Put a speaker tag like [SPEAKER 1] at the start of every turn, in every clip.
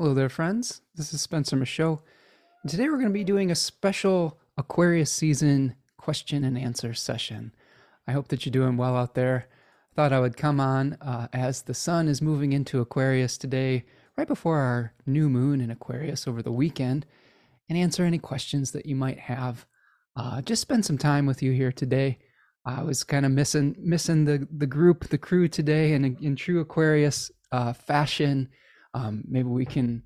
[SPEAKER 1] Hello there, friends. This is Spencer Michaud. Today we're going to be doing a special Aquarius season question and answer session. I hope that you're doing well out there. I thought I would come on uh, as the sun is moving into Aquarius today, right before our new moon in Aquarius over the weekend, and answer any questions that you might have. Uh, just spend some time with you here today. I was kind of missing missing the the group, the crew today, and in, in true Aquarius uh, fashion um, maybe we can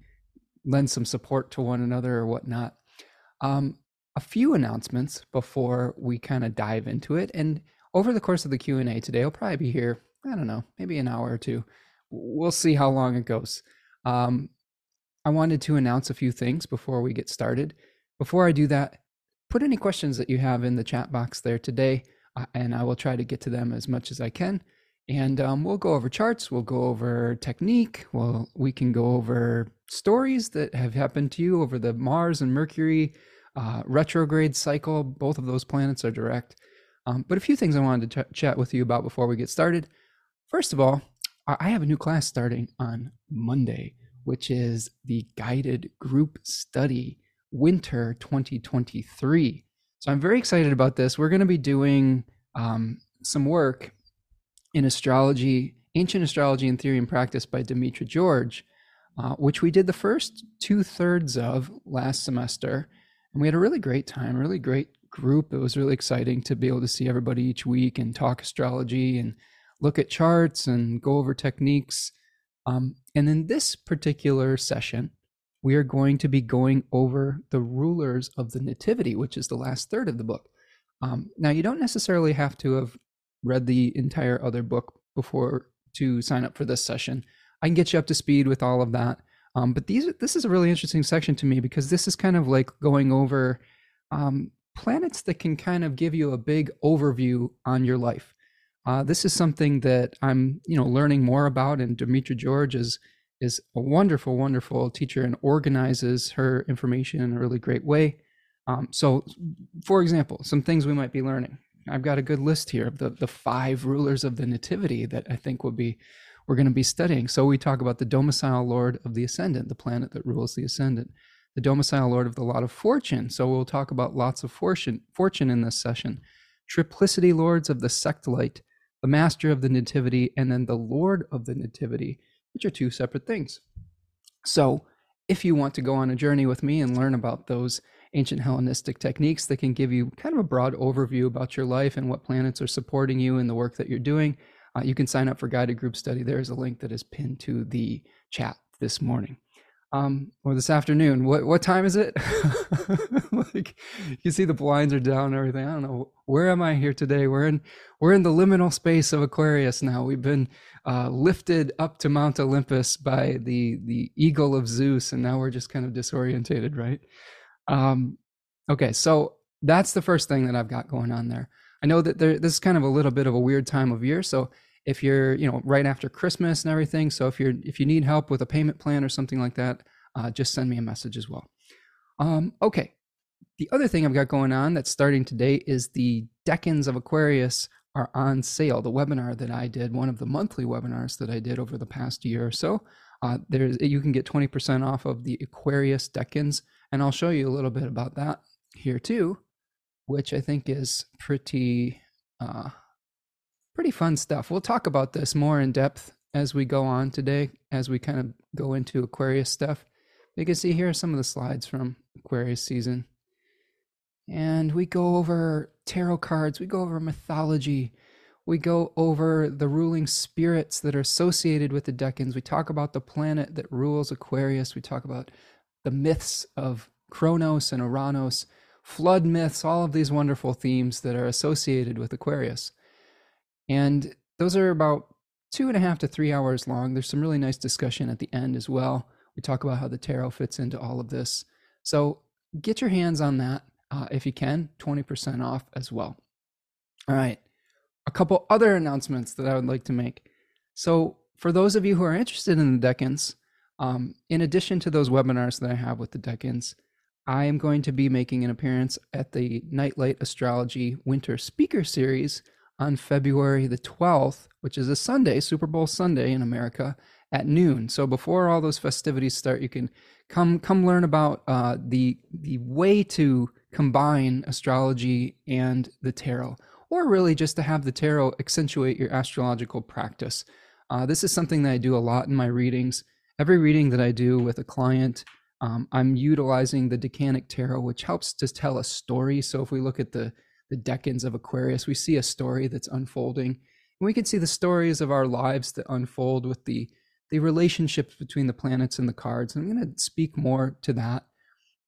[SPEAKER 1] lend some support to one another or whatnot. Um, a few announcements before we kind of dive into it, and over the course of the Q and A today, I'll probably be here. I don't know, maybe an hour or two. We'll see how long it goes. Um, I wanted to announce a few things before we get started. Before I do that, put any questions that you have in the chat box there today, uh, and I will try to get to them as much as I can and um, we'll go over charts we'll go over technique well we can go over stories that have happened to you over the mars and mercury uh, retrograde cycle. Both of those planets are direct. Um, but a few things i wanted to ch- chat with you about before we get started. First of all i have a new class starting on monday which is the guided group study winter 2023 so i'm very excited about this. We're going to be doing um, some work in astrology, ancient astrology and theory and practice by Demetra George, uh, which we did the first two thirds of last semester. And we had a really great time, really great group. It was really exciting to be able to see everybody each week and talk astrology and look at charts and go over techniques. Um, and in this particular session, we are going to be going over the rulers of the Nativity, which is the last third of the book. Um, now, you don't necessarily have to have read the entire other book before to sign up for this session. I can get you up to speed with all of that. Um, but these this is a really interesting section to me because this is kind of like going over um, planets that can kind of give you a big overview on your life. Uh, this is something that I'm you know learning more about, and Demetra George is is a wonderful, wonderful teacher and organizes her information in a really great way. Um, so, for example, some things we might be learning. I've got a good list here of the the five rulers of the nativity that I think would be we're going to be studying. So we talk about the domicile lord of the ascendant, the planet that rules the ascendant, the domicile lord of the lot of fortune. So we'll talk about lots of fortune fortune in this session. Triplicity lords of the sect light, the master of the nativity, and then the lord of the nativity, which are two separate things. So if you want to go on a journey with me and learn about those ancient Hellenistic techniques that can give you kind of a broad overview about your life and what planets are supporting you in the work that you're doing. Uh, you can sign up for guided group study. There is a link that is pinned to the chat this morning. Um, or this afternoon. What what time is it? like you see the blinds are down and everything. I don't know. Where am I here today? We're in we're in the liminal space of Aquarius now. We've been uh, lifted up to Mount Olympus by the the eagle of Zeus, and now we're just kind of disorientated, right? Um, okay, so that's the first thing that I've got going on there. I know that there, this is kind of a little bit of a weird time of year, so if you're, you know, right after Christmas and everything, so if you're if you need help with a payment plan or something like that, uh, just send me a message as well. Um, okay, the other thing I've got going on that's starting today is the Decans of Aquarius are on sale. The webinar that I did, one of the monthly webinars that I did over the past year or so, uh, there's you can get 20% off of the Aquarius Decans and I'll show you a little bit about that here too, which I think is pretty uh, pretty fun stuff. We'll talk about this more in depth as we go on today, as we kind of go into Aquarius stuff. You can see here are some of the slides from Aquarius season. And we go over tarot cards, we go over mythology, we go over the ruling spirits that are associated with the decans. We talk about the planet that rules Aquarius. We talk about the myths of Kronos and Uranus, flood myths, all of these wonderful themes that are associated with Aquarius. And those are about two and a half to three hours long. There's some really nice discussion at the end as well. We talk about how the tarot fits into all of this. So get your hands on that uh, if you can, 20% off as well. All right. A couple other announcements that I would like to make. So, for those of you who are interested in the Decans, um, in addition to those webinars that I have with the Decans, I am going to be making an appearance at the Nightlight Astrology Winter Speaker Series on February the 12th, which is a Sunday, Super Bowl Sunday in America, at noon. So before all those festivities start, you can come come learn about uh, the the way to combine astrology and the tarot, or really just to have the tarot accentuate your astrological practice. Uh, this is something that I do a lot in my readings. Every reading that I do with a client, um, I'm utilizing the Decanic Tarot, which helps to tell a story. So if we look at the the decans of Aquarius, we see a story that's unfolding, and we can see the stories of our lives that unfold with the the relationships between the planets and the cards. I'm going to speak more to that.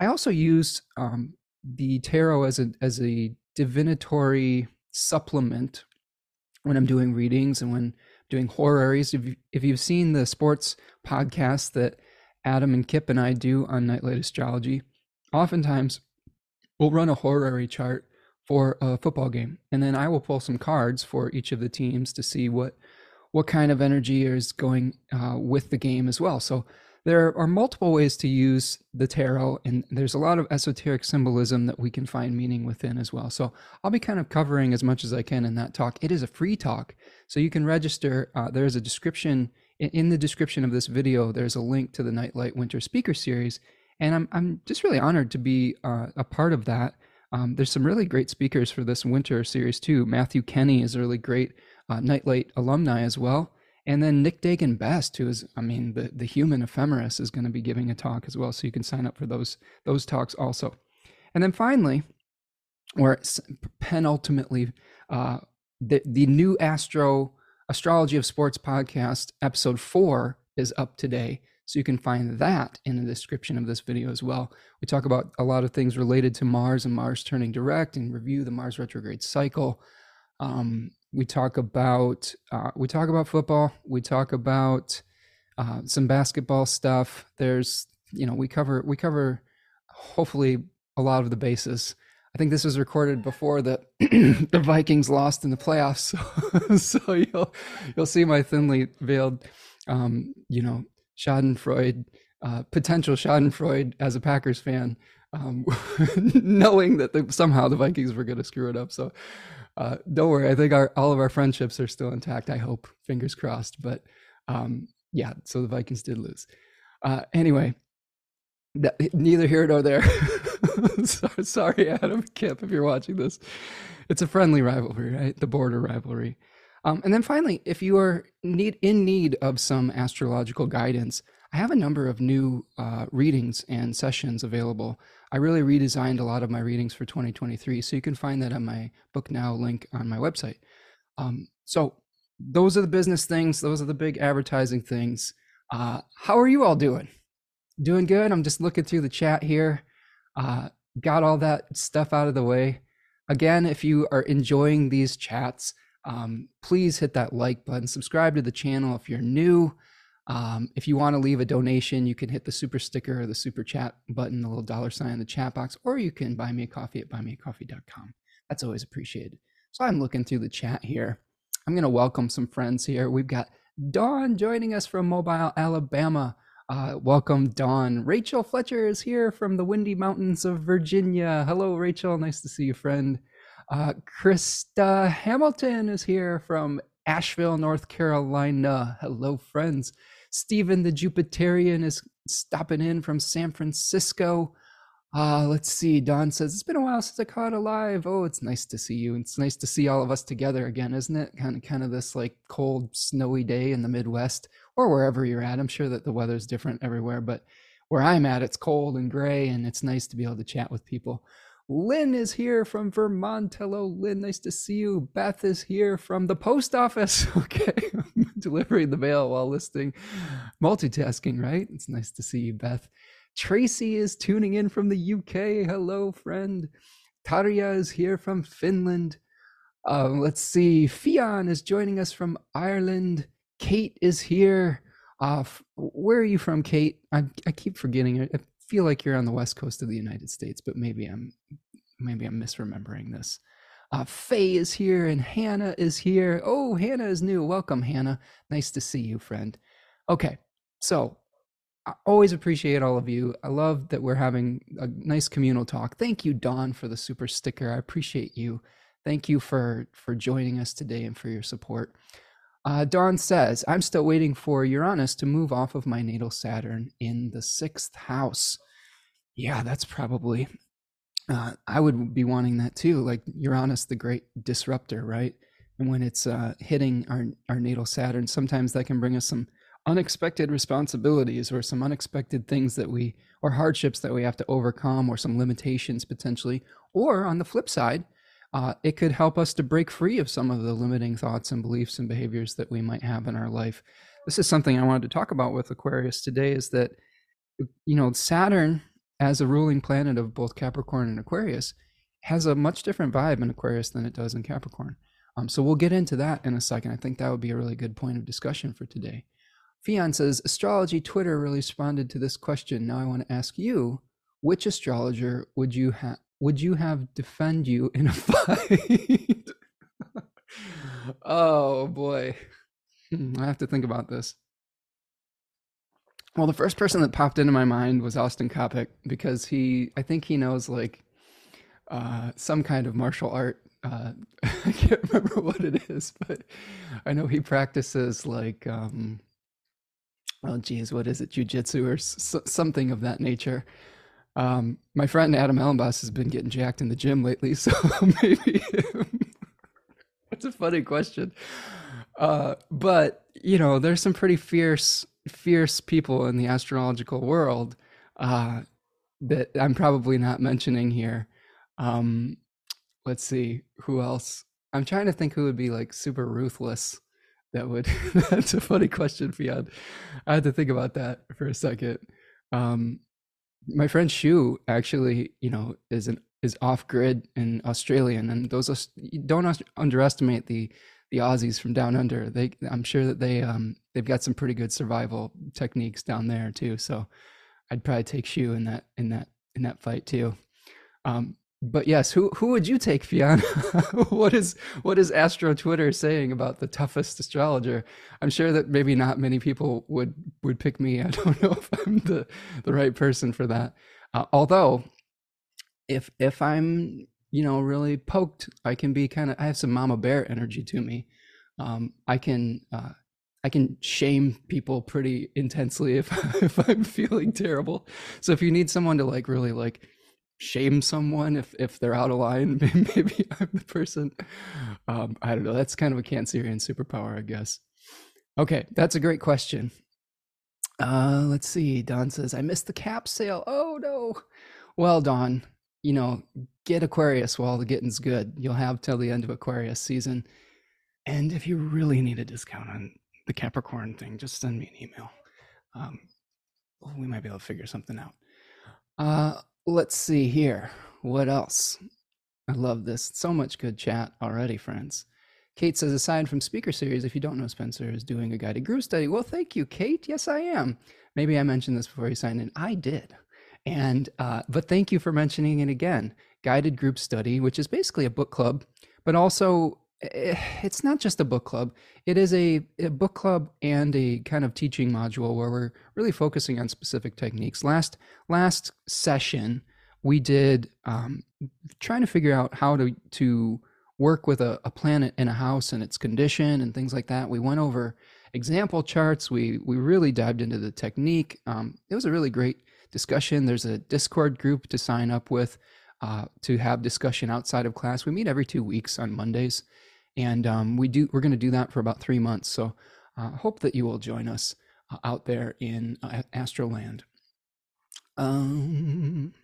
[SPEAKER 1] I also use um, the tarot as a as a divinatory supplement when I'm doing readings and when doing horaries. If, if you've seen the sports podcast that Adam and Kip and I do on Nightlight Astrology, oftentimes we'll run a horary chart for a football game, and then I will pull some cards for each of the teams to see what what kind of energy is going uh, with the game as well. So there are multiple ways to use the tarot, and there's a lot of esoteric symbolism that we can find meaning within as well. So I'll be kind of covering as much as I can in that talk. It is a free talk, so you can register. Uh, there's a description in the description of this video. There's a link to the Nightlight Winter Speaker Series, and I'm I'm just really honored to be uh, a part of that. Um, there's some really great speakers for this winter series too. Matthew Kenny is a really great uh, Nightlight alumni as well. And then Nick Dagan Best, who is, I mean, the, the human ephemeris, is going to be giving a talk as well. So you can sign up for those those talks also. And then finally, or penultimately, uh, the the new Astro Astrology of Sports podcast episode four is up today. So you can find that in the description of this video as well. We talk about a lot of things related to Mars and Mars turning direct and review the Mars retrograde cycle. Um, we talk about uh, we talk about football. We talk about uh, some basketball stuff. There's you know we cover we cover hopefully a lot of the bases. I think this was recorded before the the Vikings lost in the playoffs, so, so you'll you'll see my thinly veiled, um, you know, Schadenfreude, uh, potential Schadenfreude as a Packers fan, um, knowing that the, somehow the Vikings were going to screw it up. So uh, don't worry. I think our all of our friendships are still intact. I hope. Fingers crossed. But um, yeah, so the Vikings did lose. Uh, anyway, that, neither here nor there. sorry, Adam Kip, if you're watching this. It's a friendly rivalry, right? The border rivalry. Um, and then finally, if you are need in need of some astrological guidance, I have a number of new uh, readings and sessions available. I really redesigned a lot of my readings for 2023. So you can find that on my Book Now link on my website. Um, so those are the business things, those are the big advertising things. Uh, how are you all doing? Doing good. I'm just looking through the chat here. Uh, got all that stuff out of the way. Again, if you are enjoying these chats, um, please hit that like button, subscribe to the channel if you're new. Um, if you want to leave a donation, you can hit the super sticker or the super chat button, the little dollar sign in the chat box, or you can buy me a coffee at buymeacoffee.com. That's always appreciated. So I'm looking through the chat here. I'm going to welcome some friends here. We've got Dawn joining us from Mobile, Alabama. Uh, welcome, Dawn. Rachel Fletcher is here from the Windy Mountains of Virginia. Hello, Rachel. Nice to see you, friend. Uh, Krista Hamilton is here from Asheville, North Carolina. Hello, friends. Stephen the Jupiterian is stopping in from San Francisco. Uh, let's see. Don says, It's been a while since I caught a live. Oh, it's nice to see you. It's nice to see all of us together again, isn't it? Kind of kind of this like cold, snowy day in the Midwest or wherever you're at. I'm sure that the weather's different everywhere, but where I'm at, it's cold and gray, and it's nice to be able to chat with people. Lynn is here from Vermont. Hello, Lynn. Nice to see you. Beth is here from the post office. Okay. Delivering the mail while listening. Multitasking, right? It's nice to see you, Beth. Tracy is tuning in from the UK. Hello, friend. Tarja is here from Finland. Um, let's see. Fion is joining us from Ireland. Kate is here. Uh, where are you from, Kate? I, I keep forgetting. I feel like you're on the west coast of the United States, but maybe I'm maybe I'm misremembering this. Uh, Faye is here and Hannah is here. Oh, Hannah is new. Welcome, Hannah. Nice to see you, friend. Okay, so I always appreciate all of you. I love that we're having a nice communal talk. Thank you, Don, for the super sticker. I appreciate you. Thank you for for joining us today and for your support. Uh, Dawn says, I'm still waiting for Uranus to move off of my natal Saturn in the sixth house. Yeah, that's probably, uh, I would be wanting that too. Like Uranus, the great disruptor, right? And when it's uh, hitting our, our natal Saturn, sometimes that can bring us some unexpected responsibilities or some unexpected things that we, or hardships that we have to overcome or some limitations potentially. Or on the flip side, uh, it could help us to break free of some of the limiting thoughts and beliefs and behaviors that we might have in our life. This is something I wanted to talk about with Aquarius today is that, you know, Saturn as a ruling planet of both Capricorn and Aquarius has a much different vibe in Aquarius than it does in Capricorn. Um, so we'll get into that in a second. I think that would be a really good point of discussion for today. Fion says, Astrology Twitter really responded to this question. Now I want to ask you, which astrologer would you have would you have defend you in a fight? oh boy. Hmm, I have to think about this. Well, the first person that popped into my mind was Austin Coppock because he, I think he knows like uh, some kind of martial art. Uh, I can't remember what it is, but I know he practices like, um, oh geez, what is it, jujitsu or s- something of that nature. Um, my friend Adam Elenbaas has been getting jacked in the gym lately, so maybe that's a funny question. Uh, but you know, there's some pretty fierce, fierce people in the astrological world uh, that I'm probably not mentioning here. Um, let's see who else. I'm trying to think who would be like super ruthless. That would. that's a funny question, Fiat. I had to think about that for a second. Um, my friend Shu actually, you know, is an is off grid and Australian, and those don't underestimate the the Aussies from down under. They, I'm sure that they um they've got some pretty good survival techniques down there too. So I'd probably take Shu in that in that in that fight too. Um, but yes, who who would you take, Fiona? what is what is Astro Twitter saying about the toughest astrologer? I'm sure that maybe not many people would would pick me. I don't know if I'm the the right person for that. Uh, although, if if I'm you know really poked, I can be kind of I have some mama bear energy to me. Um, I can uh, I can shame people pretty intensely if if I'm feeling terrible. So if you need someone to like really like shame someone if if they're out of line maybe i'm the person. Um i don't know that's kind of a cancerian superpower i guess. Okay that's a great question. Uh let's see don says i missed the cap sale. Oh no. Well don you know get aquarius while the getting's good. You'll have till the end of aquarius season. And if you really need a discount on the capricorn thing just send me an email. Um we might be able to figure something out. Uh let's see here. What else? I love this. So much good chat already, friends. Kate says, aside from speaker series, if you don't know, Spencer is doing a guided group study. Well, thank you, Kate. Yes, I am. Maybe I mentioned this before you signed in. I did. And, uh, but thank you for mentioning it again. Guided group study, which is basically a book club, but also it's not just a book club. It is a, a, book club and a kind of teaching module where we're really focusing on specific techniques. Last last session, we did um, trying to figure out how to to work with a, a planet in a house and its condition and things like that. We went over example charts. We we really dived into the technique. Um, it was a really great discussion. There's a Discord group to sign up with uh, to have discussion outside of class. We meet every two weeks on Mondays and um, we do we're going to do that for about three months. So uh, hope that you will join us uh, out there in uh, Astroland. Um,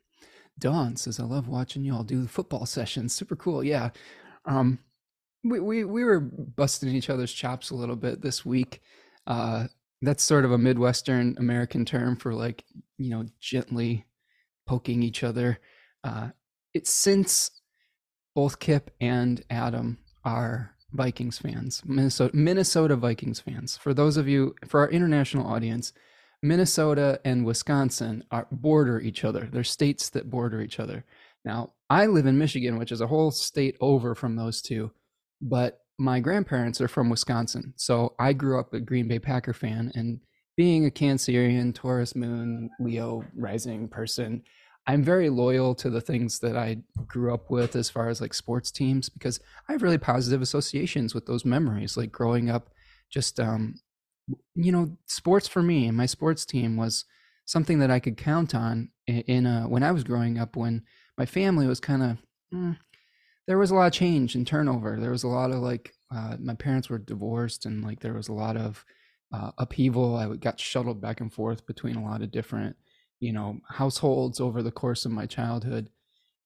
[SPEAKER 1] Dawn says, "I love watching you all do the football sessions. Super cool. Yeah, um, we we we were busting each other's chops a little bit this week. Uh, that's sort of a Midwestern American term for like you know gently poking each other. Uh, it's since both Kip and Adam are Vikings fans, Minnesota Minnesota Vikings fans. For those of you, for our international audience, Minnesota and Wisconsin are border each other. They're states that border each other. Now, I live in Michigan, which is a whole state over from those two, but my grandparents are from Wisconsin. So I grew up a Green Bay Packer fan and being a Cancerian, Taurus moon, Leo rising person, I'm very loyal to the things that I grew up with as far as like sports teams because I have really positive associations with those memories, like growing up just um, you know, sports for me and my sports team was something that I could count on in, a, when I was growing up. When my family was kind of mm, there was a lot of change and turnover. There was a lot of like uh, my parents were divorced and like there was a lot of uh, upheaval. I got shuttled back and forth between a lot of different you know households over the course of my childhood,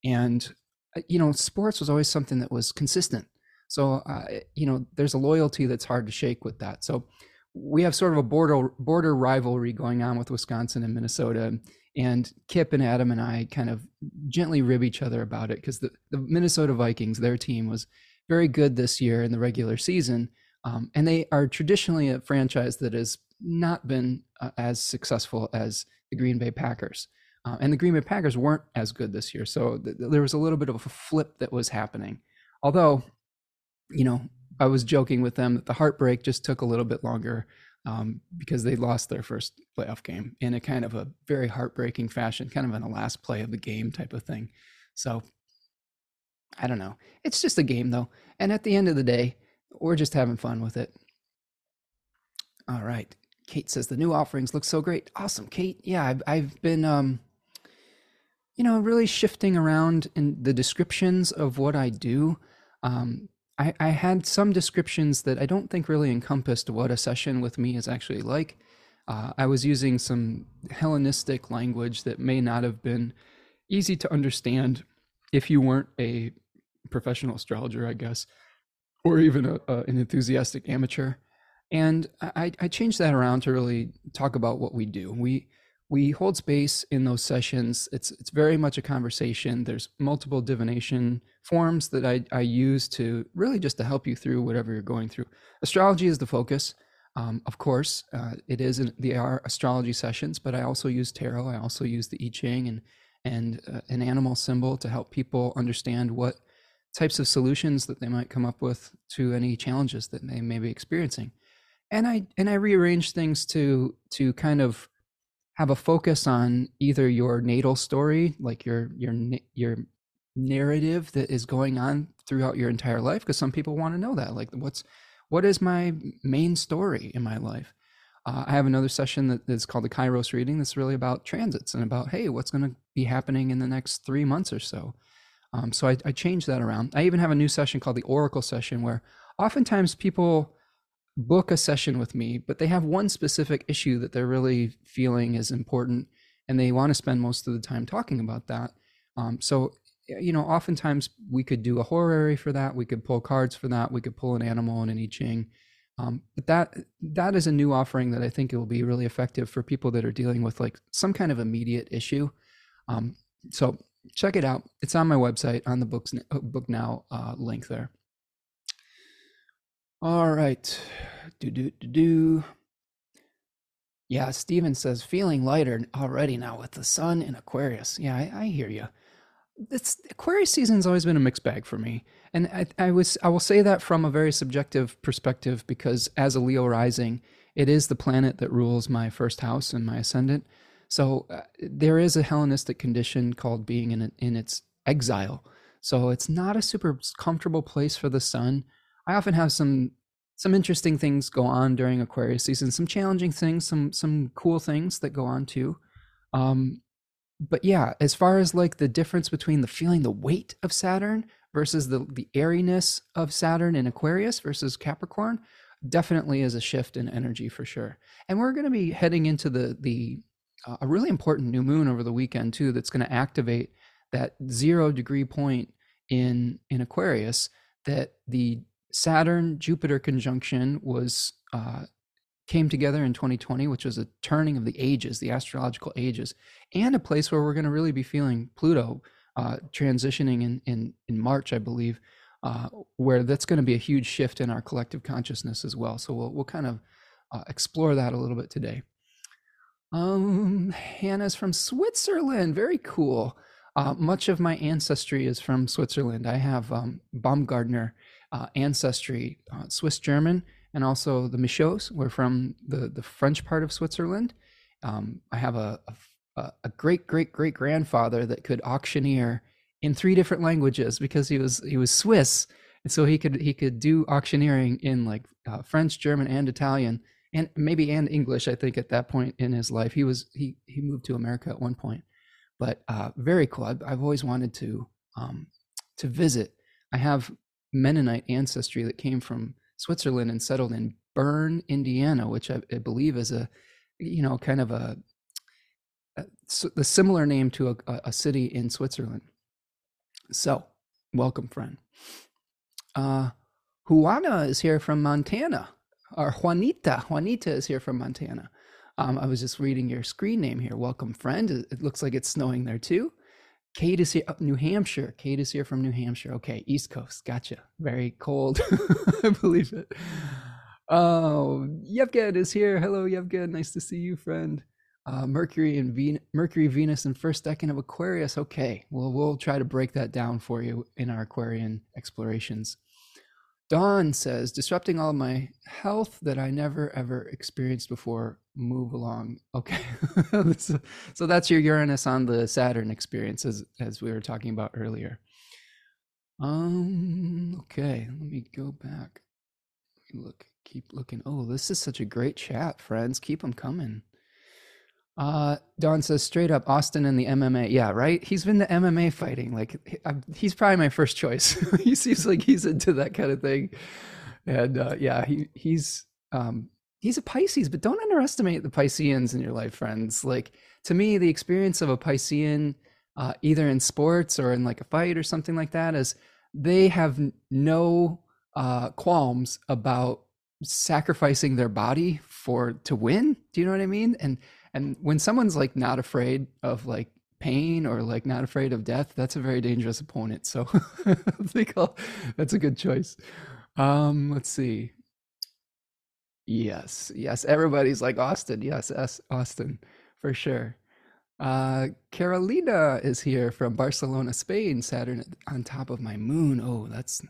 [SPEAKER 1] and uh, you know sports was always something that was consistent. So uh, you know there's a loyalty that's hard to shake with that. So we have sort of a border border rivalry going on with Wisconsin and Minnesota. And Kip and Adam and I kind of gently rib each other about it because the, the Minnesota Vikings, their team was very good this year in the regular season. Um, and they are traditionally a franchise that has not been uh, as successful as the Green Bay Packers. Uh, and the Green Bay Packers weren't as good this year. So th- there was a little bit of a flip that was happening. Although, you know, I was joking with them that the heartbreak just took a little bit longer um, because they lost their first playoff game in a kind of a very heartbreaking fashion, kind of in the last play of the game type of thing. So I don't know. It's just a game though. And at the end of the day, we're just having fun with it. All right. Kate says the new offerings look so great. Awesome, Kate. Yeah, I've, I've been, um, you know, really shifting around in the descriptions of what I do. Um, I, I had some descriptions that I don't think really encompassed what a session with me is actually like. Uh, I was using some Hellenistic language that may not have been easy to understand if you weren't a professional astrologer, I guess, or even a, a, an enthusiastic amateur. And I, I changed that around to really talk about what we do. We we hold space in those sessions. It's it's very much a conversation. There's multiple divination forms that I, I use to really just to help you through whatever you're going through. Astrology is the focus. Um, of course, uh, it is an, they are astrology sessions, but I also use tarot. I also use the I Ching and and uh, an animal symbol to help people understand what types of solutions that they might come up with to any challenges that they may be experiencing. And I and I rearrange things to to kind of have a focus on either your natal story, like your your your narrative that is going on throughout your entire life, because some people want to know that, like what's what is my main story in my life. Uh, I have another session that is called the Kairos reading. That's really about transits and about hey, what's going to be happening in the next three months or so. Um, so I, I changed that around. I even have a new session called the Oracle session, where oftentimes people book a session with me, but they have one specific issue that they're really feeling is important, and they want to spend most of the time talking about that. Um, so, you know, oftentimes we could do a horary for that. We could pull cards for that. We could pull an animal and an I Ching. Um, but that that is a new offering that I think it will be really effective for people that are dealing with like some kind of immediate issue. Um, so check it out. It's on my website on the books book now uh, link there. All right. Do, do, do, do. Yeah, Steven says, feeling lighter already now with the sun in Aquarius. Yeah, I, I hear you. It's Aquarius season's always been a mixed bag for me, and I, I was I will say that from a very subjective perspective because as a Leo rising, it is the planet that rules my first house and my ascendant. So uh, there is a Hellenistic condition called being in in its exile. So it's not a super comfortable place for the sun I often have some some interesting things go on during Aquarius season, some challenging things, some some cool things that go on too. Um, but yeah, as far as like the difference between the feeling the weight of Saturn versus the the airiness of Saturn in Aquarius versus Capricorn, definitely is a shift in energy for sure. And we're going to be heading into the the uh, a really important new moon over the weekend too that's going to activate that 0 degree point in in Aquarius that the Saturn Jupiter conjunction was uh, came together in 2020, which was a turning of the ages, the astrological ages, and a place where we're going to really be feeling Pluto uh, transitioning in, in in March, I believe, uh, where that's going to be a huge shift in our collective consciousness as well. So we'll we'll kind of uh, explore that a little bit today. Um, Hannah's from Switzerland. Very cool. Uh, much of my ancestry is from Switzerland. I have um, Baumgardner uh, ancestry, uh, Swiss German, and also the Michauds were from the, the French part of Switzerland. Um, I have a, a, a great great great grandfather that could auctioneer in three different languages because he was he was Swiss and so he could he could do auctioneering in like uh, French, German, and Italian, and maybe and English. I think at that point in his life, he was he he moved to America at one point, but uh, very cool. I've, I've always wanted to um, to visit. I have Mennonite ancestry that came from Switzerland and settled in Bern, Indiana, which I, I believe is a you know kind of a, a similar name to a, a city in Switzerland. So, welcome, friend. Uh, Juana is here from Montana, or Juanita. Juanita is here from Montana. Um, I was just reading your screen name here. Welcome, friend. It looks like it's snowing there too. Kate is here, oh, New Hampshire. Kate is here from New Hampshire. Okay, East Coast. Gotcha. Very cold. I believe it. Oh, Yevgen is here. Hello, Yevgen. Nice to see you, friend. Uh, Mercury and Ven- Mercury, Venus, and first decan of Aquarius. Okay, well, we'll try to break that down for you in our Aquarian explorations. Dawn says, disrupting all my health that I never ever experienced before. Move along. Okay. so that's your Uranus on the Saturn experience as, as we were talking about earlier. Um, okay, let me go back. Look, keep looking. Oh, this is such a great chat, friends. Keep them coming. Uh, Don says straight up Austin in the MMA. Yeah, right. He's been the MMA fighting. Like he's probably my first choice. he seems like he's into that kind of thing. And uh, yeah, he he's um, he's a Pisces, but don't underestimate the Pisceans in your life, friends. Like to me, the experience of a Piscean, uh, either in sports or in like a fight or something like that, is they have no uh, qualms about sacrificing their body for to win. Do you know what I mean? And and when someone's like not afraid of like pain or like not afraid of death, that's a very dangerous opponent. So I think I'll, that's a good choice. Um, let's see. Yes, yes, everybody's like Austin. Yes, S Austin for sure. Uh, Carolina is here from Barcelona, Spain. Saturn on top of my moon. Oh, that's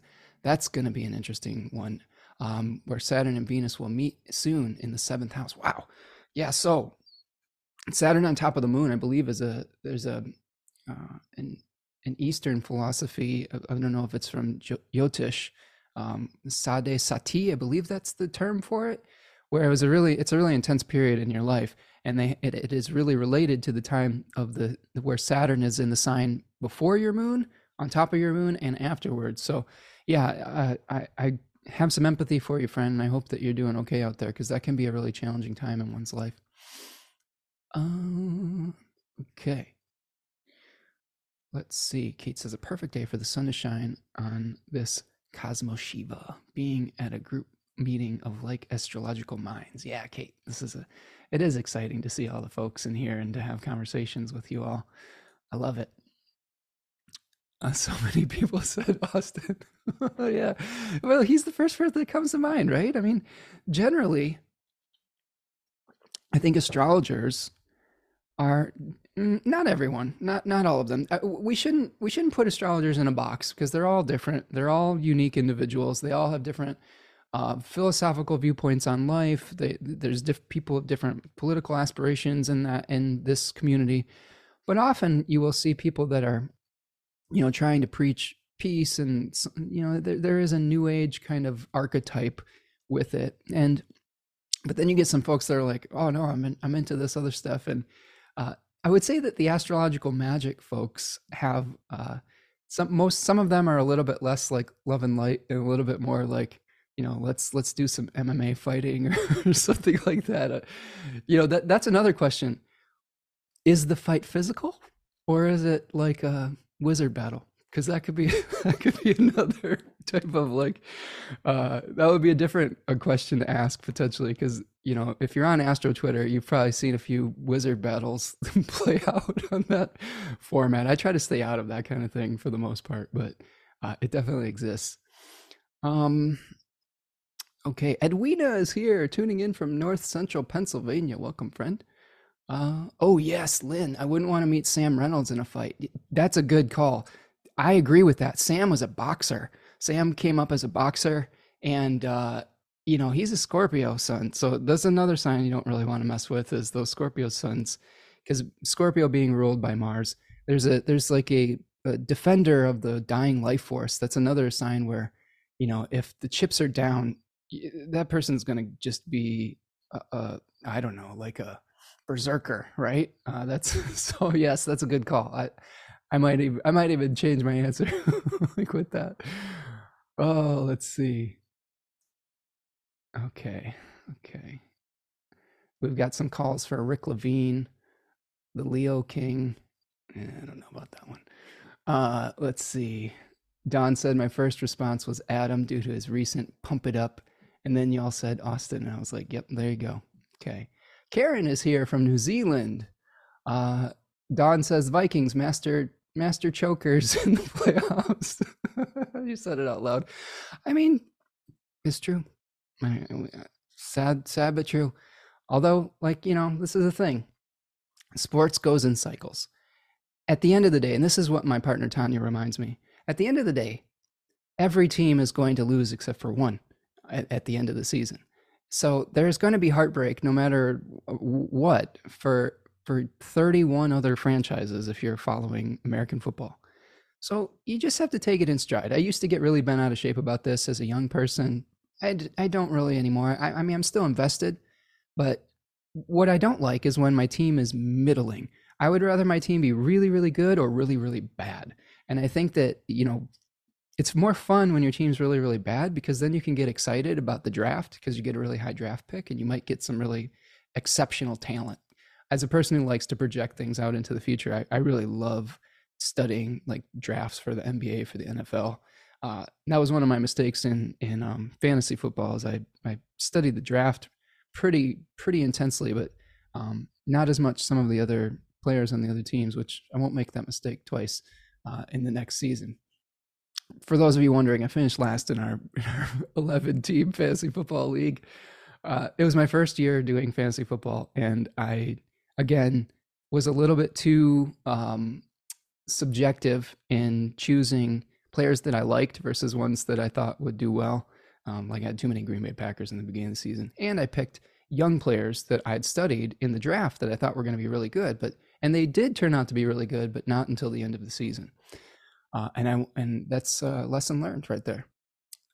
[SPEAKER 1] that's going to be an interesting one. Um, where Saturn and Venus will meet soon in the seventh house. Wow. Yeah. So Saturn on top of the moon, I believe, is a there's a uh, an an Eastern philosophy. I don't know if it's from Jyotish, um, Sade Sati, I believe that's the term for it. Where it was a really it's a really intense period in your life, and they it, it is really related to the time of the where Saturn is in the sign before your moon, on top of your moon, and afterwards. So, yeah, I I, I have some empathy for you, friend, and I hope that you're doing okay out there because that can be a really challenging time in one's life. Um, okay. Let's see. Kate says a perfect day for the sun to shine on this Cosmo Shiva, being at a group meeting of like astrological minds. Yeah, Kate, this is a it is exciting to see all the folks in here and to have conversations with you all. I love it. Uh, so many people said Austin. yeah. Well, he's the first person that comes to mind, right? I mean, generally, I think astrologers are not everyone not not all of them. Uh, we shouldn't we shouldn't put astrologers in a box because they're all different they're all unique individuals they all have different uh, philosophical viewpoints on life they, there's diff- people of different political aspirations in that in this community. But often you will see people that are you know trying to preach peace and you know there, there is a new age kind of archetype with it. And but then you get some folks that are like oh no i'm in, i'm into this other stuff and uh, I would say that the astrological magic folks have uh, some most some of them are a little bit less like love and light and a little bit more like you know let's let's do some MMA fighting or, something like that. Uh, you know that that's another question. Is the fight physical or is it like a wizard battle? Because that could be that could be another type of like uh, that would be a different a question to ask potentially because you know, if you're on Astro Twitter, you've probably seen a few wizard battles play out on that format. I try to stay out of that kind of thing for the most part, but uh, it definitely exists. Um, okay, Edwina is here, tuning in from North Central Pennsylvania. Welcome, friend. Uh, oh yes, Lynn. I wouldn't want to meet Sam Reynolds in a fight. That's a good call. I agree with that. Sam was a boxer. Sam came up as a boxer, and uh, you know, he's a Scorpio sun. So that's another sign you don't really want to mess with is those Scorpio suns. Because Scorpio being ruled by Mars, there's a there's like a, a, defender of the dying life force. That's another sign where you know, if the chips are down, that person's to just be, a, a, I don't know, like a berserker, right? Uh, that's so. Yes, that's a good call. I, I might even, I might even change my answer like with that. Oh, let's see. Okay, okay. We've got some calls for Rick Levine, the Leo King. Eh, I don't know about that one. Uh, let's see. Don said my first response was Adam due to his recent pump it up. And then y'all said Austin. And I was like, yep, there you go. Okay. Karen is here from New Zealand. Uh, Don says Vikings master master chokers in the playoffs. you said it out loud. I mean, it's true. Uh, sad, sad but true. Although, like you know, this is the thing. Sports goes in cycles. At the end of the day, and this is what my partner Tanya reminds me at the end of the day, every team is going to lose except for one at, at the end of the season. So there's going to be heartbreak no matter what for for 31 other franchises if you're following American football. So you just have to take it in stride. I used to get really bent out of shape about this as a young person. I, I don't really anymore. I, I mean, I'm still invested, but what I don't like is when my team is middling. I would rather my team be really, really good or really, really bad. And I think that, you know, it's more fun when your team's really, really bad because then you can get excited about the draft because you get a really high draft pick and you might get some really exceptional talent. As a person who likes to project things out into the future, I, I really love studying like drafts for the NBA, for the NFL. Uh, that was one of my mistakes in in um, fantasy football. Is I I studied the draft pretty pretty intensely, but um, not as much some of the other players on the other teams. Which I won't make that mistake twice uh, in the next season. For those of you wondering, I finished last in our, in our 11 team fantasy football league. Uh, it was my first year doing fantasy football, and I again was a little bit too um, subjective in choosing players that I liked versus ones that I thought would do well. Um, like I had too many Green Bay Packers in the beginning of the season, and I picked young players that I had studied in the draft that I thought were going to be really good, but and they did turn out to be really good, but not until the end of the season. Uh, and I and that's a lesson learned right there.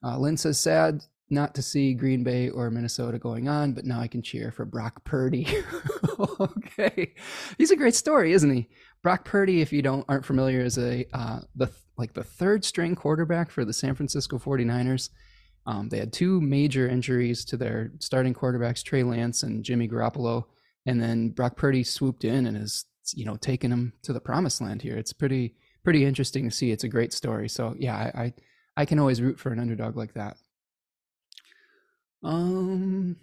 [SPEAKER 1] Uh, Lynn says sad not to see Green Bay or Minnesota going on, but now I can cheer for Brock Purdy. okay, he's a great story, isn't he? Brock Purdy, if you don't aren't familiar, is a uh, the like the third string quarterback for the San Francisco 49ers. Um, they had two major injuries to their starting quarterbacks, Trey Lance and Jimmy Garoppolo, and then Brock Purdy swooped in and has you know taken them to the promised land here. It's pretty pretty interesting to see. It's a great story. So yeah, I I, I can always root for an underdog like that. Um.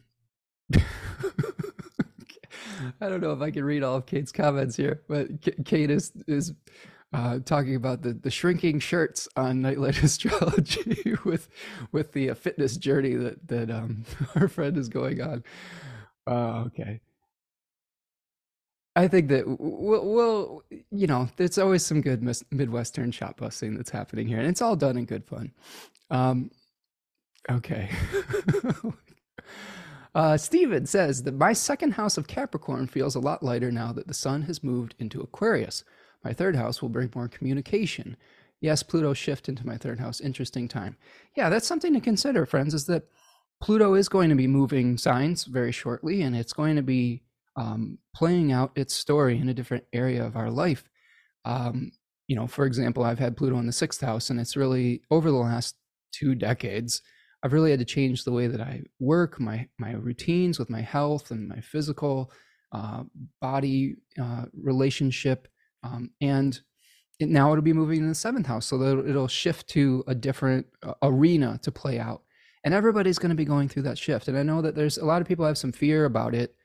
[SPEAKER 1] I don't know if I can read all of Kate's comments here, but Kate is is uh, talking about the, the shrinking shirts on Nightlight Astrology with with the uh, fitness journey that that um, our friend is going on. Uh, okay. I think that we'll, we'll, you know, there's always some good Midwestern shop busting that's happening here, and it's all done in good fun. Um, okay. uh, Steven says that my second house of Capricorn feels a lot lighter now that the sun has moved into Aquarius. My third house will bring more communication. Yes, Pluto shift into my third house. Interesting time. Yeah, that's something to consider, friends, is that Pluto is going to be moving signs very shortly, and it's going to be um, playing out its story in a different area of our life. Um, you know, for example, I've had Pluto in the sixth house, and it's really over the last two decades, I've really had to change the way that I work, my my routines with my health and my physical uh, body uh, relationship um, and it, now it'll be moving in the seventh house, so that it'll shift to a different uh, arena to play out. And everybody's going to be going through that shift. And I know that there's a lot of people have some fear about it,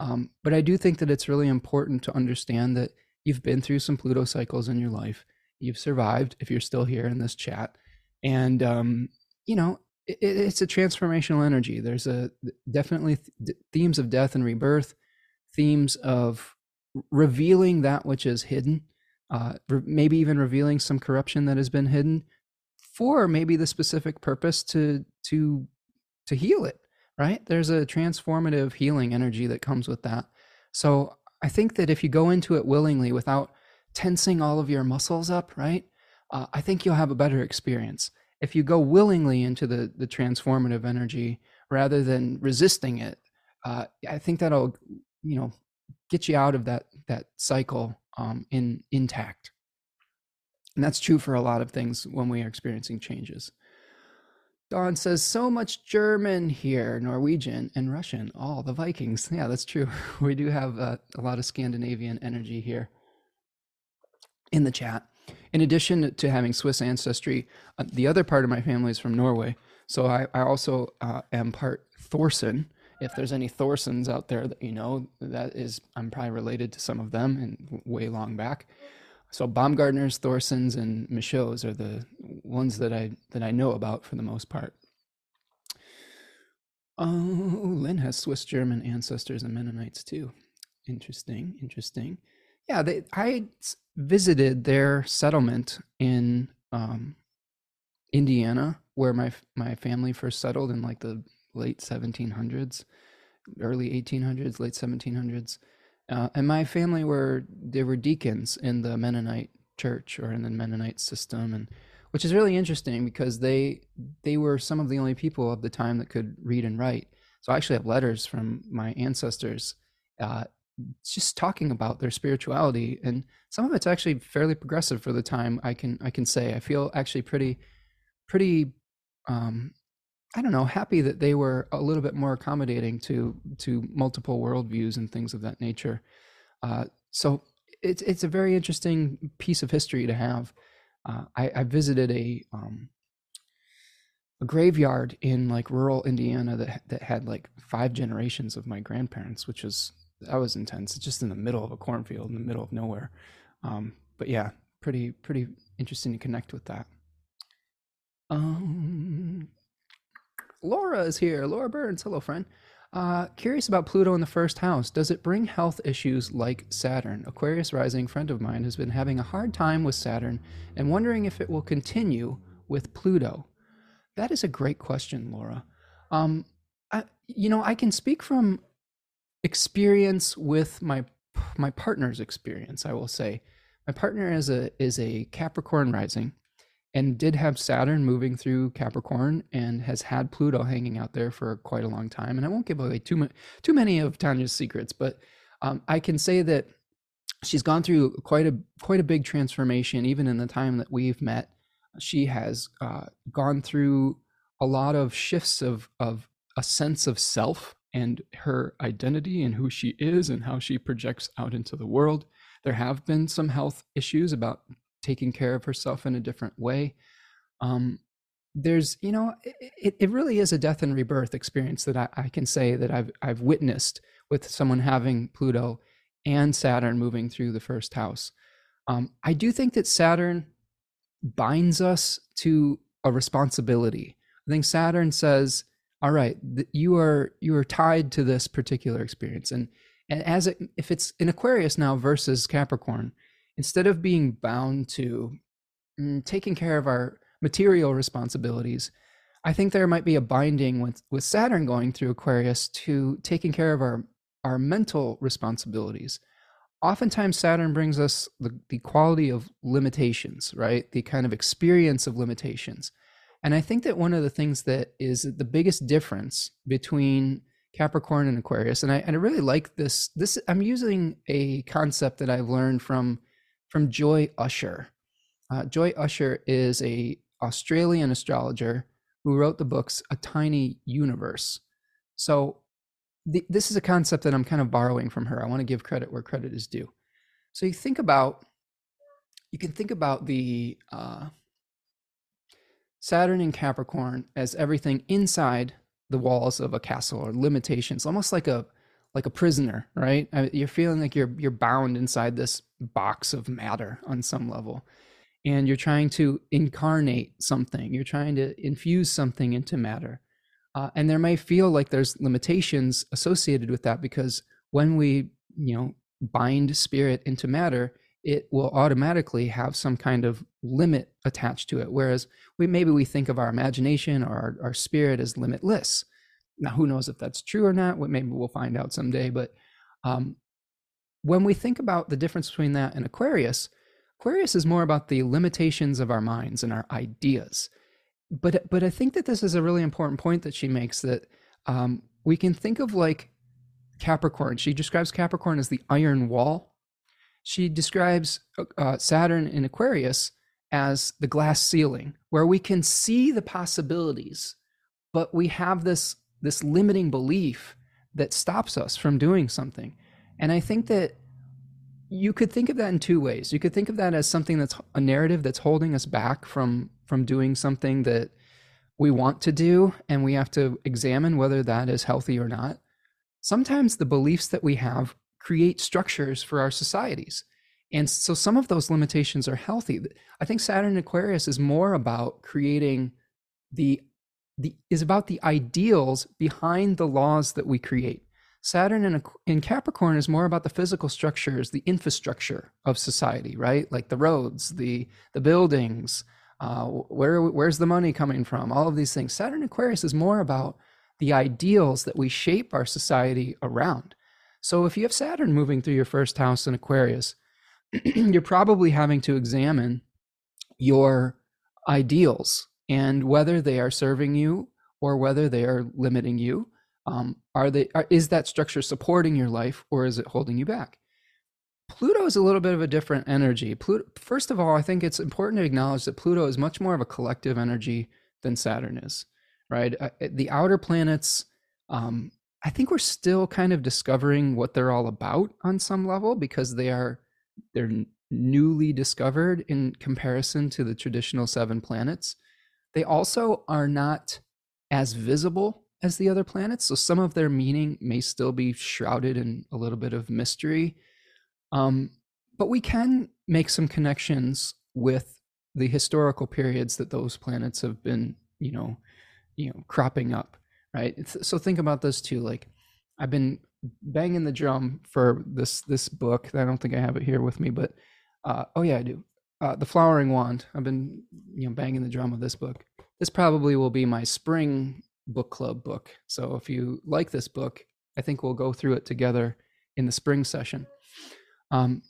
[SPEAKER 1] um, but I do think that it's really important to understand that you've been through some Pluto cycles in your life. You've survived if you're still here in this chat, and um, you know it, it's a transformational energy. There's a definitely th- themes of death and rebirth, themes of revealing that which is hidden, uh, re- maybe even revealing some corruption that has been hidden for maybe the specific purpose to to to heal it right? There's a transformative healing energy that comes with that. So i think that if you go into it willingly without tensing all of your muscles up right uh, i think you'll have a better experience if you go willingly into the the transformative energy rather than resisting it, uh, I think that'll you know get you out of that that cycle um, in intact. And that's true for a lot of things when we are experiencing changes. Don says, so much German here, Norwegian and Russian. All oh, the Vikings. Yeah, that's true. We do have uh, a lot of Scandinavian energy here in the chat. In addition to having Swiss ancestry, uh, the other part of my family is from Norway. So I, I also uh, am part Thorson. If there's any Thorsons out there that you know, that is, I'm probably related to some of them and way long back. So Baumgartners, Thorsons, and Michauds are the ones that I that I know about for the most part. Oh, Lynn has Swiss German ancestors and Mennonites too. Interesting, interesting. Yeah, they, I visited their settlement in um, Indiana, where my my family first settled in like the late 1700s, early 1800s, late 1700s. Uh, and my family were they were deacons in the Mennonite church or in the Mennonite system, and which is really interesting because they they were some of the only people of the time that could read and write. So I actually have letters from my ancestors, uh, just talking about their spirituality, and some of it's actually fairly progressive for the time. I can I can say I feel actually pretty pretty um, I don't know, happy that they were a little bit more accommodating to to multiple worldviews and things of that nature. Uh, so it's it's a very interesting piece of history to have. Uh, I, I, visited a um, a graveyard in like rural Indiana that that had like five generations of my grandparents, which was that was intense. It's just in the middle of a cornfield, in the middle of nowhere. Um, but yeah, pretty pretty interesting to connect with that. Um, Laura is here. Laura Burns. Hello, friend. Uh, curious about Pluto in the first house. Does it bring health issues like Saturn? Aquarius rising friend of mine has been having a hard time with Saturn and wondering if it will continue with Pluto. That is a great question, Laura. Um, I, you know, I can speak from experience with my my partner's experience. I will say, my partner is a is a Capricorn rising, and did have Saturn moving through Capricorn and has had Pluto hanging out there for quite a long time. And I won't give away too much, too many of Tanya's secrets, but um, I can say that she's gone through quite a quite a big transformation. Even in the time that we've met, she has uh, gone through a lot of shifts of of a sense of self and her identity and who she is and how she projects out into the world. There have been some health issues about taking care of herself in a different way. Um, there's, you know, it, it really is a death and rebirth experience that I, I can say that I've I've witnessed with someone having Pluto and Saturn moving through the first house. Um, I do think that Saturn binds us to a responsibility. I think Saturn says, "All right, you are you are tied to this particular experience," and and as it, if it's in Aquarius now versus Capricorn, instead of being bound to mm, taking care of our material responsibilities, I think there might be a binding with, with Saturn going through Aquarius to taking care of our, our mental responsibilities. Oftentimes, Saturn brings us the, the quality of limitations, right? The kind of experience of limitations. And I think that one of the things that is the biggest difference between Capricorn and Aquarius, and I, and I really like this. This I'm using a concept that I've learned from from Joy Usher. Uh, Joy Usher is a Australian astrologer who wrote the books A Tiny Universe. So the, this is a concept that I'm kind of borrowing from her. I want to give credit where credit is due. So you think about you can think about the uh, Saturn in Capricorn as everything inside the walls of a castle or limitations, almost like a like a prisoner, right? You're feeling like you're you're bound inside this box of matter on some level. And you're trying to incarnate something. You're trying to infuse something into matter. Uh, and there may feel like there's limitations associated with that because when we, you know, bind spirit into matter, it will automatically have some kind of limit attached to it. Whereas we maybe we think of our imagination or our, our spirit as limitless. Now, who knows if that's true or not? Maybe we'll find out someday. But um, when we think about the difference between that and Aquarius, Aquarius is more about the limitations of our minds and our ideas. but but I think that this is a really important point that she makes that um, we can think of like Capricorn. She describes Capricorn as the iron wall. She describes uh, Saturn in Aquarius as the glass ceiling, where we can see the possibilities, but we have this this limiting belief that stops us from doing something. And I think that you could think of that in two ways. You could think of that as something that's a narrative that's holding us back from from doing something that we want to do and we have to examine whether that is healthy or not. Sometimes the beliefs that we have create structures for our societies. And so some of those limitations are healthy. I think Saturn Aquarius is more about creating the the is about the ideals behind the laws that we create. Saturn in, in Capricorn is more about the physical structures, the infrastructure of society, right? Like the roads, the the buildings, uh, where where's the money coming from? All of these things. Saturn Aquarius is more about the ideals that we shape our society around. So if you have Saturn moving through your first house in Aquarius, you're probably having to examine your ideals and whether they are serving you or whether they are limiting you. Um, are they are, is that structure supporting your life or is it holding you back? Pluto is a little bit of a different energy. Pluto, first of all i think it's important to acknowledge that pluto is much more of a collective energy than saturn is right? Uh, the outer planets um, i think we're still kind of discovering what they're all about on some level because they are they're newly discovered in comparison to the traditional seven planets they also are not as visible as the other planets. So some of their meaning may still be shrouded in a little bit of mystery. Um, but we can make some connections with the historical periods that those planets have been, you know, you know, cropping up, right? So think about this too. Like, I've been banging the drum for this this book. I don't think I have it here with me, but uh, oh yeah, I do. Uh, the Flowering Wand. I've been you know banging the drum of this book. This probably will be my spring book club book. So if you like this book, I think we'll go through it together in the spring session. Um,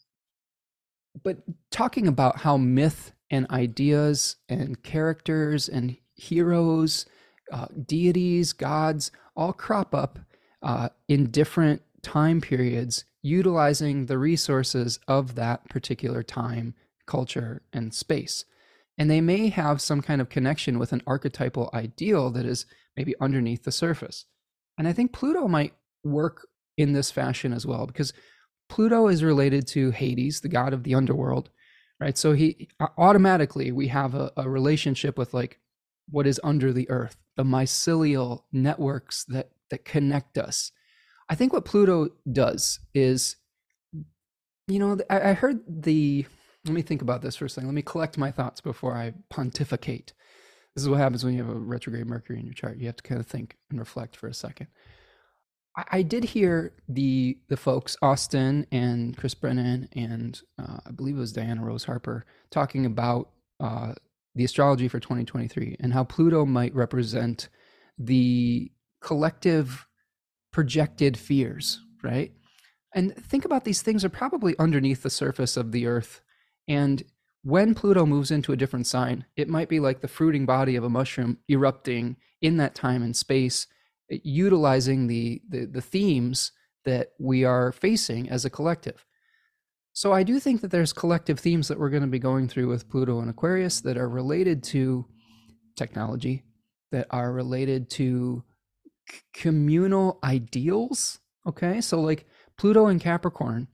[SPEAKER 1] but talking about how myth and ideas and characters and heroes, uh, deities, gods all crop up uh, in different time periods, utilizing the resources of that particular time, culture, and space. And they may have some kind of connection with an archetypal ideal that is maybe underneath the surface. And I think Pluto might work in this fashion as well, because Pluto is related to Hades, the god of the underworld, right? So he automatically we have a, a relationship with like what is under the earth, the mycelial networks that that connect us. I think what Pluto does is, you know, I, I heard the. Let me think about this for a second. Let me collect my thoughts before I pontificate. This is what happens when you have a retrograde Mercury in your chart. You have to kind of think and reflect for a second. I, did hear the the folks Austin and Chris Brennan and uh, I believe it was Diana Rose Harper talking about uh, the astrology for 2023 and how Pluto might represent the collective projected fears, right? And think about these things are probably underneath the surface of the earth and when Pluto moves into a different sign, it might be like the fruiting body of a mushroom erupting in that time and space, utilizing the, the, the themes that we are facing as a collective. So I do think that there's collective themes that we're going to be going through with Pluto and Aquarius that are related to technology, that are related to c- communal ideals. Okay, so like Pluto and Capricorn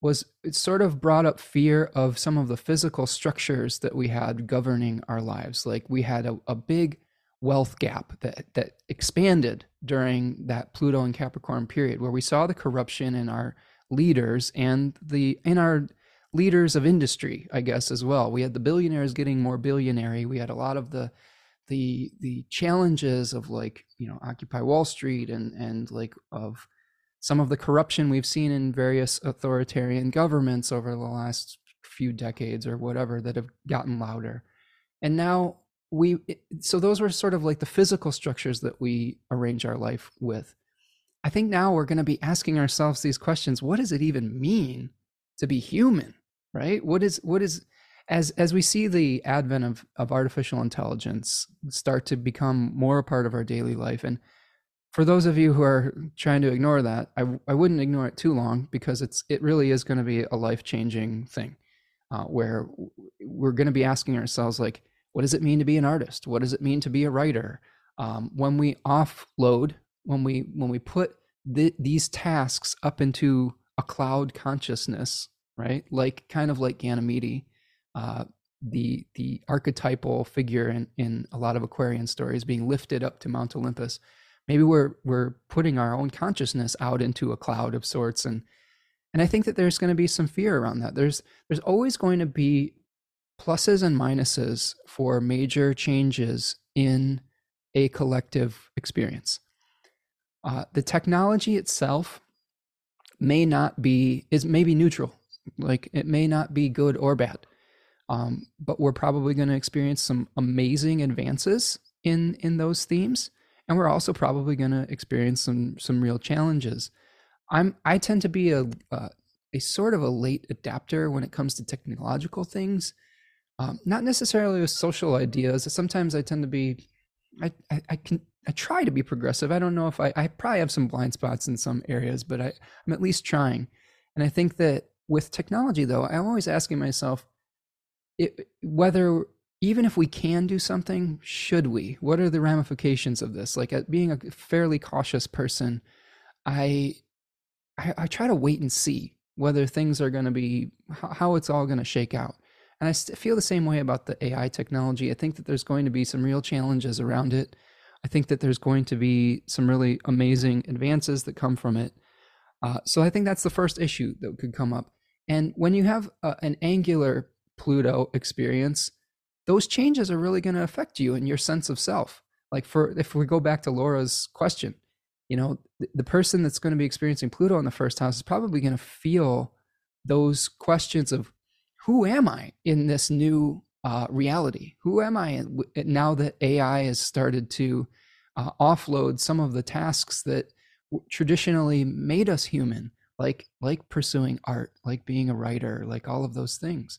[SPEAKER 1] was it sort of brought up fear of some of the physical structures that we had governing our lives. Like we had a, a big wealth gap that that expanded during that Pluto and Capricorn period, where we saw the corruption in our leaders and the in our leaders of industry, I guess as well. We had the billionaires getting more billionary. We had a lot of the the the challenges of like you know Occupy Wall Street and and like of some of the corruption we've seen in various authoritarian governments over the last few decades or whatever that have gotten louder. And now we, so those were sort of like the physical structures that we arrange our life with. I think now we're going to be asking ourselves these questions what does it even mean to be human? Right? What is, what is, as as we see the advent of, of artificial intelligence start to become more a part of our daily life and for those of you who are trying to ignore that i, I wouldn't ignore it too long because it's it really is going to be a life-changing thing uh, where we're going to be asking ourselves like what does it mean to be an artist what does it mean to be a writer um, when we offload when we when we put th- these tasks up into a cloud consciousness right like kind of like ganymede uh, the the archetypal figure in, in a lot of Aquarian stories being lifted up to Mount Olympus. Maybe we're we're putting our own consciousness out into a cloud of sorts, and and I think that there's going to be some fear around that. There's there's always going to be pluses and minuses for major changes in a collective experience. Uh, the technology itself may not be is maybe neutral, like it may not be good or bad. Um, but we're probably going to experience some amazing advances in in those themes, and we're also probably going to experience some some real challenges. I'm I tend to be a, a a sort of a late adapter when it comes to technological things, um, not necessarily with social ideas. Sometimes I tend to be, I, I, I can I try to be progressive. I don't know if I I probably have some blind spots in some areas, but I I'm at least trying. And I think that with technology though, I'm always asking myself, it, whether even if we can do something, should we? What are the ramifications of this? Like, uh, being a fairly cautious person, I, I, I try to wait and see whether things are going to be how it's all going to shake out. And I feel the same way about the AI technology. I think that there's going to be some real challenges around it. I think that there's going to be some really amazing advances that come from it. Uh, so I think that's the first issue that could come up. And when you have uh, an angular Pluto experience, those changes are really going to affect you and your sense of self. Like for if we go back to Laura's question, you know, the, the person that's going to be experiencing Pluto in the first house is probably going to feel those questions of who am I in this new uh, reality? Who am I now that AI has started to uh, offload some of the tasks that traditionally made us human, like like pursuing art, like being a writer, like all of those things.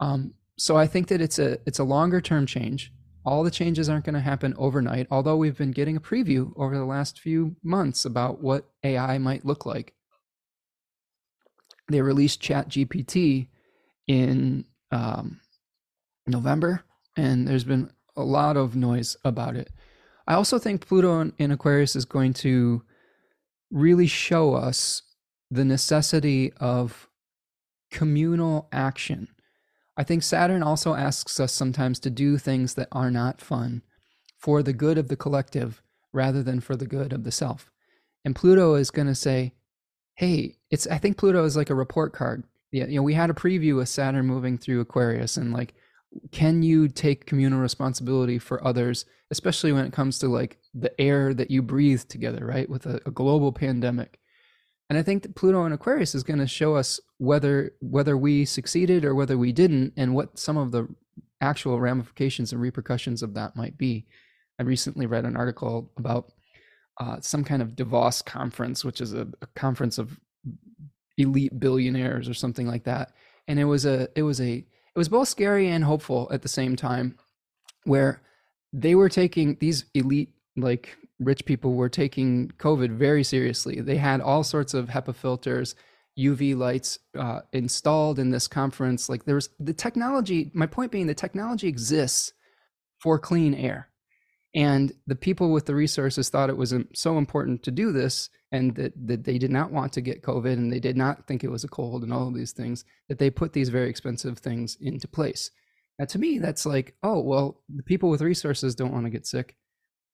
[SPEAKER 1] Um, so I think that it's a it's a longer term change. All the changes aren't going to happen overnight, although we've been getting a preview over the last few months about what AI might look like. They released Chat GPT in um, November, and there's been a lot of noise about it. I also think Pluto in, Aquarius is going to really show us the necessity of communal action I think Saturn also asks us sometimes to do things that are not fun for the good of the collective rather than for the good of the self. And Pluto is going to say, hey, it's I think Pluto is like a report card. Yeah, you know, we had a preview of Saturn moving through Aquarius and like can you take communal responsibility for others, especially when it comes to like the air that you breathe together, right? With a, a global pandemic. And I think that Pluto and Aquarius is going to show us whether whether we succeeded or whether we didn't, and what some of the actual ramifications and repercussions of that might be. I recently read an article about uh, some kind of Davos conference, which is a, a conference of elite billionaires or something like that, and it was a it was a it was both scary and hopeful at the same time, where they were taking these elite like rich people were taking COVID very seriously. They had all sorts of HEPA filters, UV lights uh, installed in this conference. Like there's the technology. My point being, the technology exists for clean air, and the people with the resources thought it was so important to do this, and that, that they did not want to get COVID, and they did not think it was a cold, and all of these things that they put these very expensive things into place. Now, to me, that's like, oh well, the people with resources don't want to get sick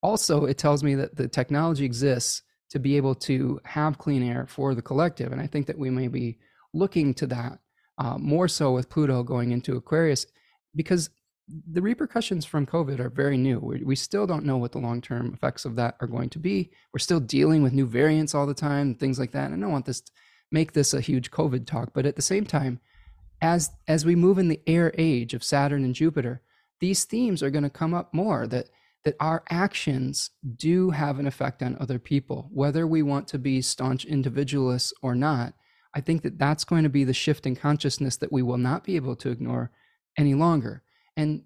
[SPEAKER 1] also it tells me that the technology exists to be able to have clean air for the collective and i think that we may be looking to that uh, more so with pluto going into aquarius because the repercussions from covid are very new we, we still don't know what the long-term effects of that are going to be we're still dealing with new variants all the time things like that and i don't want this to make this a huge covid talk but at the same time as as we move in the air age of saturn and jupiter these themes are going to come up more that that our actions do have an effect on other people, whether we want to be staunch individualists or not. I think that that's going to be the shift in consciousness that we will not be able to ignore any longer. And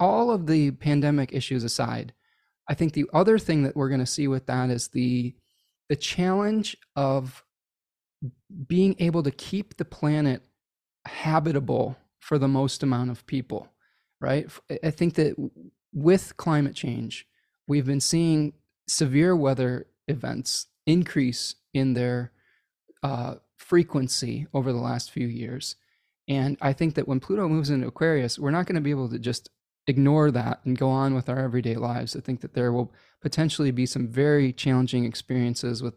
[SPEAKER 1] all of the pandemic issues aside, I think the other thing that we're going to see with that is the the challenge of being able to keep the planet habitable for the most amount of people, right? I think that with climate change, we've been seeing severe weather events increase in their uh, frequency over the last few years. And I think that when Pluto moves into Aquarius, we're not going to be able to just ignore that and go on with our everyday lives. I think that there will potentially be some very challenging experiences with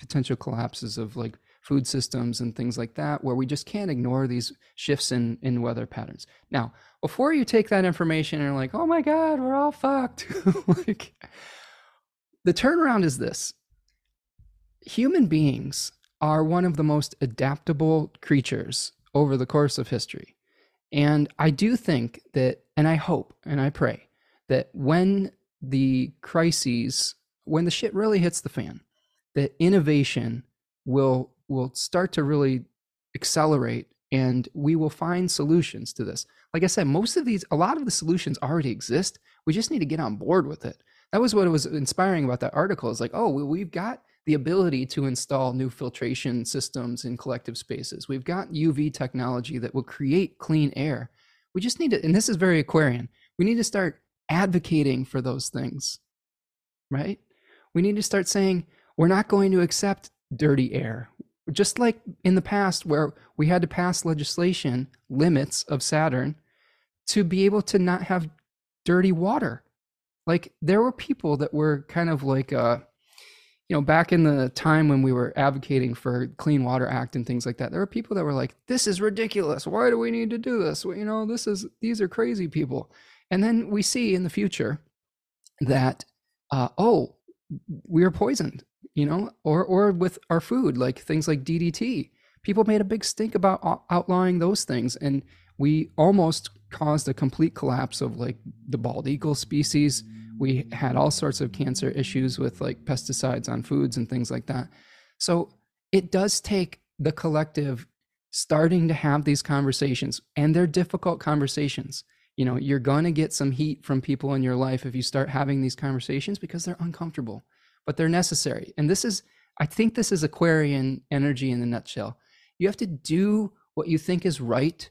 [SPEAKER 1] potential collapses of like food systems and things like that where we just can't ignore these shifts in in weather patterns. Now, before you take that information and are like, "Oh my god, we're all fucked." like the turnaround is this. Human beings are one of the most adaptable creatures over the course of history. And I do think that, and I hope and I pray that when the crises, when the shit really hits the fan, that innovation will will start to really accelerate and we will find solutions to this. Like I said, most of these, a lot of the solutions already exist. We just need to get on board with it. That was what was inspiring about that article. Is like, oh, we've got the ability to install new filtration systems in collective spaces. We've got UV technology that will create clean air. We just need to, and this is very Aquarian, we need to start advocating for those things, right? We need to start saying, we're not going to accept dirty air. Just like in the past, where we had to pass legislation, limits of Saturn, to be able to not have dirty water. Like there were people that were kind of like, uh, you know, back in the time when we were advocating for Clean Water Act and things like that, there were people that were like, "This is ridiculous. Why do we need to do this? Well, you know, this is these are crazy people." And then we see in the future that, uh, oh, we are poisoned, you know, or or with our food, like things like DDT. People made a big stink about outlawing those things, and we almost caused a complete collapse of like the bald eagle species we had all sorts of cancer issues with like pesticides on foods and things like that. So it does take the collective starting to have these conversations, and they're difficult conversations. You know, you're going to get some heat from people in your life if you start having these conversations because they're uncomfortable, but they're necessary. And this is, I think, this is Aquarian energy in a nutshell. You have to do what you think is right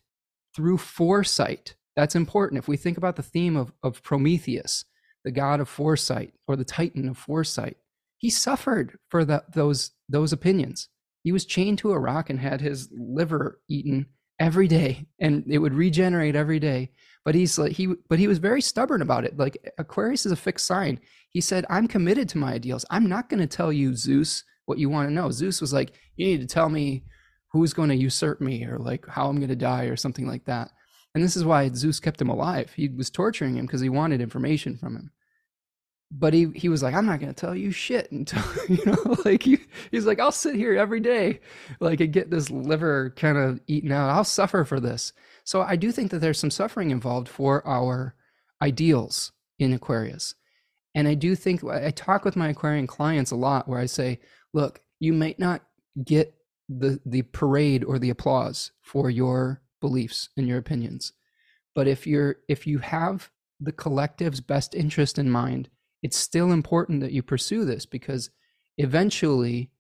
[SPEAKER 1] through foresight. That's important. If we think about the theme of, of Prometheus, the god of foresight or the titan of foresight. He suffered for the, those those opinions. He was chained to a rock and had his liver eaten every day and it would regenerate every day. But he's like he but he was very stubborn about it. Like aquarius is a fixed sign. He said i'm committed to my ideals. I'm not going to tell you zeus what you want to know. Zeus was like you need to tell me who's going to usurp me or like how i'm going to die or something like that and this is why Zeus kept him alive. He was torturing him because he wanted information from him. But he, he was like, I'm not going to tell you shit until, you know, like he, he's like, I'll sit here every day, like, and get this liver kind of eaten out. I'll suffer for this. So I do think that there's some suffering involved for our ideals in Aquarius. And I do think I talk with my Aquarian clients a lot where I say, look, you might not get the the parade or the applause for your beliefs and your opinions. But if you're if you have the collective's best interest in mind, it's still important that you pursue this because eventually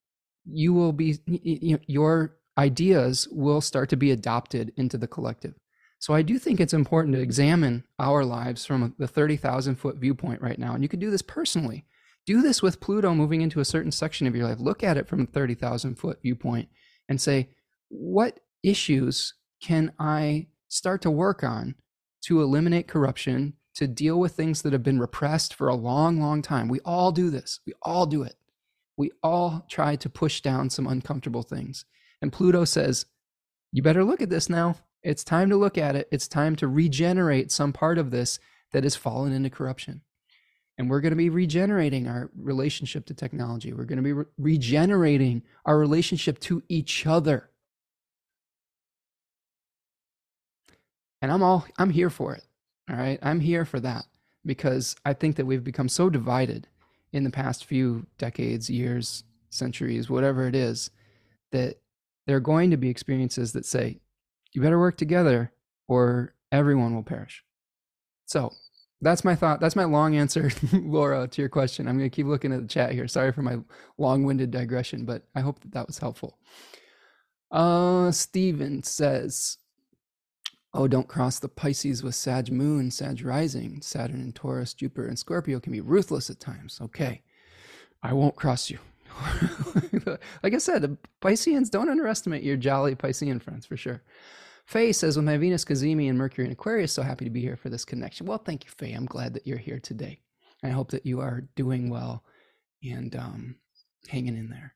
[SPEAKER 1] you will be you know, your ideas will start to be adopted into the collective. So I do think it's important to examine our lives from the 30,000 foot viewpoint right now. And you could do this personally. Do this with Pluto moving into a certain section of your life. Look at it from a 30,000 foot viewpoint and say, what issues can I start to work on to eliminate corruption, to deal with things that have been repressed for a long, long time? We all do this. We all do it. We all try to push down some uncomfortable things. And Pluto says, You better look at this now. It's time to look at it. It's time to regenerate some part of this that has fallen into corruption. And we're going to be regenerating our relationship to technology. We're going to be re- regenerating our relationship to each other. And i'm all i'm here for it all right i'm here for that because i think that we've become so divided in the past few decades years centuries whatever it is that there are going to be experiences that say you better work together or everyone will perish. So that's my thought. That's my long answer, Laura, to your question. I'm going to keep looking at the chat here. Sorry for my long winded digression, but I hope that that was helpful. Uh, Steven says, Oh, don't cross the Pisces with Sag Moon, Sag Rising. Saturn and Taurus, Jupiter and Scorpio can be ruthless at times. Okay. I won't cross you. like I said, the Pisceans don't underestimate your jolly Piscean friends for sure. Faye says, with my Venus, Cazimi, and Mercury in Aquarius, so happy to be here for this connection. Well, thank you, Faye. I'm glad that you're here today. I hope that you are doing well and um, hanging in there.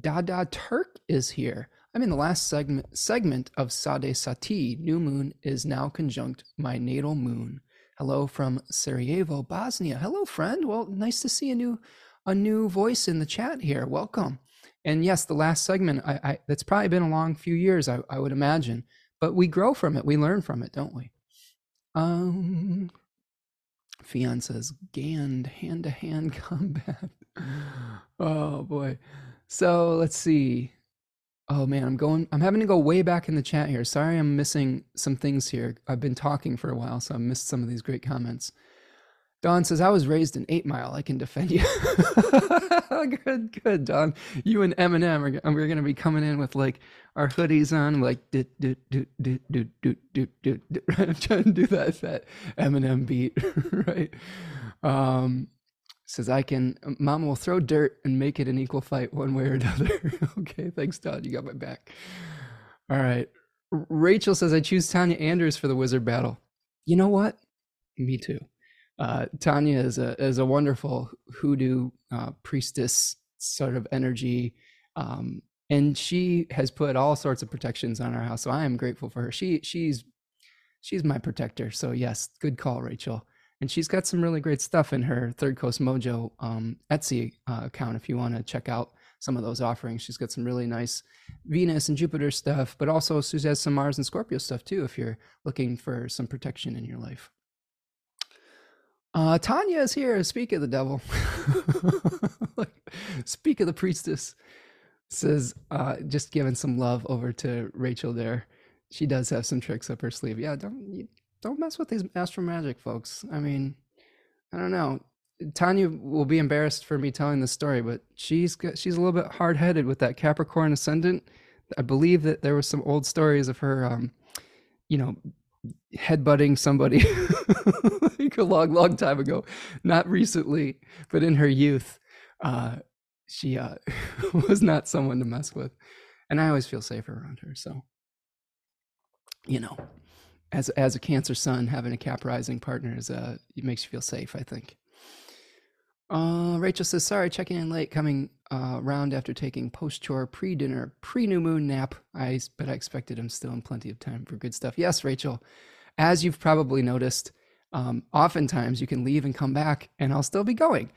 [SPEAKER 1] Dada Turk is here. I'm in the last segment segment of Sade Sati. New moon is now conjunct my natal moon. Hello from Sarajevo, Bosnia. Hello, friend. Well, nice to see a new a new voice in the chat here. Welcome. And yes, the last segment, I, I that's probably been a long few years, I, I would imagine but we grow from it. We learn from it, don't we? Um, Fion says, Gand, hand to hand combat. oh boy. So let's see. Oh man, I'm going, I'm having to go way back in the chat here. Sorry, I'm missing some things here. I've been talking for a while, so I missed some of these great comments. Don says, I was raised in Eight Mile. I can defend you. good, good, Don. You and Eminem are we're gonna be coming in with like our hoodies on, like do do do do do do do do. I'm trying to do that that Eminem beat, right? Um, says I can. Mom will throw dirt and make it an equal fight, one way or another. okay, thanks, Don. You got my back. All right. Rachel says I choose Tanya Anders for the wizard battle. You know what? Me too uh, Tanya is a is a wonderful hoodoo uh, priestess sort of energy, um, and she has put all sorts of protections on our house. So I am grateful for her. She she's she's my protector. So yes, good call, Rachel. And she's got some really great stuff in her Third Coast Mojo um, Etsy uh, account. If you want to check out some of those offerings, she's got some really nice Venus and Jupiter stuff, but also she has some Mars and Scorpio stuff too. If you're looking for some protection in your life. Uh, Tanya is here. Speak of the devil. Speak of the priestess. Says, uh, just giving some love over to Rachel there. She does have some tricks up her sleeve. Yeah, don't don't mess with these astro magic folks. I mean, I don't know. Tanya will be embarrassed for me telling this story, but she's she's a little bit hard headed with that Capricorn ascendant. I believe that there was some old stories of her, um, you know, headbutting somebody like a long, long time ago. Not recently, but in her youth, uh, she uh, was not someone to mess with. And I always feel safer around her. So, you know, as as a Cancer son, having a Cap Rising partner is uh, it makes you feel safe. I think. Uh, Rachel says, "Sorry, checking in late. Coming uh, around after taking post chore, pre dinner, pre new moon nap. I but I expected him still in plenty of time for good stuff. Yes, Rachel, as you've probably noticed, um, oftentimes you can leave and come back, and I'll still be going.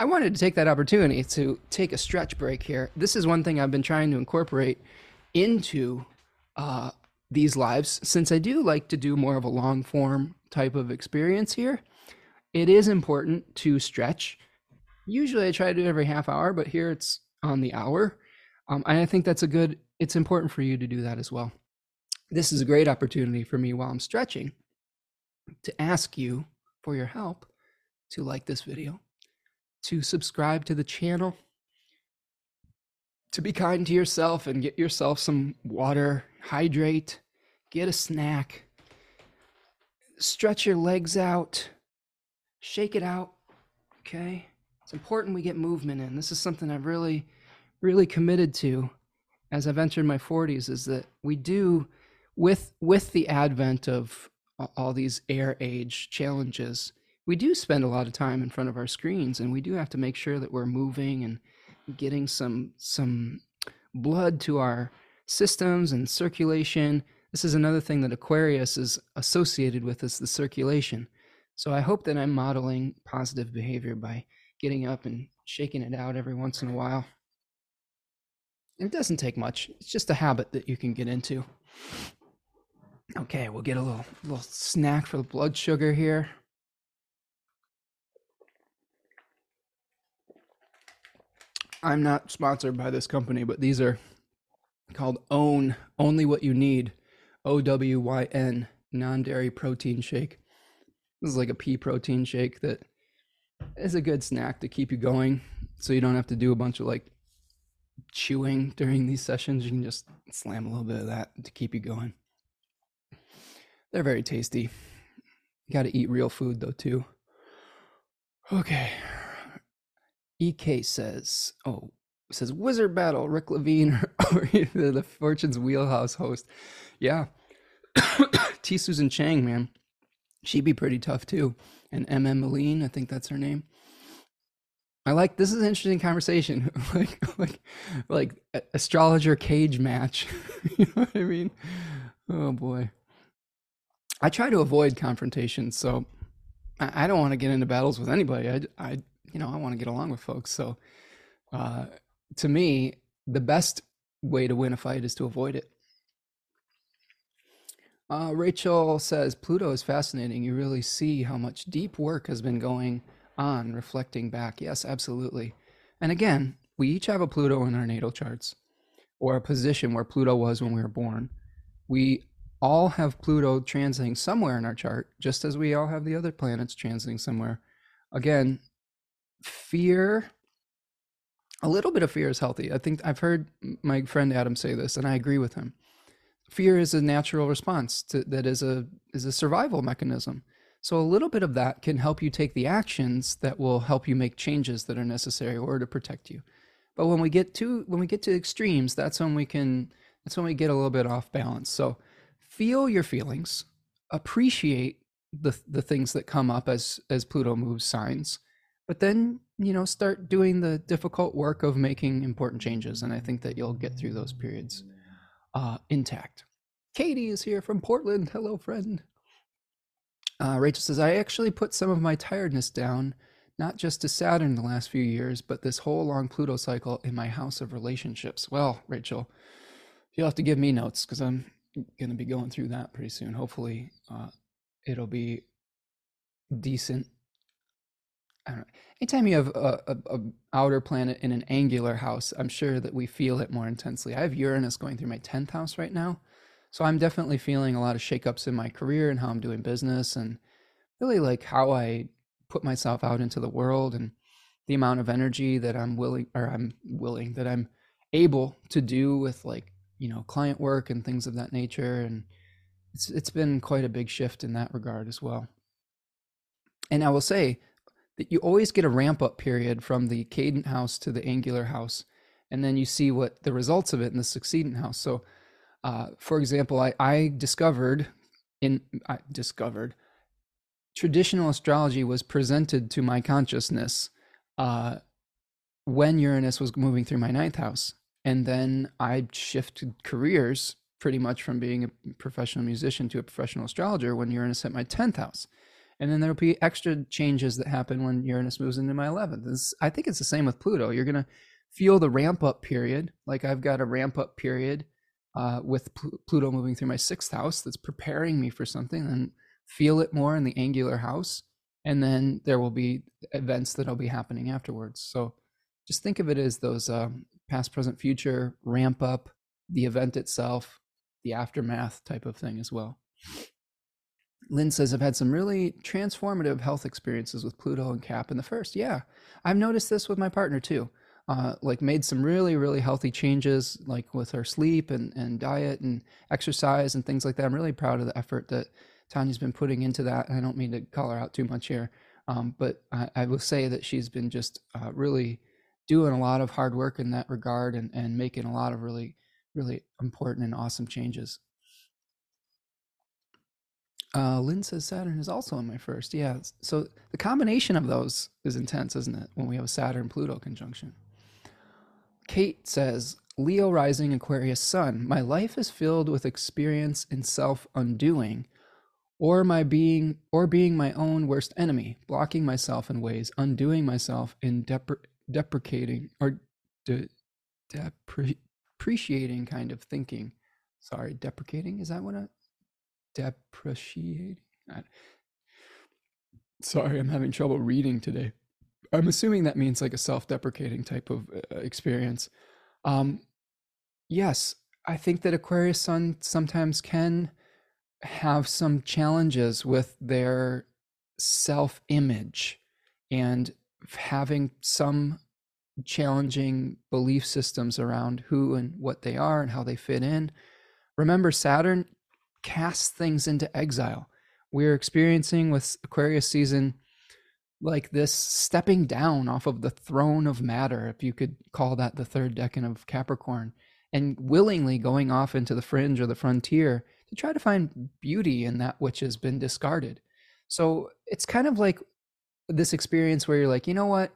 [SPEAKER 1] I wanted to take that opportunity to take a stretch break here. This is one thing I've been trying to incorporate into uh, these lives since I do like to do more of a long form type of experience here. It is important to stretch Usually I try to do it every half hour, but here it's on the hour. Um, and I think that's a good, it's important for you to do that as well. This is a great opportunity for me while I'm stretching to ask you for your help to like this video, to subscribe to the channel, to be kind to yourself and get yourself some water, hydrate, get a snack, stretch your legs out, shake it out, okay? it's important we get movement in. This is something I've really, really committed to as I've entered my 40s is that we do with with the advent of all these air age challenges, we do spend a lot of time in front of our screens and we do have to make sure that we're moving and getting some some blood to our systems and circulation. This is another thing that Aquarius is associated with is the circulation. So I hope that I'm modeling positive behavior by getting up and shaking it out every once in a while. It doesn't take much. It's just a habit that you can get into. Okay, we'll get a little little snack for the blood sugar here. I'm not sponsored by this company, but these are called Own Only What You Need. O W Y N non-dairy protein shake. This is like a pea protein shake that is a good snack to keep you going, so you don't have to do a bunch of like chewing during these sessions. You can just slam a little bit of that to keep you going. They're very tasty. You got to eat real food though too. Okay. EK says, oh, says Wizard Battle, Rick Levine or either the Fortune's Wheelhouse host. Yeah. T. Susan Chang, man. She'd be pretty tough too. And MM Meleen, I think that's her name. I like this is an interesting conversation. like like like astrologer cage match. you know what I mean? Oh boy. I try to avoid confrontation, so I, I don't want to get into battles with anybody. I, I you know, I want to get along with folks. So uh to me, the best way to win a fight is to avoid it. Uh, Rachel says Pluto is fascinating. You really see how much deep work has been going on reflecting back. Yes, absolutely. And again, we each have a Pluto in our natal charts or a position where Pluto was when we were born. We all have Pluto transiting somewhere in our chart, just as we all have the other planets transiting somewhere. Again, fear, a little bit of fear is healthy. I think I've heard my friend Adam say this, and I agree with him. Fear is a natural response to, that is a is a survival mechanism. So a little bit of that can help you take the actions that will help you make changes that are necessary or to protect you. But when we get to when we get to extremes, that's when we can that's when we get a little bit off balance. So feel your feelings, appreciate the the things that come up as as Pluto moves signs, but then you know start doing the difficult work of making important changes, and I think that you'll get through those periods uh, intact. Katie is here from Portland. Hello, friend. Uh, Rachel says, I actually put some of my tiredness down, not just to Saturn the last few years, but this whole long Pluto cycle in my house of relationships. Well, Rachel, you'll have to give me notes because I'm going to be going through that pretty soon. Hopefully, uh, it'll be decent. I don't know. Anytime you have a, a, a, outer planet in an angular house, I'm sure that we feel it more intensely. I have Uranus going through my 10th house right now. So I'm definitely feeling a lot of shakeups in my career and how I'm doing business and really like how I put myself out into the world and the amount of energy that I'm willing or I'm willing that I'm able to do with like, you know, client work and things of that nature and it's it's been quite a big shift in that regard as well. And I will say that you always get a ramp up period from the cadent house to the angular house and then you see what the results of it in the succedent house. So uh, for example, I, I discovered in I discovered traditional astrology was presented to my consciousness uh, when Uranus was moving through my ninth house, and then I shifted careers pretty much from being a professional musician to a professional astrologer when Uranus hit my tenth house. And then there'll be extra changes that happen when Uranus moves into my 11th. I think it's the same with Pluto. You're going to feel the ramp up period. Like I've got a ramp up period uh, with Pl- Pluto moving through my sixth house that's preparing me for something, and feel it more in the angular house. And then there will be events that'll be happening afterwards. So just think of it as those um, past, present, future ramp up, the event itself, the aftermath type of thing as well. Lynn says, I've had some really transformative health experiences with Pluto and Cap in the first. Yeah, I've noticed this with my partner too. Uh, like made some really really healthy changes like with her sleep and, and diet and exercise and things like that. I'm really proud of the effort that tanya's been putting into that and i don't mean to call her out too much here um, but I, I, will say that she's been just uh, really doing a lot of hard work in that regard and, and making a lot of really really important and awesome changes uh, Lynn says Saturn is also in my first. Yeah. So the combination of those is intense, isn't it? When we have a Saturn Pluto conjunction. Kate says, Leo rising Aquarius sun. My life is filled with experience in self undoing, or my being or being my own worst enemy, blocking myself in ways, undoing myself in depre- deprecating or de- depre- depreciating kind of thinking. Sorry, deprecating is that what I depreciating? Sorry, I'm having trouble reading today. I'm assuming that means like a self-deprecating type of uh, experience. Um, yes, I think that Aquarius Sun sometimes can have some challenges with their self image and having some challenging belief systems around who and what they are and how they fit in. Remember, Saturn casts things into exile. We're experiencing with Aquarius season like this stepping down off of the throne of matter, if you could call that the third decan of Capricorn, and willingly going off into the fringe or the frontier to try to find beauty in that which has been discarded. So it's kind of like this experience where you're like, you know what?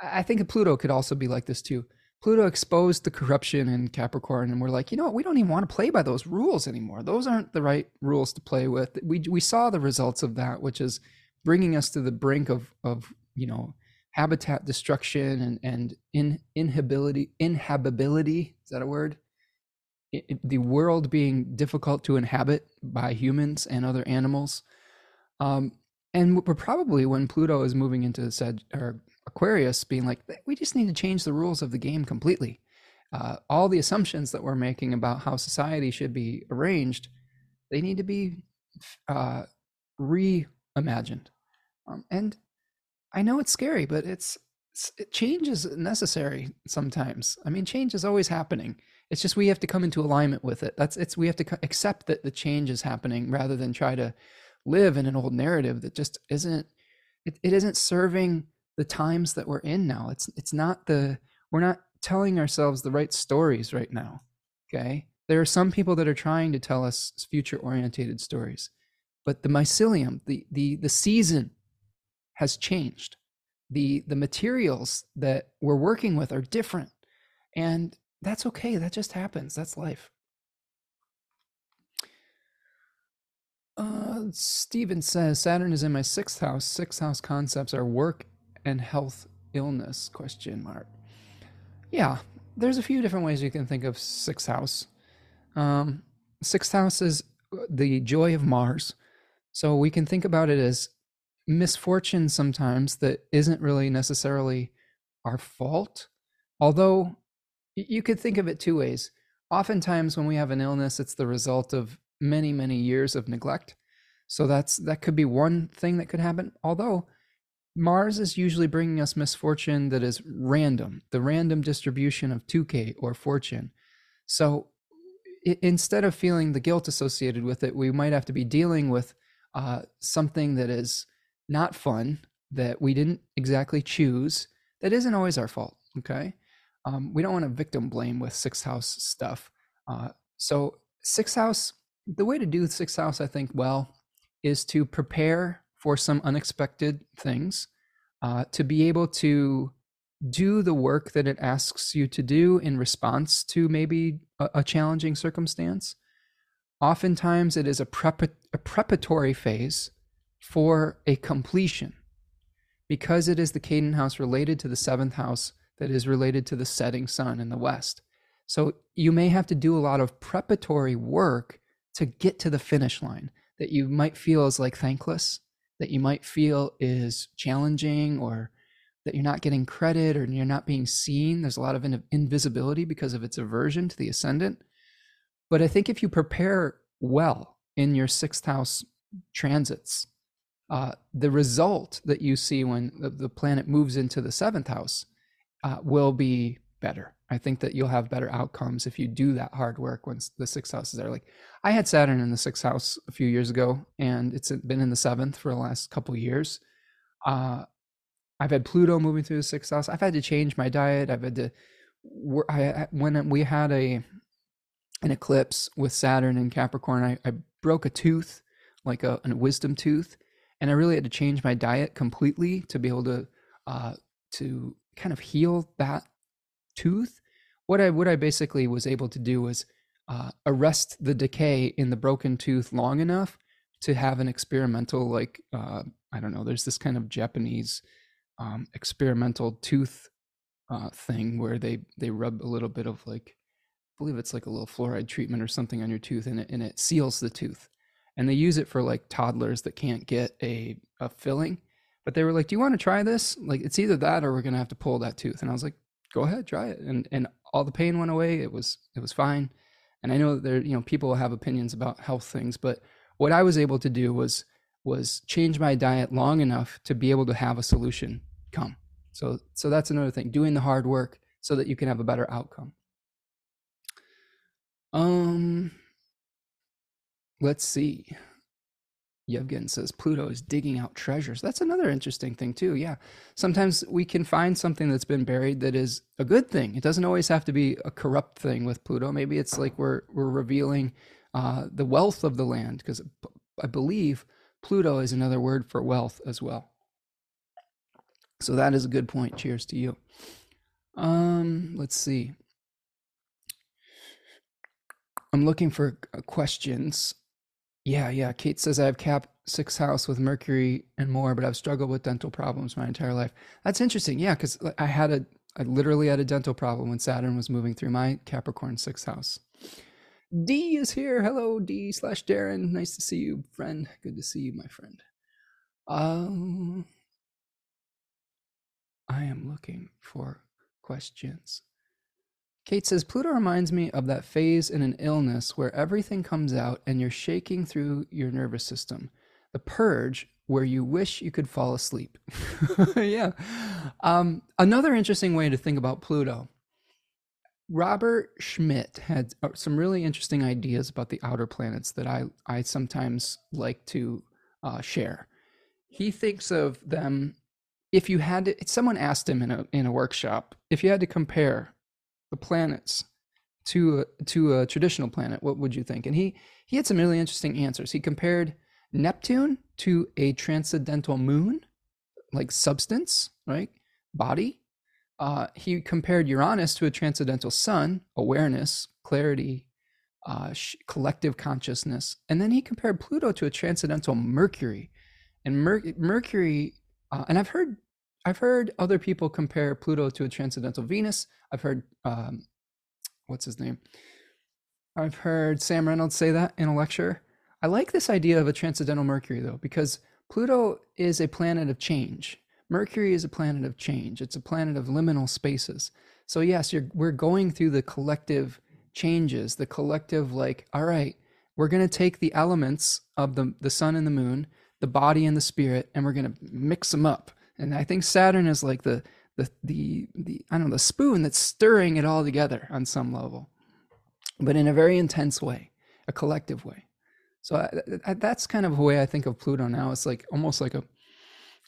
[SPEAKER 1] I think Pluto could also be like this too. Pluto exposed the corruption in Capricorn, and we're like, you know what? We don't even want to play by those rules anymore. Those aren't the right rules to play with. We we saw the results of that, which is bringing us to the brink of of you know habitat destruction and and in, inhabitability inhabitability is that a word it, it, the world being difficult to inhabit by humans and other animals um and we're probably when pluto is moving into Sag, or aquarius being like we just need to change the rules of the game completely uh, all the assumptions that we're making about how society should be arranged they need to be uh, re imagined. Um, and I know it's scary, but it's, it's it, change is necessary sometimes. I mean, change is always happening. It's just we have to come into alignment with it. That's it's we have to accept that the change is happening rather than try to live in an old narrative that just isn't it, it isn't serving the times that we're in now. It's it's not the we're not telling ourselves the right stories right now. Okay? There are some people that are trying to tell us future orientated stories but the mycelium, the the the season has changed. The the materials that we're working with are different. And that's okay. That just happens. That's life. Uh, Steven says Saturn is in my sixth house. Sixth house concepts are work and health illness question mark. Yeah, there's a few different ways you can think of sixth house. Um, sixth house is the joy of Mars. So we can think about it as misfortune sometimes that isn't really necessarily our fault. Although you could think of it two ways. Oftentimes when we have an illness, it's the result of many, many years of neglect. So that's that could be one thing that could happen. Although Mars is usually bringing us misfortune that is random, the random distribution of Tyche or fortune. So instead of feeling the guilt associated with it, we might have to be dealing with uh, something that is not fun, that we didn't exactly choose, that isn't always our fault. Okay. Um, we don't want to victim blame with sixth house stuff. Uh, so, sixth house, the way to do sixth house, I think, well, is to prepare for some unexpected things, uh, to be able to do the work that it asks you to do in response to maybe a, a challenging circumstance, Oftentimes, it is a, prep- a preparatory phase for a completion. Because it is the cadent house related to the seventh house that is related to the setting sun in the west. So you may have to do a lot of preparatory work to get to the finish line that you might feel is like thankless, that you might feel is challenging, or that you're not getting credit or you're not being seen. There's a lot of in- invisibility because of its aversion to the ascendant. But I think if you prepare well in your sixth house transits, uh, the result that you see when the, the, planet moves into the seventh house uh, will be better. I think that you'll have better outcomes if you do that hard work when the sixth house is there. Like I had Saturn in the sixth house a few years ago, and it's been in the seventh for the last couple years. Uh, I've had Pluto moving through the sixth house. I've had to change my diet. I've had to. I when we had a an eclipse with Saturn and Capricorn, I, I broke a tooth, like a, a, wisdom tooth, and I really had to change my diet completely to be able to uh, to kind of heal that tooth. What I what I basically was able to do was uh, arrest the decay in the broken tooth long enough to have an experimental like uh, I don't know. There's this kind of Japanese um, experimental tooth uh, thing where they they rub a little bit of like I believe it's like a little fluoride treatment or something on your tooth and it, and it seals the tooth. And they use it for like toddlers that can't get a, a filling. But they were like do you want to try this? Like it's either that or we're going to have to pull that tooth. And i was like go ahead try it. And and all the pain went away it was it was fine and i know that there you know people have opinions about health things but what I was able to do was was change my diet long enough to be able to have a solution come. So so that's another thing, doing the hard work so that you can have a better outcome. Um let's see. Yevgen says Pluto is digging out treasures. That's another interesting thing too. Yeah. Sometimes we can find something that's been buried that is a good thing. It doesn't always have to be a corrupt thing with Pluto. Maybe it's like we're we're revealing uh, the wealth of the land because I believe Pluto is another word for wealth as well. So that is a good point. Cheers to you. Um, let's see. I'm looking for uh, questions. Yeah, yeah. Kate says I have cap six house with Mercury and more, but I've struggled with dental problems my entire life. That's interesting. Yeah, because I had a, I literally had a dental problem when Saturn was moving through my Capricorn sixth house. D is here. Hello, D slash Darren. Nice to see you, friend. Good to see you, my friend. Um, I am looking for questions. Kate says Pluto reminds me of that phase in an illness where everything comes out and you're shaking through your nervous system. The purge where you wish you could fall asleep. yeah. Um, another interesting way to think about Pluto Robert Schmidt had uh, some really interesting ideas about the outer planets that I, I sometimes like to uh, share. He thinks of them if you had to, someone asked him in a, in a workshop, if you had to compare the planets to a, to a traditional planet, what would you think? And he, he had some really interesting answers. He compared Neptune to a transcendental moon, like substance, right? Body uh, he compared Uranus to a transcendental sun, awareness, clarity, uh, sh- collective consciousness. And then he compared Pluto to a transcendental Mercury. And Mer- Mercury, uh, and I've heard I've heard other people compare Pluto to a transcendental Venus. I've heard um, what's his name? I've heard Sam Reynolds say that in a lecture. I like this idea of a transcendental Mercury though, because Pluto is a planet of change. Mercury is a planet of change. It's a planet of liminal spaces. So yes, we're going through the collective changes, the collective like, all right, we're going to take the elements of the the sun and the moon, the body and the spirit, and we're going to mix them up. And I think Saturn is like the the the the I don't know the spoon that's stirring it all together on some level, but in a very intense way, a collective way. So I, I, that's kind of the way I think of Pluto now. It's like almost like a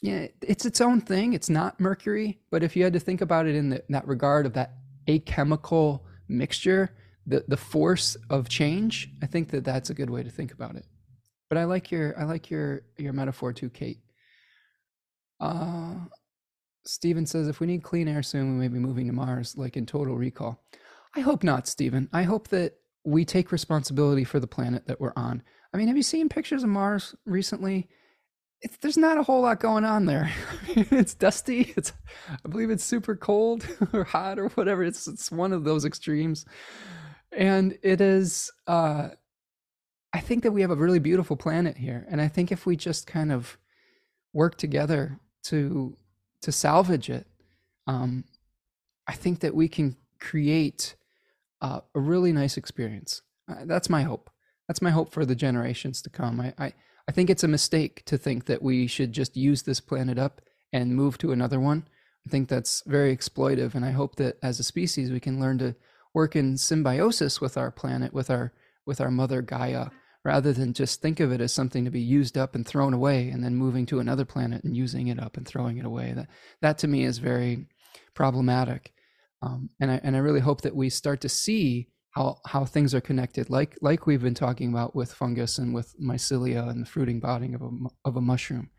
[SPEAKER 1] yeah, it's its own thing. It's not mercury, but if you had to think about it in, the, in that regard of that alchemical mixture, the the force of change, I think that that's a good way to think about it. But I like your I like your your metaphor too, Kate. Uh, Steven says if we need clean air soon, we may be moving to Mars, like in Total Recall. I hope not, Steven. I hope that we take responsibility for the planet that we're on. I mean, have you seen pictures of Mars recently? it's, there's not a whole lot going on there. it's dusty. It's I believe it's super cold or hot or whatever. It's it's one of those extremes, and it is. Uh, I think that we have a really beautiful planet here, and I think if we just kind of work together to to salvage it, um, I think that we can create uh, a really nice experience. Uh, that's my hope. That's my hope for the generations to come. I, I I think it's a mistake to think that we should just use this planet up and move to another one. I think that's very exploitive. And I hope that as a species, we can learn to work in symbiosis with our planet, with our, with our mother Gaia, rather than just think of it as something to be used up and thrown away and then moving to another planet and using it up and throwing it away. That, that to me is very problematic. Um, and I, and I really hope that we start to see how how things are connected like like we've been talking about with fungus and with mycelia and the fruiting body of a of a mushroom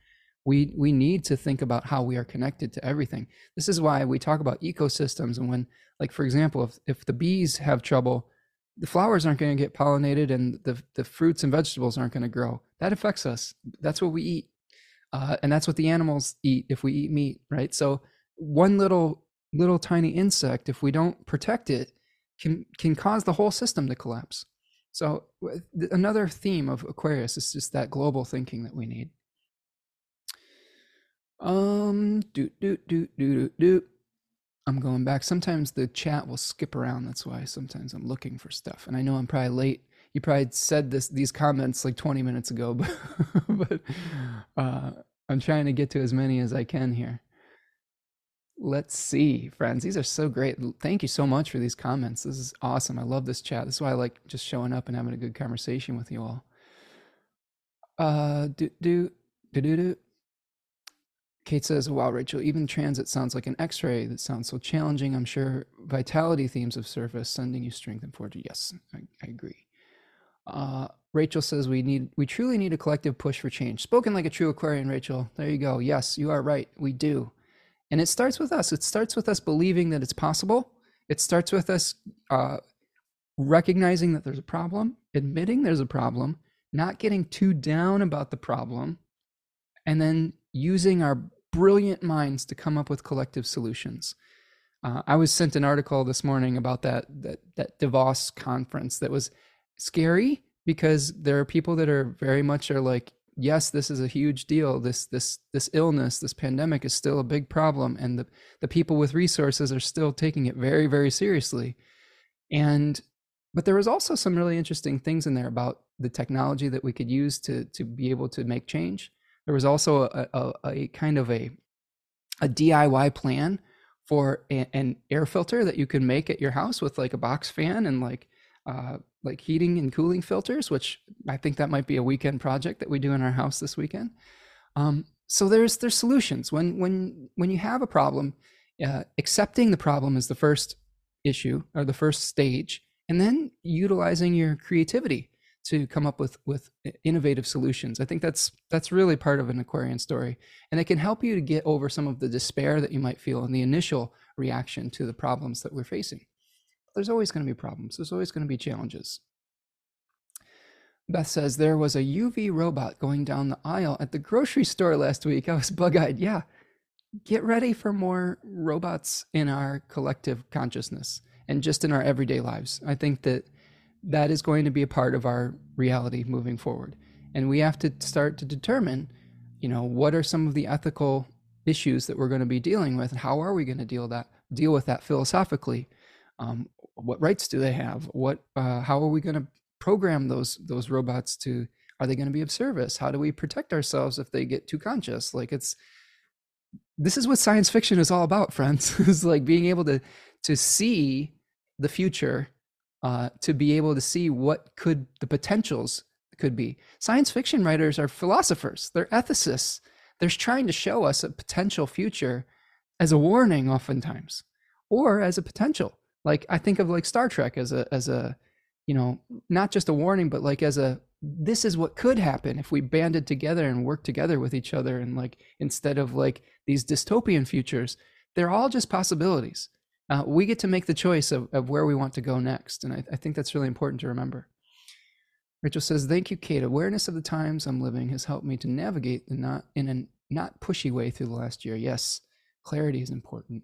[SPEAKER 1] we we need to think about how we are connected to everything this is why we talk about ecosystems and when like for example if if the bees have trouble the flowers aren't going to get pollinated and the the fruits and vegetables aren't going to grow that affects us that's what we eat uh, and that's what the animals eat if we eat meat right so one little little tiny insect if we don't protect it can can cause the whole system to collapse. So another theme of Aquarius is just that global thinking that we need. Um, do do do do do do. I'm going back. Sometimes the chat will skip around. That's why sometimes I'm looking for stuff. And I know I'm probably late. you probably said this these comments like 20 minutes ago, but, but uh, I'm trying to get to as many as I can here. Let's see, friends. These are so great. Thank you so much for these comments. This is awesome. I love this chat. This is why I like just showing up and having a good conversation with you all. Uh, do do do do do. Kate says, "Wow, Rachel, even transit sounds like an X-ray. That sounds so challenging. I'm sure vitality themes of service, sending you strength and fortitude. Yes, I, I agree." Uh, Rachel says, "We need, we truly need a collective push for change." Spoken like a true Aquarian, Rachel. There you go. Yes, you are right. We do, and it starts with us. It starts with us believing that it's possible. It starts with us uh, recognizing that there's a problem, admitting there's a problem, not getting too down about the problem, and then using our brilliant minds to come up with collective solutions. Uh, I was sent an article this morning about that, that that Davos conference that was scary because there are people that are very much are like, yes, this is a huge deal. This this this illness, this pandemic is still a big problem, and the the people with resources are still taking it very very seriously. And but there was also some really interesting things in there about the technology that we could use to to be able to make change there was also a, a, a kind of a, a DIY plan for a, an air filter that you can make at your house with like a box fan and like uh, like heating and cooling filters, which I think that might be a weekend project that we do in our house this weekend. Um, so there's there's solutions when when when you have a problem, uh, accepting the problem is the first issue or the first stage, and then utilizing your creativity to come up with with innovative solutions. I think that's that's really part of an Aquarian story, and it can help you to get over some of the despair that you might feel in the initial reaction to the problems that we're facing. There's always going to be problems. There's always going to be challenges. Beth says there was a UV robot going down the aisle at the grocery store last week. I was bug-eyed. Yeah, get ready for more robots in our collective consciousness and just in our everyday lives. I think that that is going to be a part of our reality moving forward. And we have to start to determine, you know, what are some of the ethical issues that we're going to be dealing with, and how are we going to deal that deal with that philosophically? Um, what rights do they have? What uh, how are we going to program those those robots to? Are they going to be of service? How do we protect ourselves if they get too conscious? Like it's this is what science fiction is all about, friends. is like being able to to see the future uh, to be able to see what could the potentials could be. Science fiction writers are philosophers, they're ethicists. They're trying to show us a potential future as a warning, oftentimes, or as a potential. Like I think of like Star Trek as a as a you know not just a warning, but like as a this is what could happen if we banded together and worked together with each other and like instead of like these dystopian futures they're all just possibilities uh, we get to make the choice of, of where we want to go next. And I, I think that's really important to remember. Rachel says, Thank you, Kate. Awareness of the times I'm living has helped me to navigate the not in a not pushy way through the last year. Yes, clarity is important.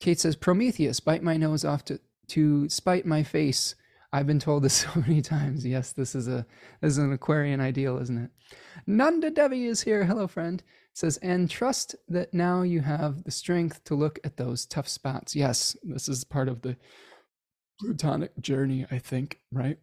[SPEAKER 1] Kate says, Prometheus, bite my nose off to, to spite my face. I've been told this so many times. Yes, this is a this is an Aquarian ideal, isn't it? Nanda Devi is here. Hello, friend says, and trust that now you have the strength to look at those tough spots. Yes, this is part of the plutonic journey, I think, right?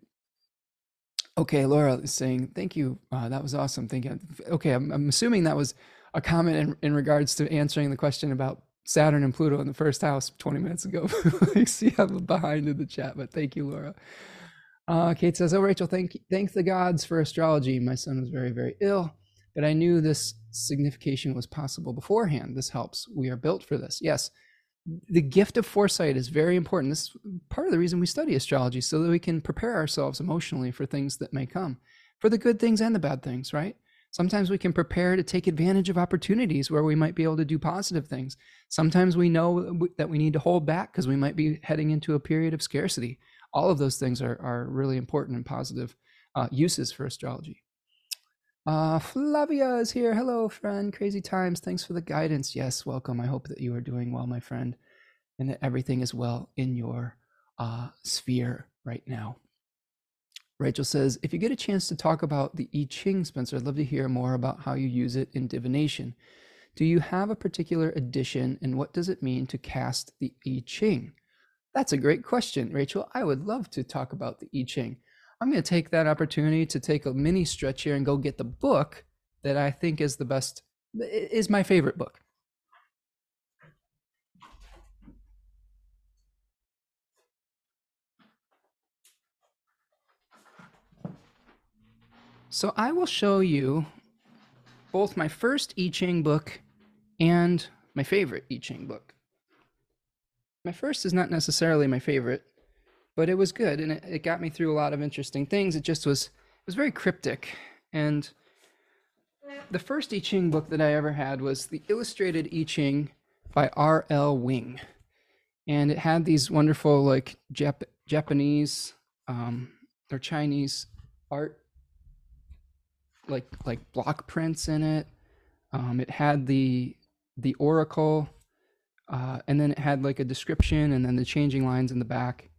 [SPEAKER 1] Okay, Laura is saying, thank you. Uh, that was awesome. Thank you. Okay, I'm, I'm assuming that was a comment in, in regards to answering the question about Saturn and Pluto in the first house 20 minutes ago. I see I'm behind in the chat, but thank you, Laura. Uh, Kate says, Oh, Rachel, thank, thank the gods for astrology. My son was very, very ill, but I knew this signification was possible beforehand. This helps. We are built for this. Yes, the gift of foresight is very important. This is part of the reason we study astrology, so that we can prepare ourselves emotionally for things that may come, for the good things and the bad things, right? Sometimes we can prepare to take advantage of opportunities where we might be able to do positive things. Sometimes we know that we need to hold back because we might be heading into a period of scarcity. All of those things are, are really important and positive uh, uses for astrology. Uh, Flavia is here. Hello, friend. Crazy times. Thanks for the guidance. Yes, welcome. I hope that you are doing well, my friend, and that everything is well in your uh, sphere right now. Rachel says, if you get a chance to talk about the I Ching, Spencer, I'd love to hear more about how you use it in divination. Do you have a particular edition, and what does it mean to cast the I Ching? That's a great question, Rachel. I would love to talk about the I Ching. I'm going to take that opportunity to take a mini stretch here and go get the book that I think is the best, is my favorite book. So I will show you both my first I Ching book and my favorite I Ching book. My first is not necessarily my favorite, but it was good and it, it got me through a lot of interesting things. It just was it was very cryptic. And the first I Ching book that I ever had was the Illustrated I Ching by R.L. Wing. And it had these wonderful like Jap- Japanese um, or Chinese art like like block prints in it. Um, it had the the oracle, uh, and then it had like a description, and then the changing lines in the back.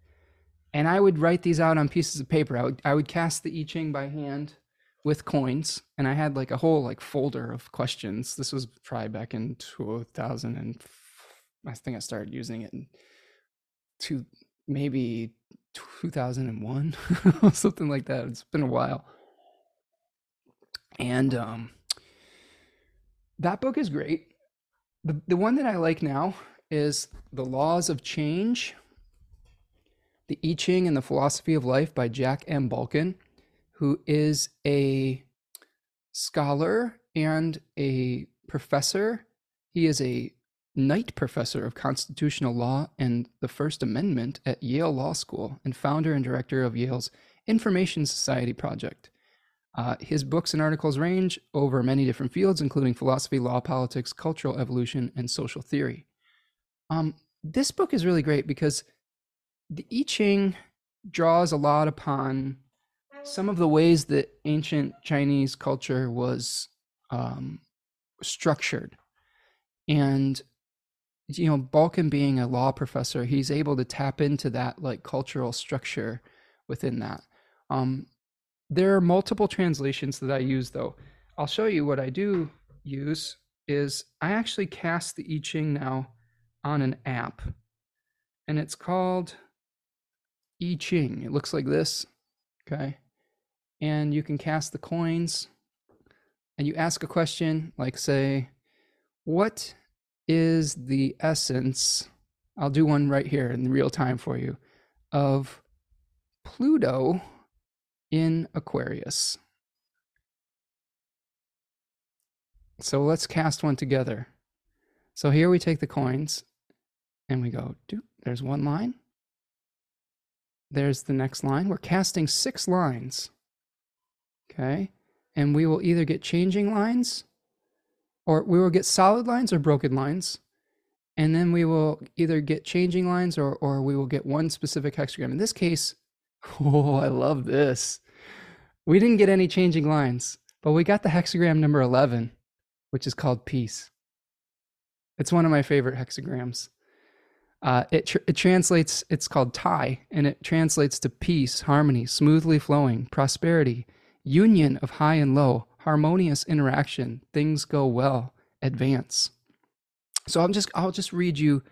[SPEAKER 1] And I would write these out on pieces of paper. I would I would cast the I Ching by hand with coins, and I had like a whole like folder of questions. This was probably back in two thousand and I think I started using it in two maybe 2001 something like that it's been a while and um, that book is great. The, the one that I like now is The Laws of Change, The I Ching and the Philosophy of Life by Jack M. Balkin, who is a scholar and a professor. He is a Knight Professor of Constitutional Law and the First Amendment at Yale Law School and founder and director of Yale's Information Society Project. Uh, his books and articles range over many different fields, including philosophy, law, politics, cultural evolution, and social theory. Um, this book is really great because the I Ching draws a lot upon some of the ways that ancient Chinese culture was um, structured. And, you know, Balkin being a law professor, he's able to tap into that like cultural structure within that. Um, there are multiple translations that I use though. I'll show you what I do use is I actually cast the I Ching now on an app and it's called I Ching. It looks like this. Okay. And you can cast the coins and you ask a question like, say, what is the essence? I'll do one right here in real time for you of Pluto in Aquarius. So let's cast one together. So here we take the coins and we go, there's one line. There's the next line. We're casting six lines. Okay. And we will either get changing lines or we will get solid lines or broken lines. And then we will either get changing lines or, or we will get one specific hexagram. In this case, Oh, I love this. We didn't get any changing lines, but we got the hexagram number 11, which is called peace. It's one of my favorite hexagrams. Uh, it, tr- it translates, it's called Tai, and it translates to peace, harmony, smoothly flowing, prosperity, union of high and low, harmonious interaction, things go well, advance. So I'm just, I'll just read you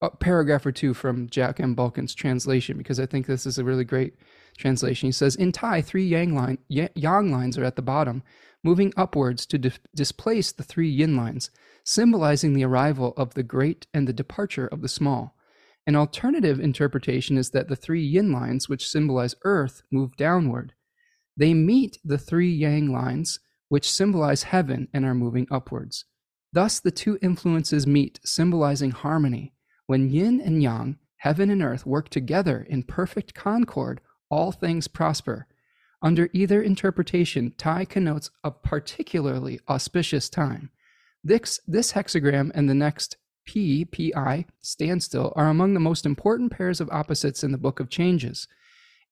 [SPEAKER 1] a paragraph or two from Jack M. Balkin's translation because I think this is a really great translation. He says, In Tai, three yang, line, yang lines are at the bottom, moving upwards to di- displace the three yin lines, symbolizing the arrival of the great and the departure of the small. An alternative interpretation is that the three yin lines, which symbolize earth, move downward. They meet the three yang lines, which symbolize heaven and are moving upwards. Thus, the two influences meet, symbolizing harmony. When yin and yang, heaven and earth, work together in perfect concord, all things prosper. Under either interpretation, Tai connotes a particularly auspicious time. This, this hexagram and the next P, PI, standstill, are among the most important pairs of opposites in the Book of Changes.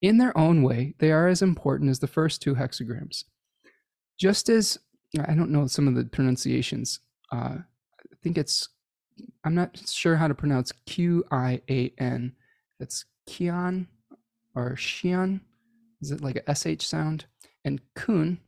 [SPEAKER 1] In their own way, they are as important as the first two hexagrams. Just as, I don't know some of the pronunciations, uh, I think it's I'm not sure how to pronounce Q I A N. That's Kian or Xian. Is it like a SH sound? And Kun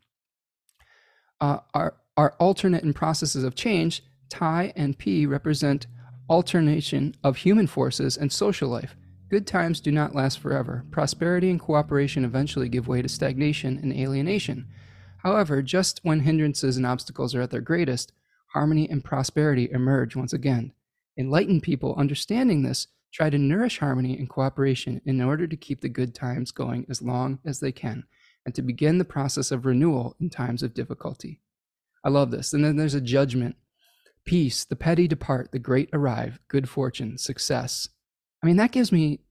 [SPEAKER 1] uh, are, are alternate in processes of change. Tai and P represent alternation of human forces and social life. Good times do not last forever. Prosperity and cooperation eventually give way to stagnation and alienation. However, just when hindrances and obstacles are at their greatest, harmony and prosperity emerge once again. Enlightened people, understanding this, try to nourish harmony and cooperation in order to keep the good times going as long as they can and to begin the process of renewal in times of difficulty. I love this. And then there's a judgment peace, the petty depart, the great arrive, good fortune, success. I mean, that gives me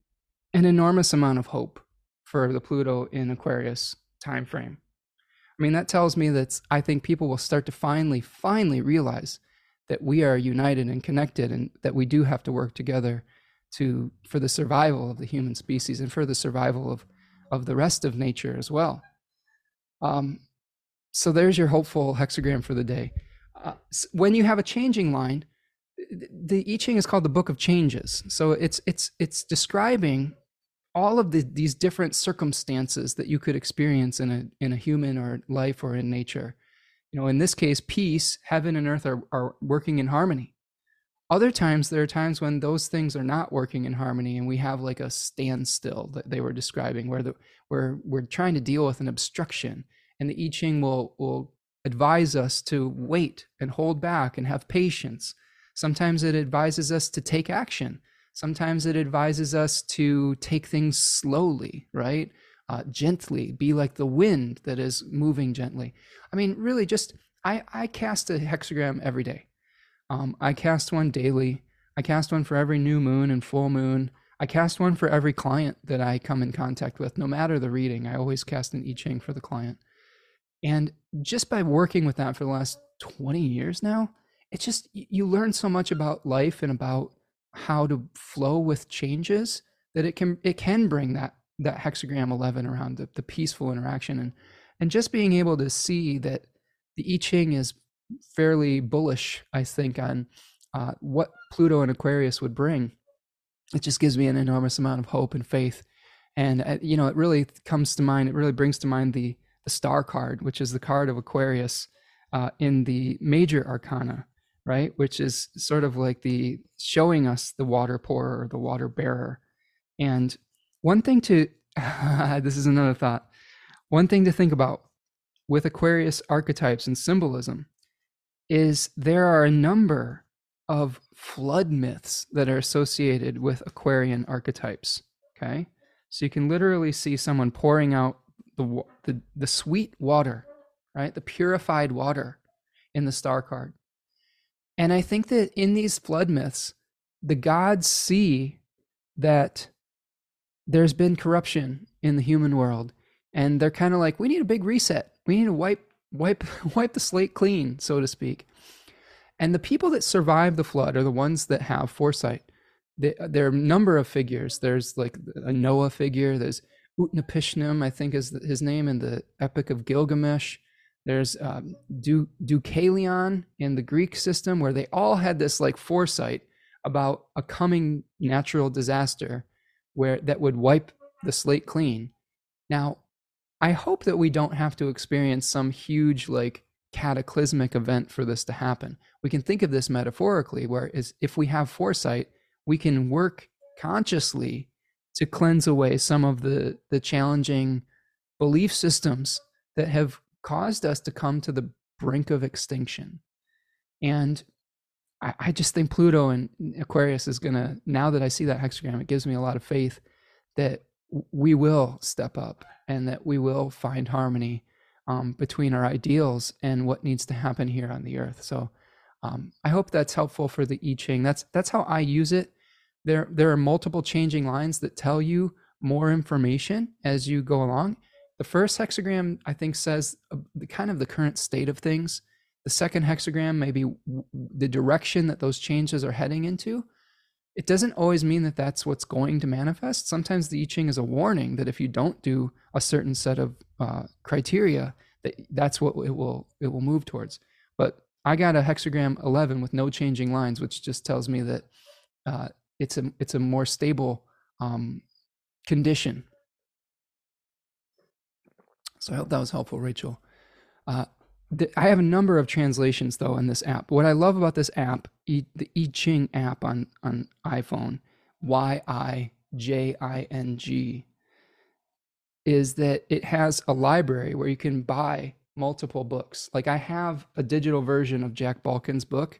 [SPEAKER 1] an enormous amount of hope for the Pluto in Aquarius time frame. I mean, that tells me that I think people will start to finally, finally realize that we are united and connected and that we do have to work together to for the survival of the human species and for the survival of of the rest of nature as well. Um, so there's your hopeful hexagram for the day. Uh, when you have a changing line, the I Ching is called the Book of Changes. So it's it's it's describing all of the, these different circumstances that you could experience in a in a human or life or in nature. You know, in this case, peace, heaven and earth are, are working in harmony. Other times, there are times when those things are not working in harmony, and we have like a standstill that they were describing, where the where we're trying to deal with an obstruction, and the I Ching will will advise us to wait and hold back and have patience. Sometimes it advises us to take action. Sometimes it advises us to take things slowly, right? Uh, gently, be like the wind that is moving gently. I mean, really, just I, I cast a hexagram every day. Um, I cast one daily. I cast one for every new moon and full moon. I cast one for every client that I come in contact with, no matter the reading. I always cast an I Ching for the client. And just by working with that for the last 20 years now, it's just you learn so much about life and about how to flow with changes that it can it can bring that that hexagram 11 around the, the peaceful interaction and and just being able to see that the I Ching is fairly bullish, I think, on uh, what Pluto and Aquarius would bring. It just gives me an enormous amount of hope and faith. And, uh, you know, it really comes to mind, it really brings to mind the, the star card, which is the card of Aquarius uh, in the major arcana, right? Which is sort of like the showing us the water pourer the water bearer. And one thing to, this is another thought, one thing to think about with Aquarius archetypes and symbolism is there are a number of flood myths that are associated with Aquarian archetypes. Okay. So you can literally see someone pouring out the, the, the sweet water, right? The purified water in the star card. And I think that in these flood myths, the gods see that there's been corruption in the human world. And they're kind of like, we need a big reset. We need to wipe wipe wipe the slate clean, so to speak. And the people that survive the flood are the ones that have foresight. there are a number of figures. There's like a Noah figure. There's Utnapishtim, I think is his name in the Epic of Gilgamesh. There's um, du- Deucalion in the Greek system, where they all had this like foresight about a coming natural disaster, where that would wipe the slate clean. Now, I hope that we don't have to experience some huge, like, cataclysmic event for this to happen. We can think of this metaphorically, whereas if we have foresight, we can work consciously to cleanse away some of the, the challenging belief systems that have caused us to come to the brink of extinction. And I, I just think Pluto and Aquarius is going to, now that I see that hexagram, it gives me a lot of faith that we will step up and that we will find harmony um, between our ideals and what needs to happen here on the earth. So um, I hope that's helpful for the I Ching. That's that's how I use it. There there are multiple changing lines that tell you more information as you go along. The first hexagram I think says uh, the kind of the current state of things. The second hexagram maybe the direction that those changes are heading into it doesn't always mean that that's what's going to manifest. Sometimes the I Ching is a warning that if you don't do a certain set of uh, criteria, that that's what it will it will move towards. But I got a hexagram 11 with no changing lines, which just tells me that uh, it's a it's a more stable um, condition. So I hope that was helpful, Rachel. Uh, I have a number of translations though in this app. What I love about this app, the I Ching app on on iPhone, Y I J I N G, is that it has a library where you can buy multiple books. Like I have a digital version of Jack Balkin's book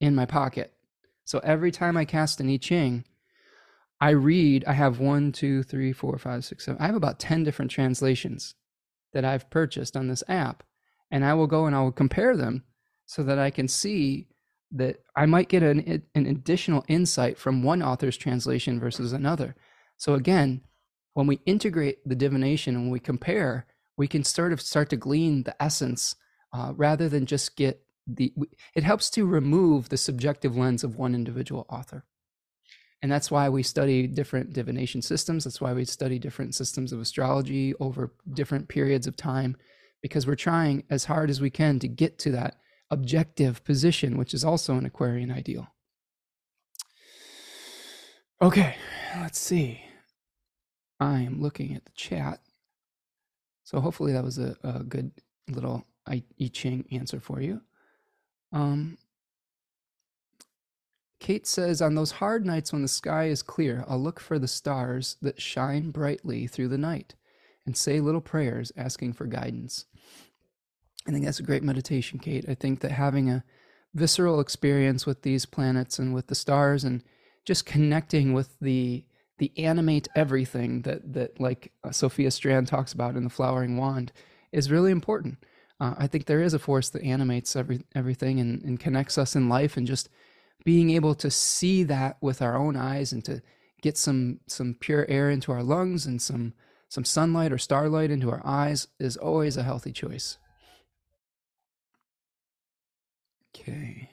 [SPEAKER 1] in my pocket. So every time I cast an I Ching, I read, I have one, two, three, four, five, six, seven. I have about 10 different translations that I've purchased on this app. And I will go and I will compare them so that I can see that I might get an, an additional insight from one author's translation versus another. So again, when we integrate the divination and we compare, we can sort of start to glean the essence uh, rather than just get the. It helps to remove the subjective lens of one individual author. And that's why we study different divination systems. That's why we study different systems of astrology over different periods of time, because we're trying as hard as we can to get to that objective position, which is also an Aquarian ideal. Okay, let's see. I am looking at the chat. So hopefully that was a, a good little I, Ching answer for you. Um, Kate says, On those hard nights when the sky is clear, I'll look for the stars that shine brightly through the night and say little prayers asking for guidance. I think that's a great meditation, Kate. I think that having a visceral experience with these planets and with the stars and just connecting with the the animate everything that that like uh, Sophia Strand talks about in the flowering wand is really important. Uh, I think there is a force that animates every everything and, and connects us in life, and just being able to see that with our own eyes and to get some some pure air into our lungs and some some sunlight or starlight into our eyes is always a healthy choice. Okay.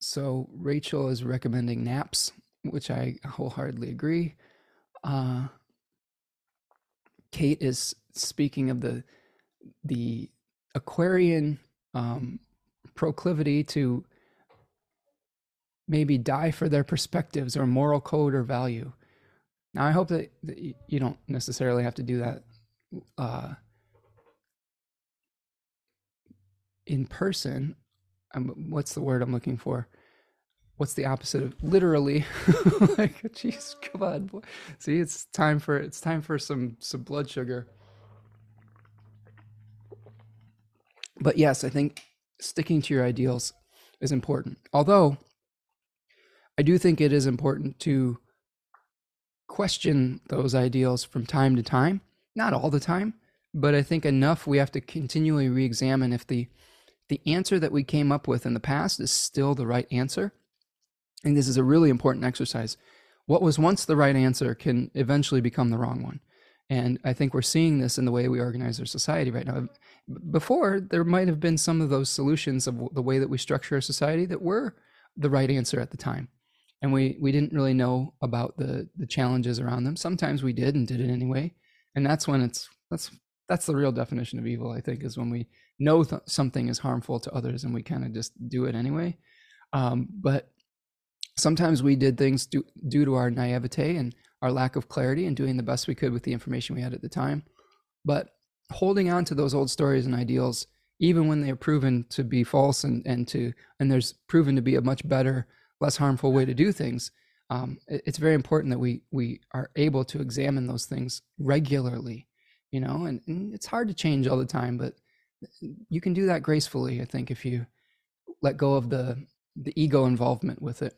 [SPEAKER 1] So Rachel is recommending naps, which I wholeheartedly agree. Uh, Kate is speaking of the the Aquarian um, proclivity to maybe die for their perspectives or moral code or value. Now, I hope that, that you don't necessarily have to do that uh, in person. Um, what's the word I'm looking for? What's the opposite of literally? like, jeez, come on. Boy. See, it's time for it's time for some some blood sugar. But yes, I think sticking to your ideals is important. Although I do think it is important to question those ideals from time to time, not all the time, but I think enough we have to continually re-examine if the the answer that we came up with in the past is still the right answer. And this is a really important exercise. What was once the right answer can eventually become the wrong one. And I think we're seeing this in the way we organize our society right now. Before, there might have been some of those solutions of the way that we structure our society that were the right answer at the time. And we, we didn't really know about the, the challenges around them. Sometimes we did and did it anyway. And that's when it's, that's, that's the real definition of evil, I think, is when we know th- something is harmful to others and we kind of just do it anyway. Um, but sometimes we did things due, to our naivete and our lack of clarity and doing the best we could with the information we had at the time. But holding on to those old stories and ideals, even when they are proven to be false and, and to and there's proven to be a much better, less harmful way to do things, um, it, it's very important that we we are able to examine those things regularly, you know. And, and it's hard to change all the time, but you can do that gracefully. I think if you let go of the the ego involvement with it.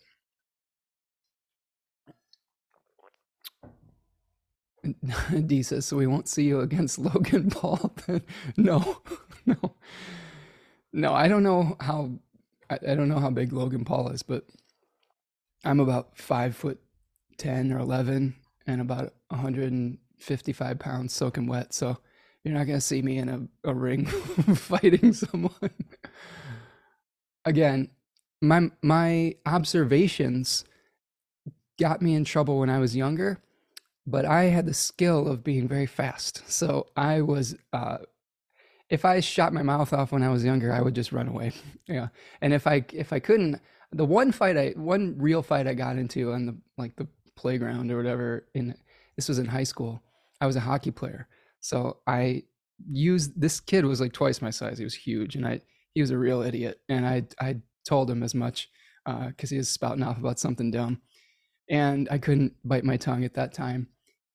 [SPEAKER 1] D says, so we won't see you against Logan Paul. Then no, no, no. I don't know how. I, I don't know how big Logan Paul is, but I'm about five foot ten or eleven, and about 155 pounds soaking wet. So you're not gonna see me in a, a ring fighting someone. Again, my my observations got me in trouble when I was younger but I had the skill of being very fast. So I was, uh, if I shot my mouth off when I was younger, I would just run away. yeah, and if I if I couldn't, the one fight I one real fight I got into on the like the playground or whatever in this was in high school. I was a hockey player, so I used this kid was like twice my size. He was huge, and I he was a real idiot, and I I told him as much because uh, he was spouting off about something dumb and I couldn't bite my tongue at that time.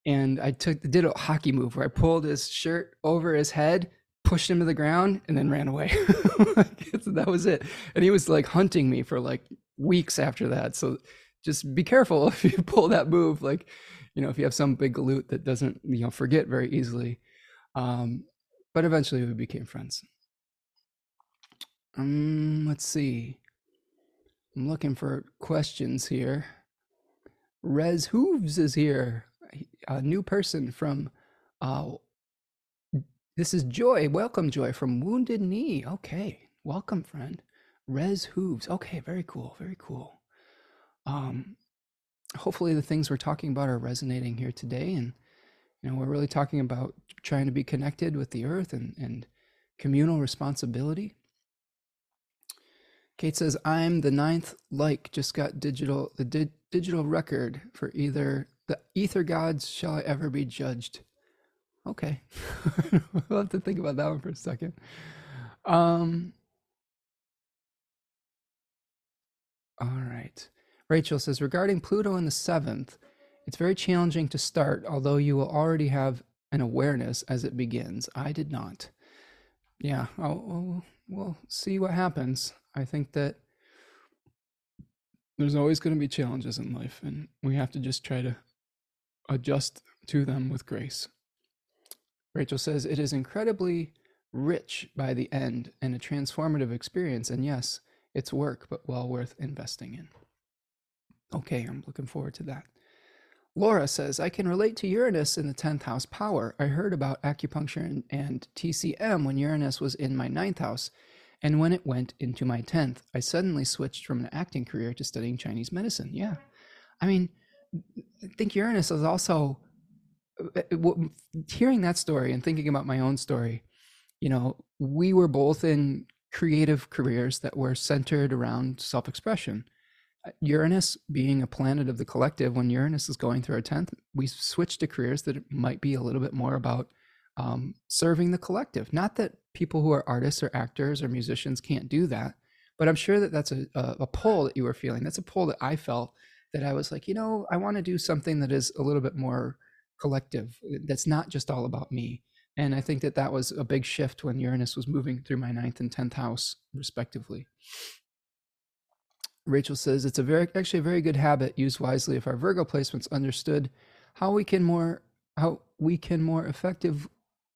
[SPEAKER 1] And I took did a hockey move where I pulled his shirt over his head, pushed him to the ground, and then ran away. that was it. And he was like hunting me for like weeks after that. So just be careful if you pull that move. Like, you know, if you have some big galoot that doesn't, you know, forget very easily. Um, but eventually we became friends. Um, let's see. I'm looking for questions here. Rez Hooves is here, a new person from. Uh, this is Joy. Welcome, Joy from Wounded Knee. Okay, welcome, friend. Rez Hooves. Okay, very cool. Very cool. Um, hopefully the things we're talking about are resonating here today, and you know we're really talking about trying to be connected with the earth and and communal responsibility. Kate says, "I'm the ninth like. Just got digital the di- digital record for either the ether gods shall I ever be judged." Okay, we'll have to think about that one for a second. Um. All right. Rachel says, regarding Pluto in the seventh, it's very challenging to start, although you will already have an awareness as it begins. I did not. Yeah, I'll, we'll see what happens. I think that there's always going to be challenges in life, and we have to just try to adjust to them with grace. Rachel says, It is incredibly rich by the end and a transformative experience. And yes, it's work, but well worth investing in. Okay, I'm looking forward to that. Laura says, I can relate to Uranus in the 10th house power. I heard about acupuncture and, and TCM when Uranus was in my ninth house. And when it went into my 10th, I suddenly switched from an acting career to studying Chinese medicine. Yeah. I mean, I think Uranus is also uh, uh, hearing that story and thinking about my own story. You know, we were both in creative careers that were centered around self expression. Uranus being a planet of the collective, when Uranus is going through our 10th, we switch to careers that might be a little bit more about um, serving the collective. Not that people who are artists or actors or musicians can't do that, but I'm sure that that's a, a, a pull that you were feeling. That's a pull that I felt that I was like, you know, I want to do something that is a little bit more collective, that's not just all about me. And I think that that was a big shift when Uranus was moving through my ninth and 10th house, respectively. Rachel says it's a very, actually a very good habit used wisely if our Virgo placements understood how we can more, how we can more effective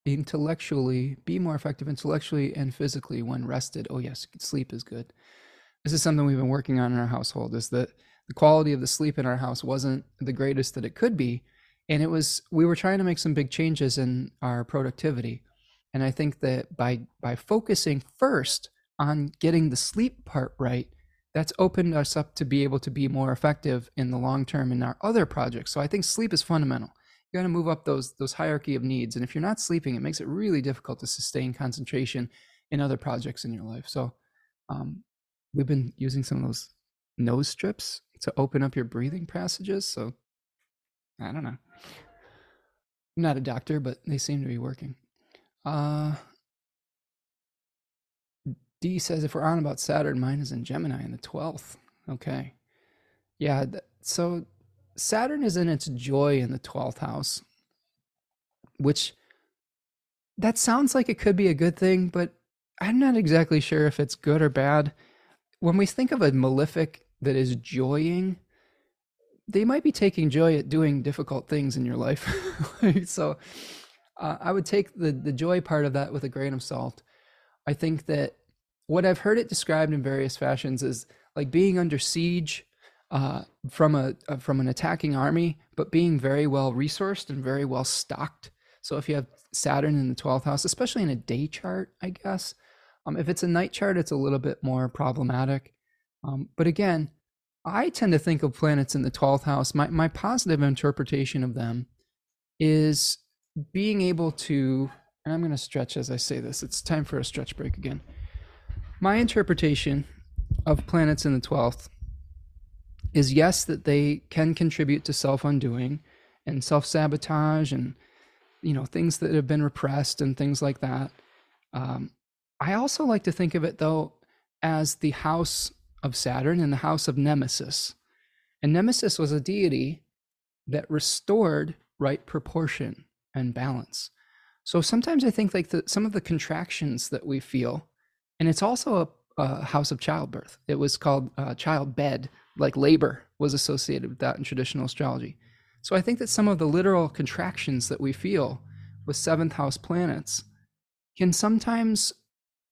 [SPEAKER 1] intellectually, be more effective intellectually and physically when rested. Oh yes, sleep is good. This is something we've been working on in our household is that the quality of the sleep in our house wasn't the greatest that it could be and it was we were trying to make some big changes in our productivity and i think that by by focusing first on getting the sleep part right that's opened us up to be able to be more effective in the long term in our other projects. So i think sleep is fundamental. You got to move up those those hierarchy of needs. And if you're not sleeping it makes it really difficult to sustain concentration in other projects in your life. So um, we've been using some of those nose strips to open up your breathing passages. So i don't know. I'm not a doctor, but they seem to be working. Uh, D says if we're on about Saturn, mine is in Gemini in the 12th. Okay. Yeah. Th- so Saturn is in its joy in the 12th house, which that sounds like it could be a good thing, but I'm not exactly sure if it's good or bad. When we think of a malefic that is joying, they might be taking joy at doing difficult things in your life. so uh, I would take the the joy part of that with a grain of salt. I think that what I've heard it described in various fashions is like being under siege uh, from a uh, from an attacking army, but being very well resourced and very well stocked. So if you have Saturn in the twelfth house, especially in a day chart, I guess. Um, if it's a night chart, it's a little bit more problematic. Um, but again, I tend to think of planets in the 12th house. My, my positive interpretation of them is being able to, and I'm going to stretch as I say this, it's time for a stretch break again. My interpretation of planets in the 12th is yes, that they can contribute to self undoing and self sabotage and, you know, things that have been repressed and things like that. Um, I also like to think of it, though, as the house of Saturn and the house of Nemesis. And Nemesis was a deity that restored right proportion and balance. So sometimes I think like the, some of the contractions that we feel, and it's also a, a house of childbirth. It was called uh, child bed, like labor was associated with that in traditional astrology. So I think that some of the literal contractions that we feel with seventh house planets can sometimes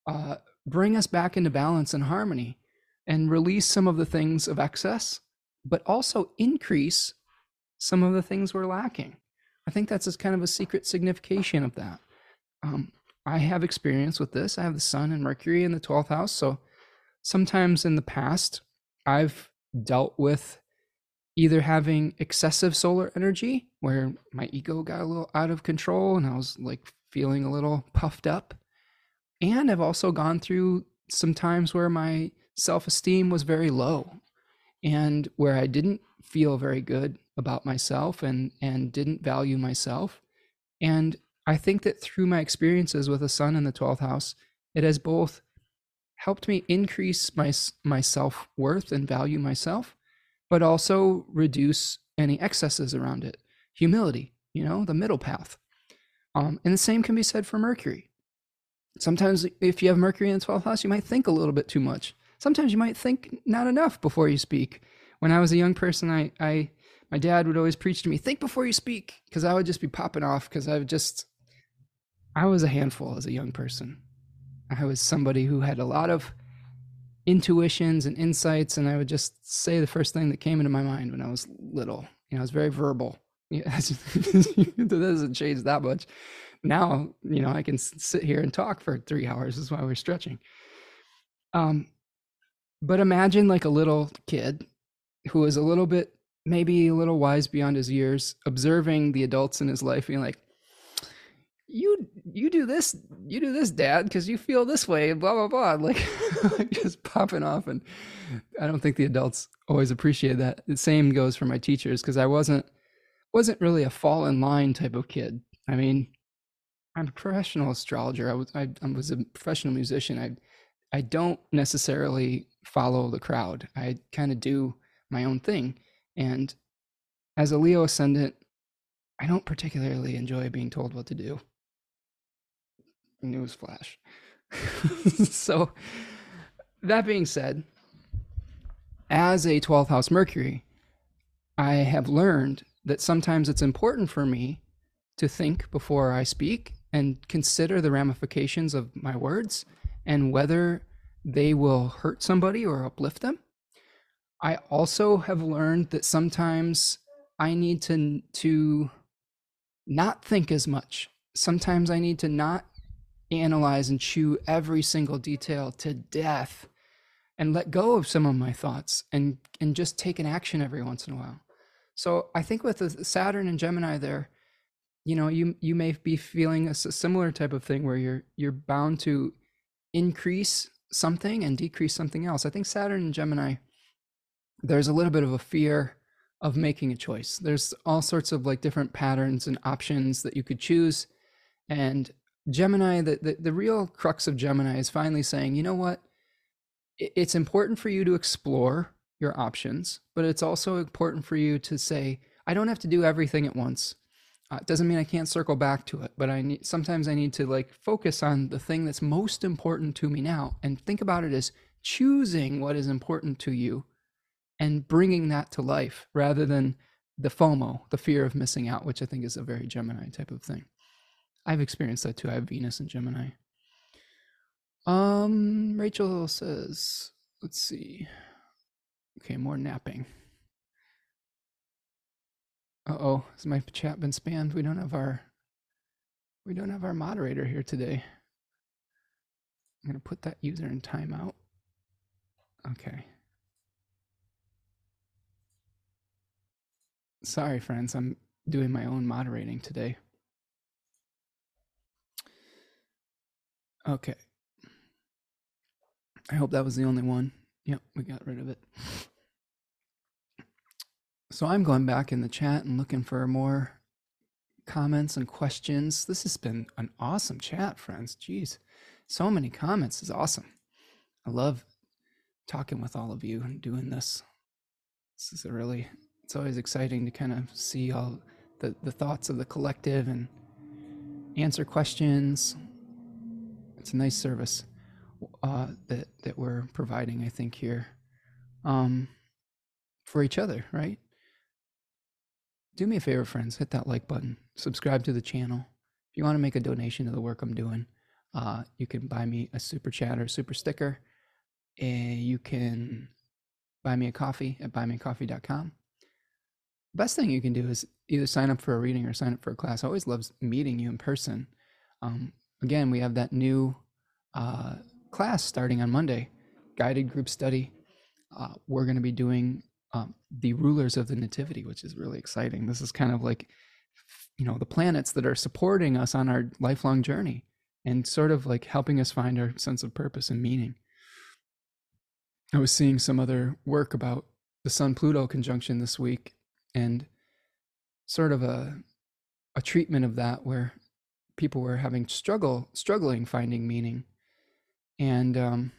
[SPEAKER 1] uh, bring us back into balance and harmony and release some of the things of excess, but also increase some of the things we're lacking. I think that's just kind of a secret signification of that. Um, I have experience with this. I have the sun and Mercury in the 12th house. So sometimes in the past, I've dealt with either having excessive solar energy where my ego got a little out of control and I was like feeling a little puffed up. And I've also gone through some times where my self esteem was very low and where I didn't feel very good about myself and and didn't value myself and i think that through my experiences with a sun in the 12th house it has both helped me increase my my self-worth and value myself but also reduce any excesses around it. Humility you know the middle path. Um, and the same can be said for mercury. Sometimes if you have mercury in the 12th house you might think a little bit too much. Sometimes you might think not enough before you speak. When i was a young person i i my dad would always preach to me, think before you speak, because I would just be popping off because I would just, I was a handful as a young person. I was somebody who had a lot of intuitions and insights, and I would just say the first thing that came into my mind when I was little. You know, I was very verbal. it doesn't change that much. Now, you know, I can sit here and talk for three hours. Is why we're stretching. Um, but imagine like a little kid who is a little bit maybe a little wise beyond his years, observing the adults in his life, being like, "You you do this, you do this, Dad, because you feel this way." Blah blah blah, like, just popping off, and I don't think the adults always appreciate that. The same goes for my teachers because I wasn't wasn't really a fall in line type of kid. I mean, I'm a professional astrologer. I was I, I was a professional musician. I I don't necessarily follow the crowd. I kind of do my own thing and as a Leo ascendant, I don't particularly enjoy being told what to do. Newsflash. so, that being said, as a 12th house Mercury, I have learned that sometimes it's important for me to think before I speak and consider the ramifications of my words and whether they will hurt somebody or uplift them. I also have learned that sometimes I need to to not think as much. Sometimes I need to not analyze and chew every single detail to death and let go of some of my thoughts and and just take an action every once in a while. So I think with the Saturn and Gemini there, you know, you you may be feeling a similar type of thing where you're you're bound to increase something and decrease something else. I think Saturn and Gemini there's a little bit of a fear of making a choice. There's all sorts of like different patterns and options that you could choose. And Gemini, the, the, the real crux of Gemini is finally saying, you know what? It's important for you to explore your options, but it's also important for you to say, I don't have to do everything at once. Uh, it doesn't mean I can't circle back to it, but I need sometimes I need to like focus on the thing that's most important to me now and think about it as choosing what is important to you and bringing that to life rather than the FOMO, the fear of missing out, which I think is a very Gemini type of thing. I've experienced that too. I have Venus and Gemini. Um, Rachel says, let's see. Okay, more napping. Uh oh, has my chat been spammed? We don't have our we don't have our moderator here today. I'm gonna put that user in timeout. Okay. Sorry, friends, I'm doing my own moderating today. Okay. I hope that was the only one. Yep, we got rid of it. So I'm going back in the chat and looking for more comments and questions. This has been an awesome chat, friends. Jeez, so many comments is awesome. I love talking with all of you and doing this. This is a really, it's always exciting to kind of see all the, the thoughts of the collective and answer questions. It's a nice service uh, that, that we're providing, I think, here um, for each other, right? Do me a favor, friends, hit that like button, subscribe to the channel. If you want to make a donation to the work I'm doing, uh, you can buy me a super chat or super sticker. And you can buy me a coffee at buymeacoffee.com. Best thing you can do is either sign up for a reading or sign up for a class. I always love meeting you in person. Um, again, we have that new uh, class starting on Monday, guided group study. Uh, we're going to be doing um, the rulers of the nativity, which is really exciting. This is kind of like, you know, the planets that are supporting us on our lifelong journey and sort of like helping us find our sense of purpose and meaning. I was seeing some other work about the Sun Pluto conjunction this week and sort of a a treatment of that where people were having struggle struggling finding meaning and um,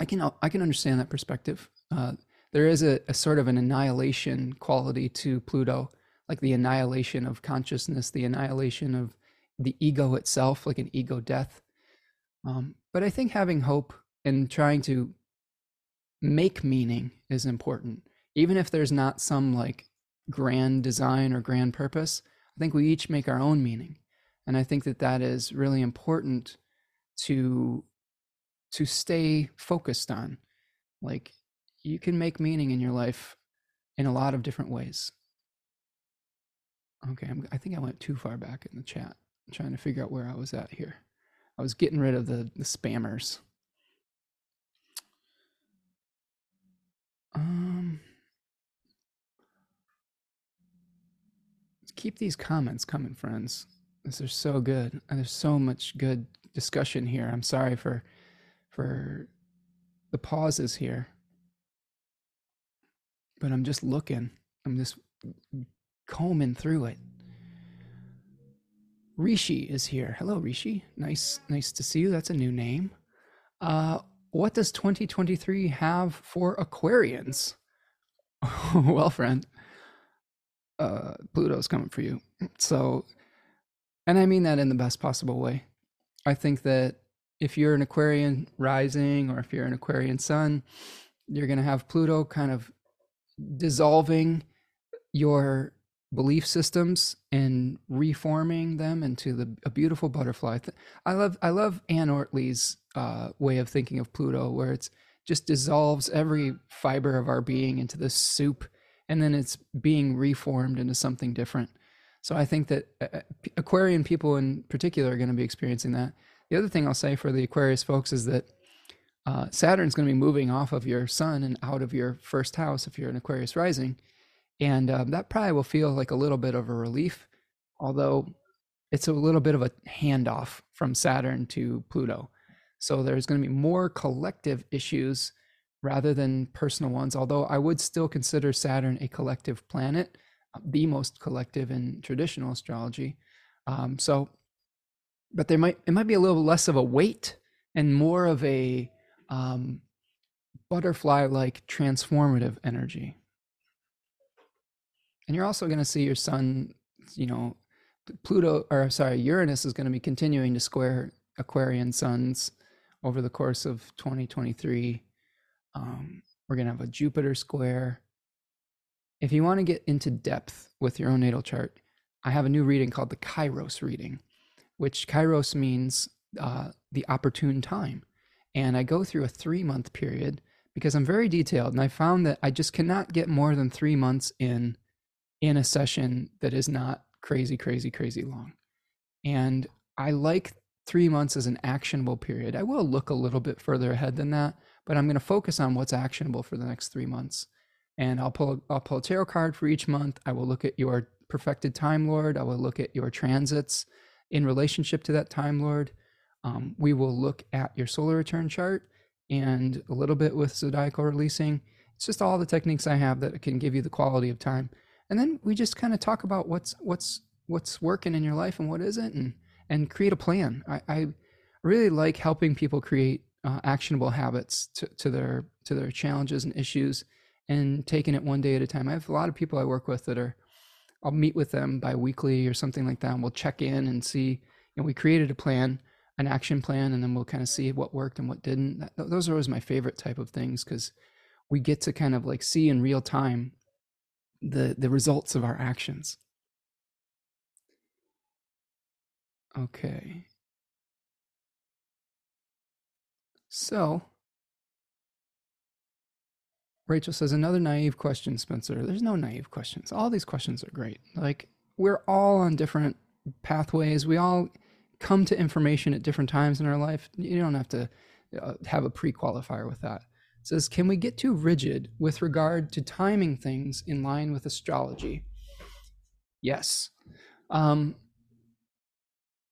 [SPEAKER 1] I can I can understand that perspective. Uh, there is a, a, sort of an annihilation quality to Pluto, like the annihilation of consciousness, the annihilation of the ego itself, like an ego death. Um, but I think having hope and trying to make meaning is important, even if there's not some like grand design or grand purpose. I think we each make our own meaning, and I think that that is really important to to stay focused on. Like you can make meaning in your life in a lot of different ways. Okay, I'm, i think I went too far back in the chat. I'm trying to figure out where I was at here. I was getting rid of the, the spammers. Um, keep these comments coming, friends. This is so good. There's so much good discussion here. I'm sorry for for the pauses here. But I'm just looking. I'm just combing through it. Rishi is here. Hello, Rishi. Nice, nice to see you. That's a new name. Uh, what does 2023 have for Aquarians? well, friend, uh, Pluto's coming for you. So, and I mean that in the best possible way. I think that if you're an Aquarian rising or if you're an Aquarian sun, you're going to have Pluto kind of dissolving your belief systems and reforming them into the, a beautiful butterfly. I love I love Anne Ortelee's uh, way of thinking of Pluto, where it's just dissolves every fiber of our being into this soup, and then it's being reformed into something different. So I think that uh, uh Aquarian people in particular are going to be experiencing that. The other thing I'll say for the Aquarius folks is that uh, Saturn's going to be moving off of your sun and out of your first house if you're an Aquarius rising. And um, that probably will feel like a little bit of a relief, although it's a little bit of a handoff from Saturn to Pluto. So there's going to be more collective issues rather than personal ones, although I would still consider Saturn a collective planet, the most collective in traditional astrology. Um, so but there might it might be a little less of a weight and more of a um, butterfly like transformative energy. And you're also going to see your sun you know pluto or sorry uranus is going to be continuing to square aquarian suns over the course of 2023 um, we're going to have a jupiter square if you want to get into depth with your own natal chart i have a new reading called the kairos reading which Kairos means uh, the opportune time. And I go through a three month period because I'm very detailed. And I found that I just cannot get more than three months in in a session that is not crazy, crazy, crazy long. And I like three months as an actionable period. I will look a little bit further ahead than that, but I'm going to focus on what's actionable for the next three months. And I'll pull I'll pull a tarot card for each month. I will look at your perfected time lord. I will look at your transits in relationship to that Time Lord. Um, we will look at your solar return chart and a little bit with zodiacal releasing. It's just all the techniques I have that can give you the quality of time. And then we just kind of talk about what's what's what's working in your life and what isn't, and and create a plan. I, I really like helping people create uh, actionable habits to, to their to their challenges and issues, and taking it one day at a time. I have a lot of people I work with that are, I'll meet with them bi-weekly or something like that. And we'll check in and see, know, we created a plan, an action plan, and then we'll kind of see what worked and what didn't. That, those are always my favorite type of things because we get to kind of like see in real time the the results of our actions. Okay. So, Rachel says, another naive question, Spencer. There's no naive questions. All these questions are great. Like, we're all on different pathways. We all come to information at different times in our life. You don't have to uh, have a pre qualifier with that. It says, can we get too rigid with regard to timing things in line with astrology? Yes. Um,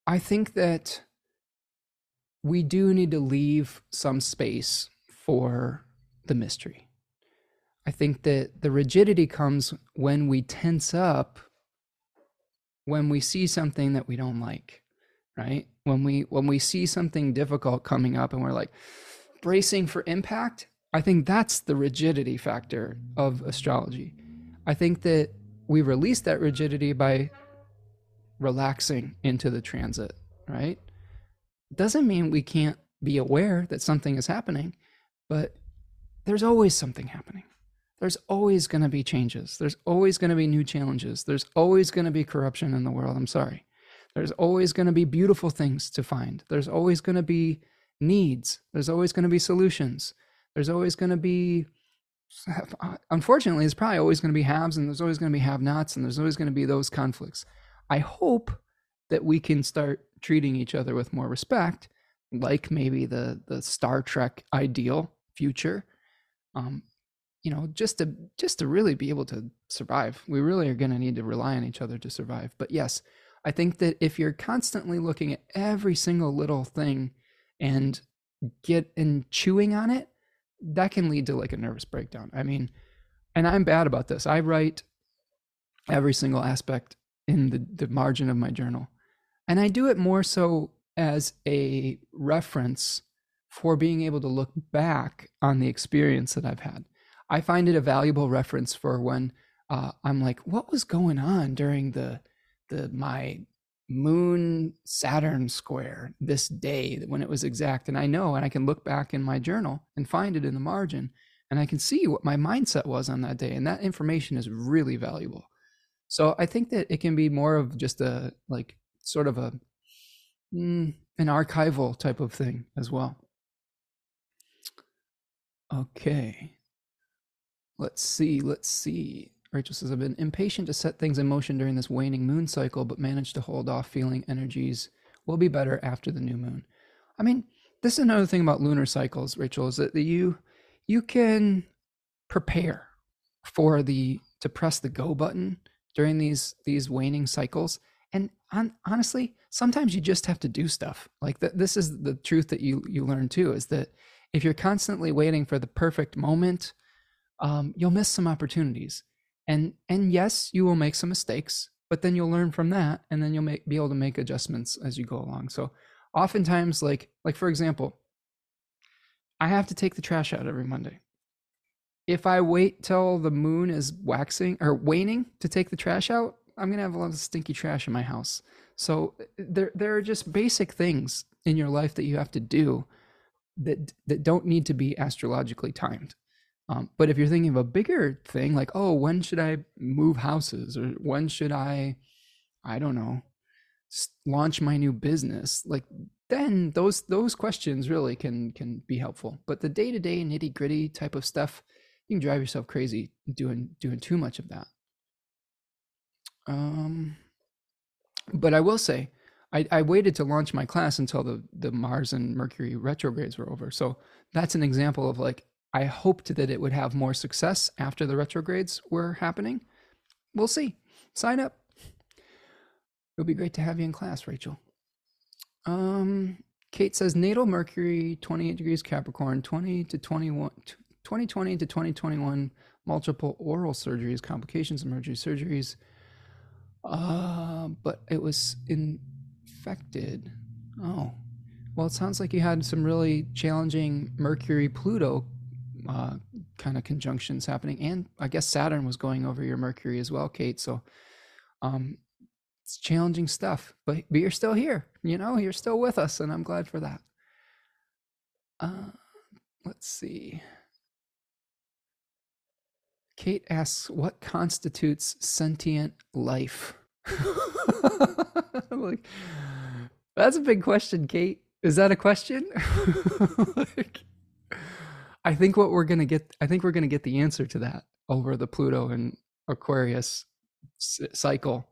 [SPEAKER 1] I think that we do need to leave some space for the mystery. I think that the rigidity comes when we tense up when we see something that we don't like, right? When we when we see something difficult coming up and we're like bracing for impact, I think that's the rigidity factor of astrology. I think that we release that rigidity by relaxing into the transit, right? doesn't mean we can't be aware that something is happening, but there's always something happening. There's always going to be changes. There's always going to be new challenges. There's always going to be corruption in the world. I'm sorry. There's always going to be beautiful things to find. There's always going to be needs. There's always going to be solutions. There's always going to be, unfortunately, there's probably always going to be haves and there's always going to be have nots and there's always going to be those conflicts. I hope that we can start treating each other with more respect, like maybe the the Star Trek ideal future. Um, you know, just to just to really be able to survive. We really are going to need to rely on each other to survive. But yes, I think that if you're constantly looking at every single little thing and get and chewing on it, that can lead to like a nervous breakdown. I mean, and I'm bad about this. I write every single aspect in the, the margin of my journal. And I do it more so as a reference for being able to look back on the experience that I've had. I find it a valuable reference for when uh, I'm like, what was going on during the the my moon Saturn square this day when it was exact, and I know, and I can look back in my journal and find it in the margin, and I can see what my mindset was on that day, and that information is really valuable. So I think that it can be more of just a like sort of a mm, an archival type of thing as well. Okay. Let's see. Let's see. Rachel says, I've been impatient to set things in motion during this waning moon cycle, but managed to hold off feeling energies will be better after the new moon. I mean, this is another thing about lunar cycles, Rachel, is that you you can prepare for the to press the go button during these these waning cycles and on, honestly sometimes you just have to do stuff like th- this is the truth that you you learn too is that if you're constantly waiting for the perfect moment um, you'll miss some opportunities and and yes you will make some mistakes but then you'll learn from that and then you'll make, be able to make adjustments as you go along so oftentimes like like for example i have to take the trash out every monday if i wait till the moon is waxing or waning to take the trash out I'm gonna have a lot of stinky trash in my house. So there there are just basic things in your life that you have to do that that don't need to be astrologically timed. Um, but if you're thinking of a bigger thing, like oh, when should I move houses, or when should I, I don't know, launch my new business, like then those those questions really can can be helpful. But the day to day nitty gritty type of stuff, you can drive yourself crazy doing doing too much of that. Um, but I will say, I, I waited to launch my class until the the Mars and Mercury retrogrades were over. So that's an example of like I hoped that it would have more success after the retrogrades were happening. We'll see. Sign up. It would be great to have you in class, Rachel. Um, Kate says natal Mercury 28 degrees Capricorn 20 to 21 2020 to 2021 multiple oral surgeries complications emergency surgeries uh, but it was infected. Oh, well, it sounds like you had some really challenging Mercury Pluto uh, kind of conjunctions happening, and I guess Saturn was going over your Mercury as well, Kate. So, um, it's challenging stuff, but but you're still here. You know, you're still with us, and I'm glad for that. Uh, let's see. Kate asks, "What constitutes sentient life?" like, that's a big question, Kate. Is that a question? like, I think what we're gonna get, I think we're gonna get the answer to that over the Pluto and Aquarius cycle.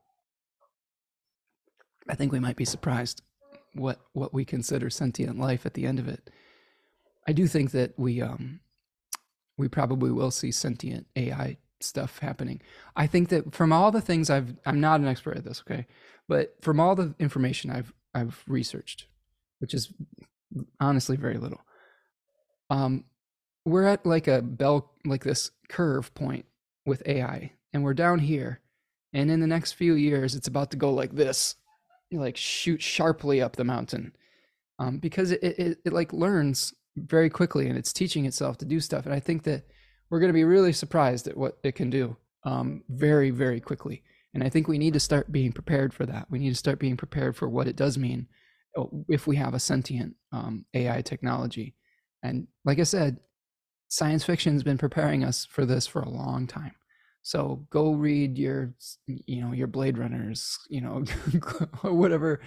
[SPEAKER 1] I think we might be surprised what what we consider sentient life at the end of it. I do think that we um we probably will see sentient AI stuff happening. I think that from all the things I've I'm not an expert at this, okay? But from all the information I've I've researched, which is honestly very little. Um we're at like a bell like this curve point with AI and we're down here and in the next few years it's about to go like this. Like shoot sharply up the mountain um, because it, it, it like learns very quickly and it's teaching itself to do stuff and i think that we're going to be really surprised at what it can do um, very very quickly and i think we need to start being prepared for that. We need to start being prepared for what it does mean uh, if we have a sentient um, ai technology and like i said science fiction has been preparing us for this for a long time so go read your, you know, your Blade Runners, you know, whatever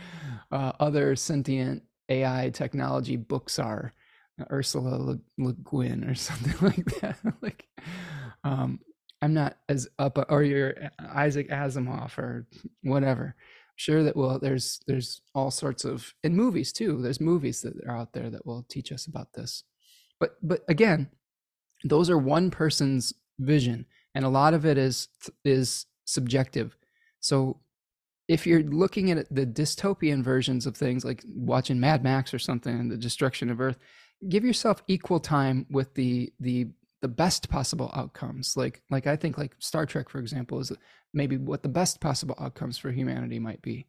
[SPEAKER 1] uh, other sentient AI technology books are, Ursula Le, Le Guin or something like that. like, um, I'm not as up, or your Isaac Asimov or whatever. Sure that well, there's there's all sorts of in movies too. There's movies that are out there that will teach us about this. But but again, those are one person's vision and a lot of it is is subjective. So if you're looking at the dystopian versions of things like watching mad max or something and the destruction of earth give yourself equal time with the the the best possible outcomes. Like like i think like star trek for example is maybe what the best possible outcomes for humanity might be.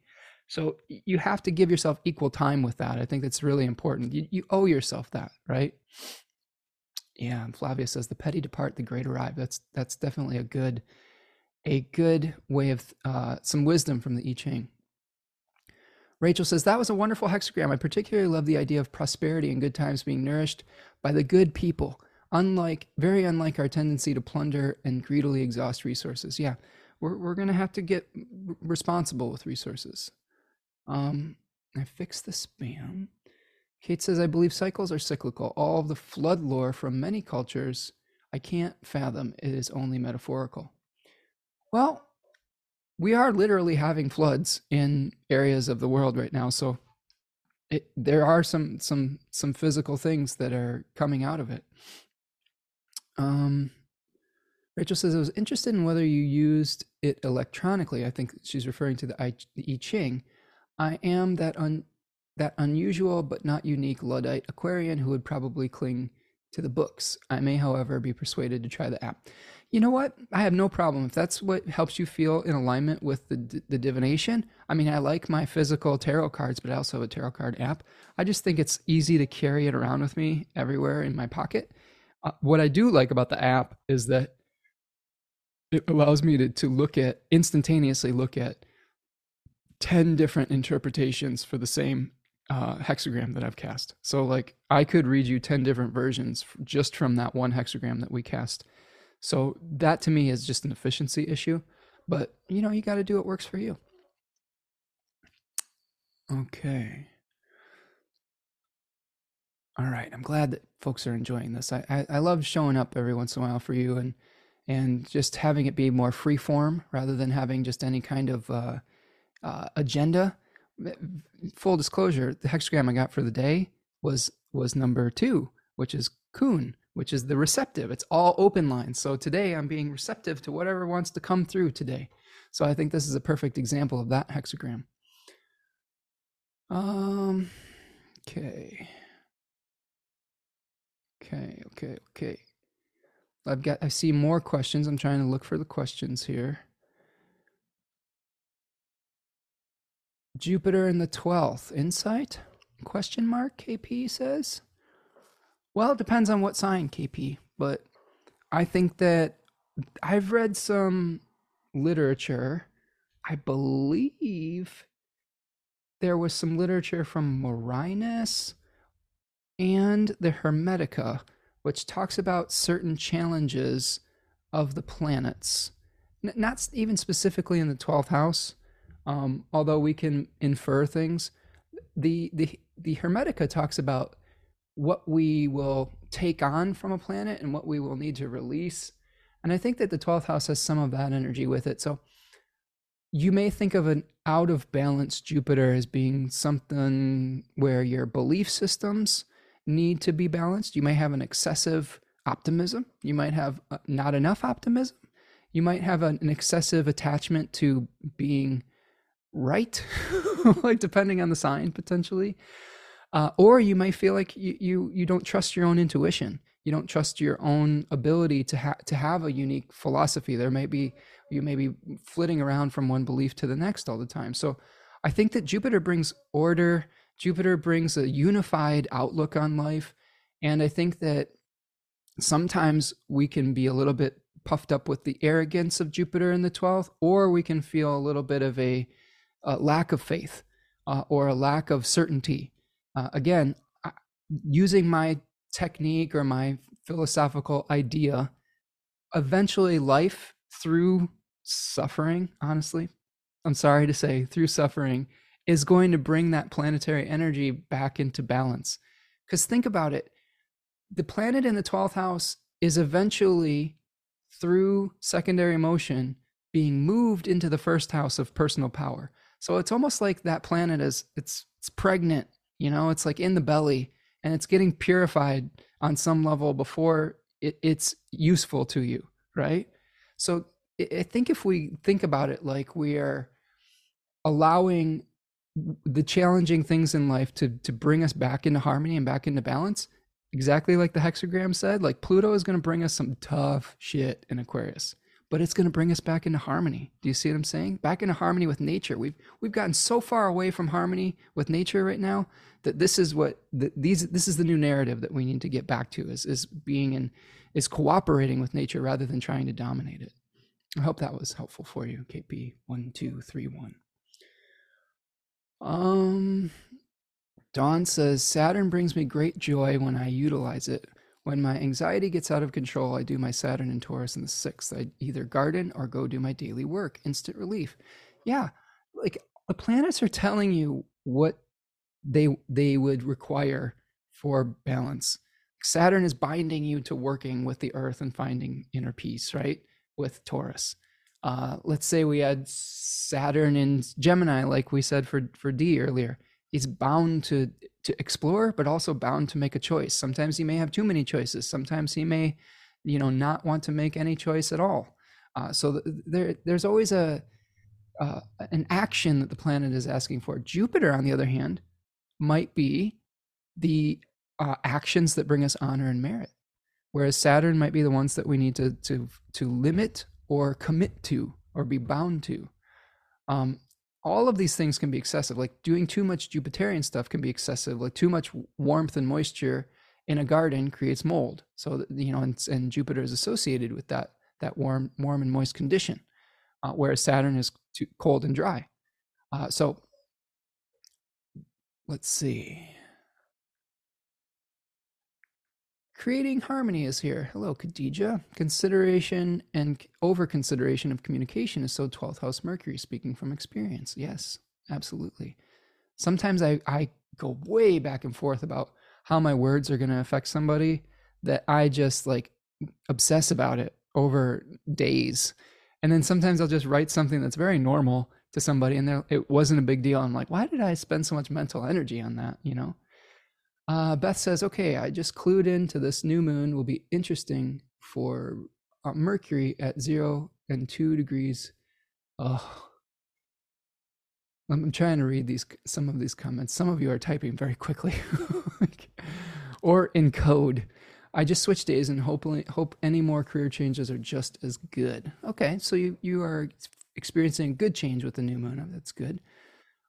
[SPEAKER 1] So you have to give yourself equal time with that. I think that's really important. You, you owe yourself that right yeah, Flavia says the petty depart, the great arrive. That's that's definitely a good a good way of uh, some wisdom from the I Ching. Rachel says that was a wonderful hexagram. I particularly love the idea of prosperity and good times being nourished by the good people. Unlike very unlike our tendency to plunder and greedily exhaust resources. Yeah, we're we're gonna have to get responsible with resources. Um, I fixed the spam. Kate says, I believe cycles are cyclical. All of the flood lore from many cultures I can't fathom. It is only metaphorical. Well, we are literally having floods in areas of the world right now. So it, there are some some some physical things that are coming out of it. Um, Rachel says I was interested in whether you used it electronically. I think she's referring to the I, the I Ching. I am that un, that unusual but not unique Luddite Aquarian who would probably cling to the books. I may, however, be persuaded to try the app. You know what? I have no problem if that's what helps you feel in alignment with the the divination. I mean, I like my physical tarot cards, but I also have a tarot card app. I just think it's easy to carry it around with me everywhere in my pocket. Uh, what I do like about the app is that it allows me to to look at instantaneously look at 10 different interpretations for the same uh, hexagram that I've cast. So like I could read you 10 different versions just from that one hexagram that we cast. So that to me is just an efficiency issue, but you know, you got to do what works for you. Okay. All right. I'm glad that folks are enjoying this. I, I, I love showing up every once in a while for you and, and just having it be more free form rather than having just any kind of uh, uh, agenda full disclosure, the hexagram I got for the day was was number two, which is kun, which is the receptive. It's all open lines. So today I'm being receptive to whatever wants to come through today. So I think this is a perfect example of that hexagram. Um okay. Okay, okay, okay. I've got I see more questions. I'm trying to look for the questions here. Jupiter in the 12th. Insight? Question mark, KP says. Well, it depends on what sign, KP. but I think that I've read some literature. I believe there was some literature from Marinus and the Hermetica, which talks about certain challenges of the planets. N- not even specifically in the 12th house, um, although we can infer things. The, the, the Hermetica talks about what we will take on from a planet and what we will need to release. And I think that the 12th house has some of that energy with it. So you may think of an out of balance Jupiter as being something where your belief systems need to be balanced. You may have an excessive optimism. You might have uh, not enough optimism. You might have an, excessive attachment to being right, like depending on the sign potentially. Uh, or you might feel like you, you you don't trust your own intuition. You don't trust your own ability to ha- to have a unique philosophy. There may be you may be flitting around from one belief to the next all the time. So I think that Jupiter brings order. Jupiter brings a unified outlook on life, and I think that sometimes we can be a little bit puffed up with the arrogance of Jupiter in the 12th, or we can feel a little bit of a, a lack of faith uh, or a lack of certainty uh, again, using my technique or my philosophical idea, eventually life through suffering, honestly, I'm sorry to say, through suffering, is going to bring that planetary energy back into balance. Because think about it the planet in the 12th house is eventually, through secondary motion, being moved into the first house of personal power. So it's almost like that planet is it's it's pregnant you know, it's like in the belly and it's getting purified on some level before it, it's useful to you, right? So I think if we think about it like we are allowing the challenging things in life to to bring us back into harmony and back into balance, exactly like the hexagram said, like Pluto is going to bring us some tough shit in Aquarius but it's going to bring us back into harmony. Do you see what I'm saying? Back into harmony with nature. We've we've gotten so far away from harmony with nature right now that this is what the, these this is the new narrative that we need to get back to is is being in is cooperating with nature rather than trying to dominate it. I hope that was helpful for you, KP one two three one. Um, Dawn says Saturn brings me great joy when I utilize it. When my anxiety gets out of control, I do my Saturn and Taurus in the sixth. I either garden or go do my daily work. Instant relief. Yeah, like the planets are telling you what they they would require for balance. Saturn is binding you to working with the Earth and finding inner peace, right? With Taurus. Uh, let's say we had Saturn in Gemini, like we said for for D earlier. He's bound to to explore, but also bound to make a choice. Sometimes he may have too many choices. Sometimes he may, you know, not want to make any choice at all. Uh, so th- there, there's always a uh, an action that the planet is asking for. Jupiter, on the other hand, might be the uh, actions that bring us honor and merit, whereas Saturn might be the ones that we need to to to limit or commit to or be bound to. Um, all of these things can be excessive. Like doing too much Jupiterian stuff can be excessive. Like too much warmth and moisture in a garden creates mold. So you know, and, and Jupiter is associated with that that warm, warm and moist condition, uh, whereas Saturn is too cold and dry. Uh, so let's see. Creating harmony is here. Hello, Khadija. Consideration and over consideration of communication is so 12th house Mercury, speaking from experience. Yes, absolutely. Sometimes I, I go way back and forth about how my words are going to affect somebody that I just like obsess about it over days. And then sometimes I'll just write something that's very normal to somebody and it wasn't a big deal. I'm like, why did I spend so much mental energy on that? You know? Uh, Beth says, okay, I just clued into this new moon will be interesting for uh, Mercury at zero and two degrees. Oh, I'm trying to read these some of these comments. Some of you are typing very quickly, or in code. I just switched days and hopefully hope any more career changes are just as good. Okay, so you you are experiencing good change with the new moon. That's good.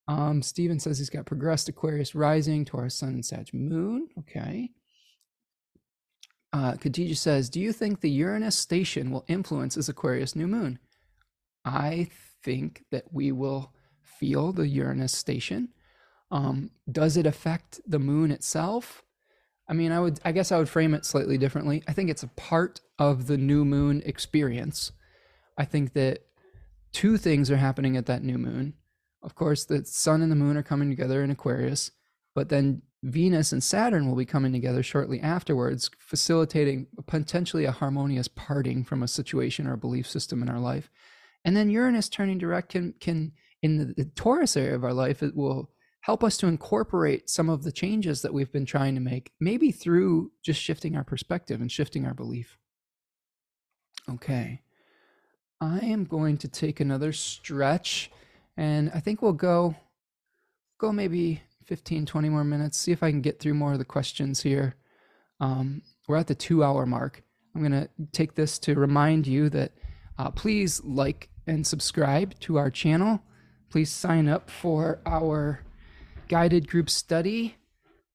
[SPEAKER 1] Um, Steven says he's got progressed Aquarius rising, Taurus Sun, and Sag Moon. Okay. Uh, Khadija says, Do you think the Uranus station will influence this Aquarius new moon? I think that we will feel the Uranus station. Um, does it affect the moon itself? I mean, I would, I guess I would frame it slightly differently. I think it's a part of the new moon experience. I think that two things are happening at that new moon. Of course, the sun and the moon are coming together in Aquarius, but then Venus and Saturn will be coming together shortly afterwards, facilitating potentially a harmonious parting from a situation or a belief system in our life. And then Uranus turning direct can, can in the, the Taurus area of our life, it will help us to incorporate some of the changes that we've been trying to make, maybe through just shifting our perspective and shifting our belief. Okay. I am going to take another stretch and I think we'll go go maybe 15 20 more minutes see if I can get through more of the questions here. Um, we're at the 2 hour mark. I'm going to take this to remind you that uh, please like and subscribe to our channel. Please sign up for our guided group study.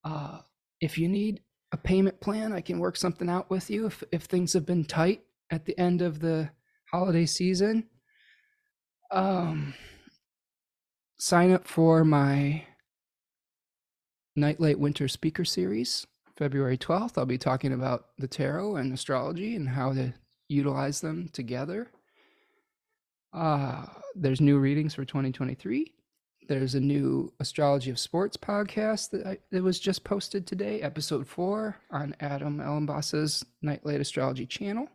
[SPEAKER 1] Uh, if you need a payment plan, I can work something out with you if, if things have been tight at the end of the holiday season. Um, sign up for my Night Light Winter Speaker Series, February 12th. I'll be talking about the tarot and astrology and how to utilize them together. Uh, there's new readings for 2023. There's a new Astrology of Sports podcast that, I, that was just posted today, episode four on Adam Elenbaas's Nightlight Astrology channel.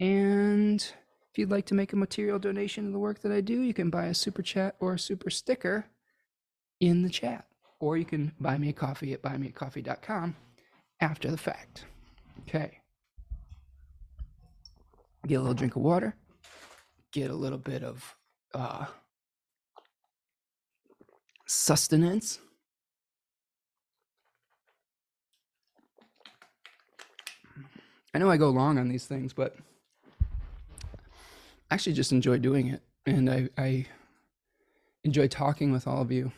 [SPEAKER 1] And if you'd like to make a material donation to the work that I do, you can buy a super chat or a super sticker in the chat. Or you can buy me a coffee at buymeacoffee.com after the fact. Okay. Get a little drink of water, get a little bit of uh, sustenance. I know I go long on these things, but actually just enjoy doing it. And I, I enjoy talking with all of you.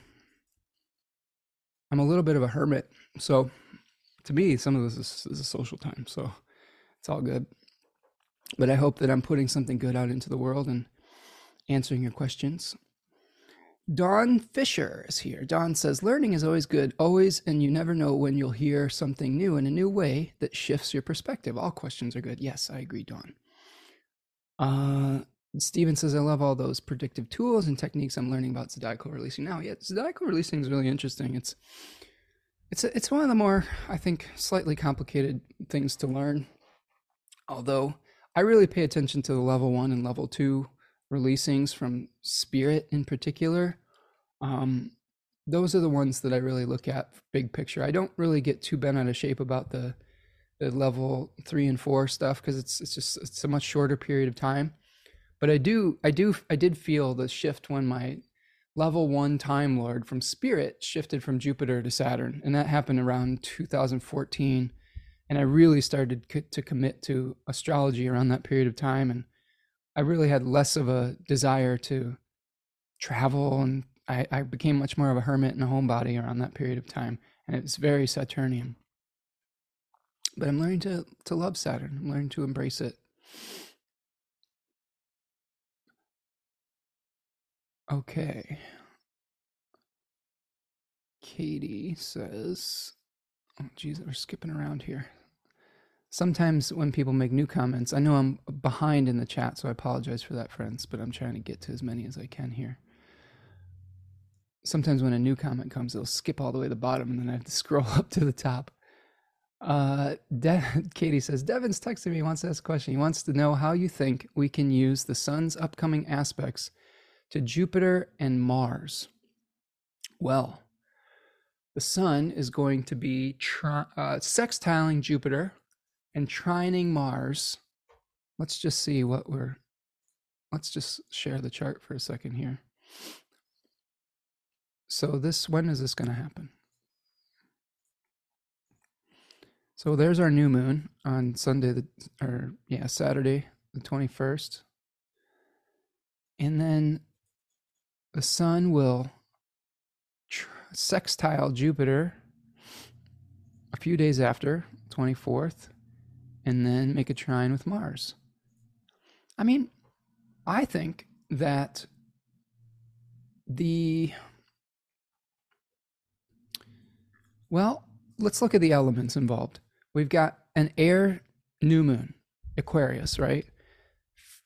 [SPEAKER 1] I'm a little bit of a hermit. So to me, some of this is, is a social time. So it's all good. But I hope that I'm putting something good out into the world and answering your questions. Don Fisher is here. Don says, Learning is always good, always, and you never know when you'll hear something new in a new way that shifts your perspective. All questions are good. Yes, I agree, Don. Uh, Steven says, I love all those predictive tools and techniques I'm learning about zodiacal releasing now. Yeah, zodiacal releasing is really interesting. It's it's a, it's one of the more I think slightly complicated things to learn. Although I really pay attention to the level one and level two releasings from Spirit in particular. Um, those are the ones that I really look at big picture. I don't really get too bent out of shape about the the level three and four stuff because it's it's just it's a much shorter period of time. But I do I do I did feel the shift when my level one time lord from Spirit shifted from Jupiter to Saturn, and that happened around 2014. And I really started to commit to astrology around that period of time, and I really had less of a desire to travel, and I, I became much more of a hermit and a homebody around that period of time, and it's very Saturnian but I'm learning to to love Saturn. I'm learning to embrace it. Okay. Katie says, "Oh, geez, we're skipping around here." Sometimes when people make new comments, I know I'm behind in the chat, so I apologize for that, friends. But I'm trying to get to as many as I can here. Sometimes when a new comment comes, it'll skip all the way to the bottom, and then I have to scroll up to the top. Uh, De- Katie says Devin's texting me. He wants to ask a question. He wants to know how you think we can use the sun's upcoming aspects to Jupiter and Mars. Well, the sun is going to be tri- uh, sextiling Jupiter and trining Mars. Let's just see what we're. Let's just share the chart for a second here. So this, when is this going to happen? So there's our new moon on Sunday, the, or yeah, Saturday, the 21st. And then the sun will sextile Jupiter a few days after, 24th, and then make a trine with Mars. I mean, I think that the well, let's look at the elements involved. We've got an air new moon, Aquarius, right?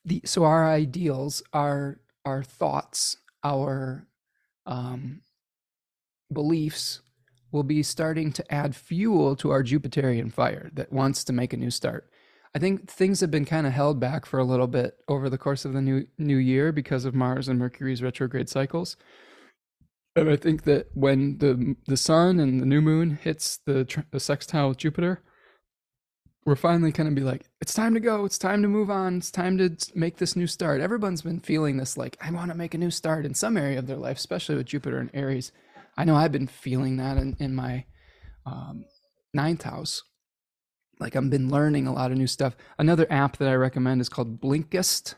[SPEAKER 1] The, so our ideals, our our thoughts, our um, beliefs will be starting to add fuel to our Jupiterian fire that wants to make a new start. I think things have been kind of held back for a little bit over the course of the new new year because of Mars and Mercury's retrograde cycles. And I think that when the the sun and the new moon hits the, the sextile with Jupiter, we're finally kind of be like, it's time to go. It's time to move on. It's time to make this new start. Everyone's been feeling this like, I want to make a new start in some area of their life, especially with Jupiter and Aries. I know I've been feeling that in, in my um, ninth house. Like I've been learning a lot of new stuff. Another app that I recommend is called Blinkist,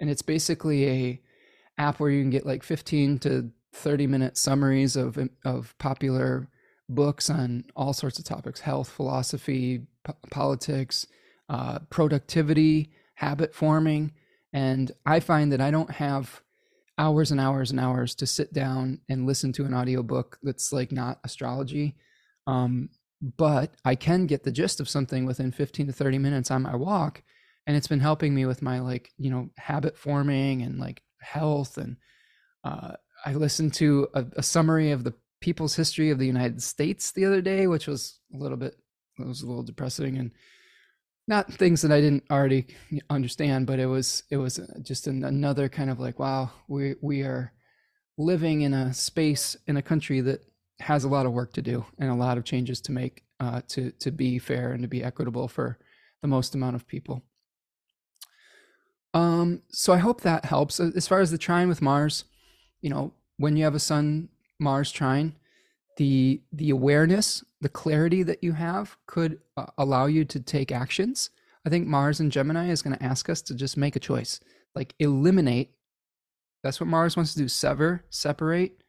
[SPEAKER 1] and it's basically a app where you can get like 15 to 30 minute summaries of of popular books on all sorts of topics: health, philosophy, politics, uh, productivity, habit forming. And I find that I don't have hours and hours and hours to sit down and listen to an audiobook that's like not astrology. Um, but I can get the gist of something within 15 to 30 minutes on my walk. And it's been helping me with my like, you know, habit forming and like health. And uh, I listened to a, a summary of the people's history of the United States the other day, which was a little bit, it was a little depressing and not things that I didn't already understand, but it was it was just an, another kind of like, wow, we we are living in a space in a country that has a lot of work to do and a lot of changes to make uh, to to be fair and to be equitable for the most amount of people. Um, so I hope that helps. As far as the trine with Mars, you know, when you have a Sun Mars trine, the the awareness, the clarity that you have could uh, allow you to take actions. I think Mars and Gemini is going to ask us to just make a choice, like eliminate. That's what Mars wants to do: sever, separate,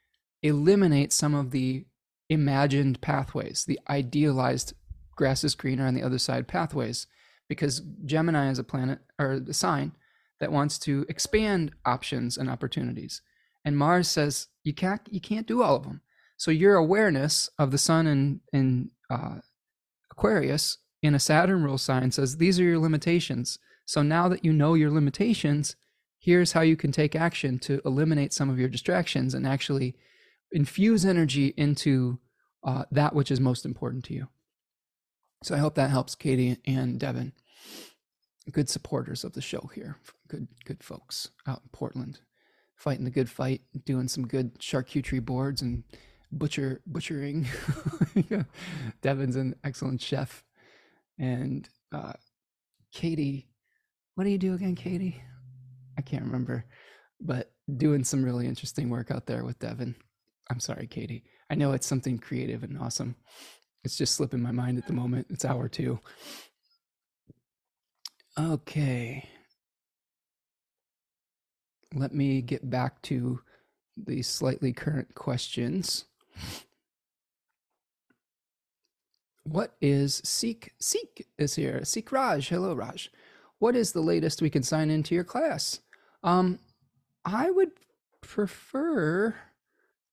[SPEAKER 1] eliminate some of the imagined pathways, the idealized grass is greener on the other side pathways, because Gemini is a planet or a sign that wants to expand options and opportunities. And Mars says you can't you can't do all of them. So your awareness of the sun in in uh, Aquarius in a Saturn rule sign says these are your limitations. So now that you know your limitations, here's how you can take action to eliminate some of your distractions and actually infuse energy into uh, that which is most important to you. So I hope that helps Katie and Devin. Good supporters of the show here. Good, good folks out in Portland, fighting the good fight, doing some good charcuterie boards and butcher butchering. Devin's an excellent chef, and uh, Katie, what do you do again, Katie? I can't remember, but doing some really interesting work out there with Devin. I'm sorry, Katie. I know it's something creative and awesome. It's just slipping my mind at the moment. It's hour two. Okay. Let me get back to the slightly current questions. What is Seek? Seek is here. Seek Raj. Hello, Raj. What is the latest we can sign into your class? Um, I would prefer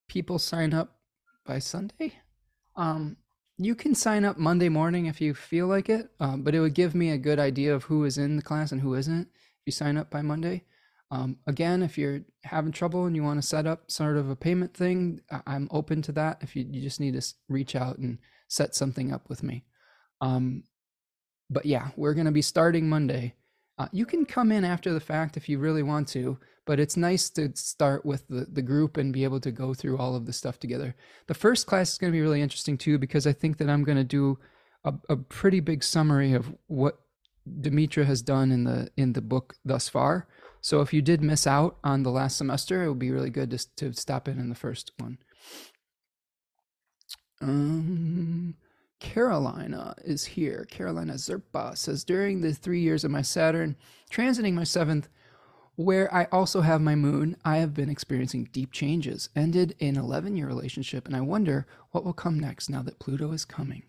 [SPEAKER 1] people sign up by Sunday. Um, you can sign up Monday morning if you feel like it, um, but it would give me a good idea of who is in the class and who isn't if you sign up by Monday. Um, again, if you're having trouble and you want to set up sort of a payment thing, I'm open to that. If you, you just need to reach out and set something up with me. Um, but yeah, we're going to be starting Monday. Uh, you can come in after the fact if you really want to, but it's nice to start with the, the group and be able to go through all of the stuff together. The first class is going to be really interesting too, because I think that I'm going to do a, a pretty big summary of what Demetra has done in the in the book thus far. So if you did miss out on the last semester, it would be really good to, to stop in in the first one. Um, Carolina is here. Carolina Zerpa says during the three years of my Saturn transiting my seventh, where I also have my moon, I have been experiencing deep changes. Ended an 11 year relationship, and I wonder what will come next now that Pluto is coming.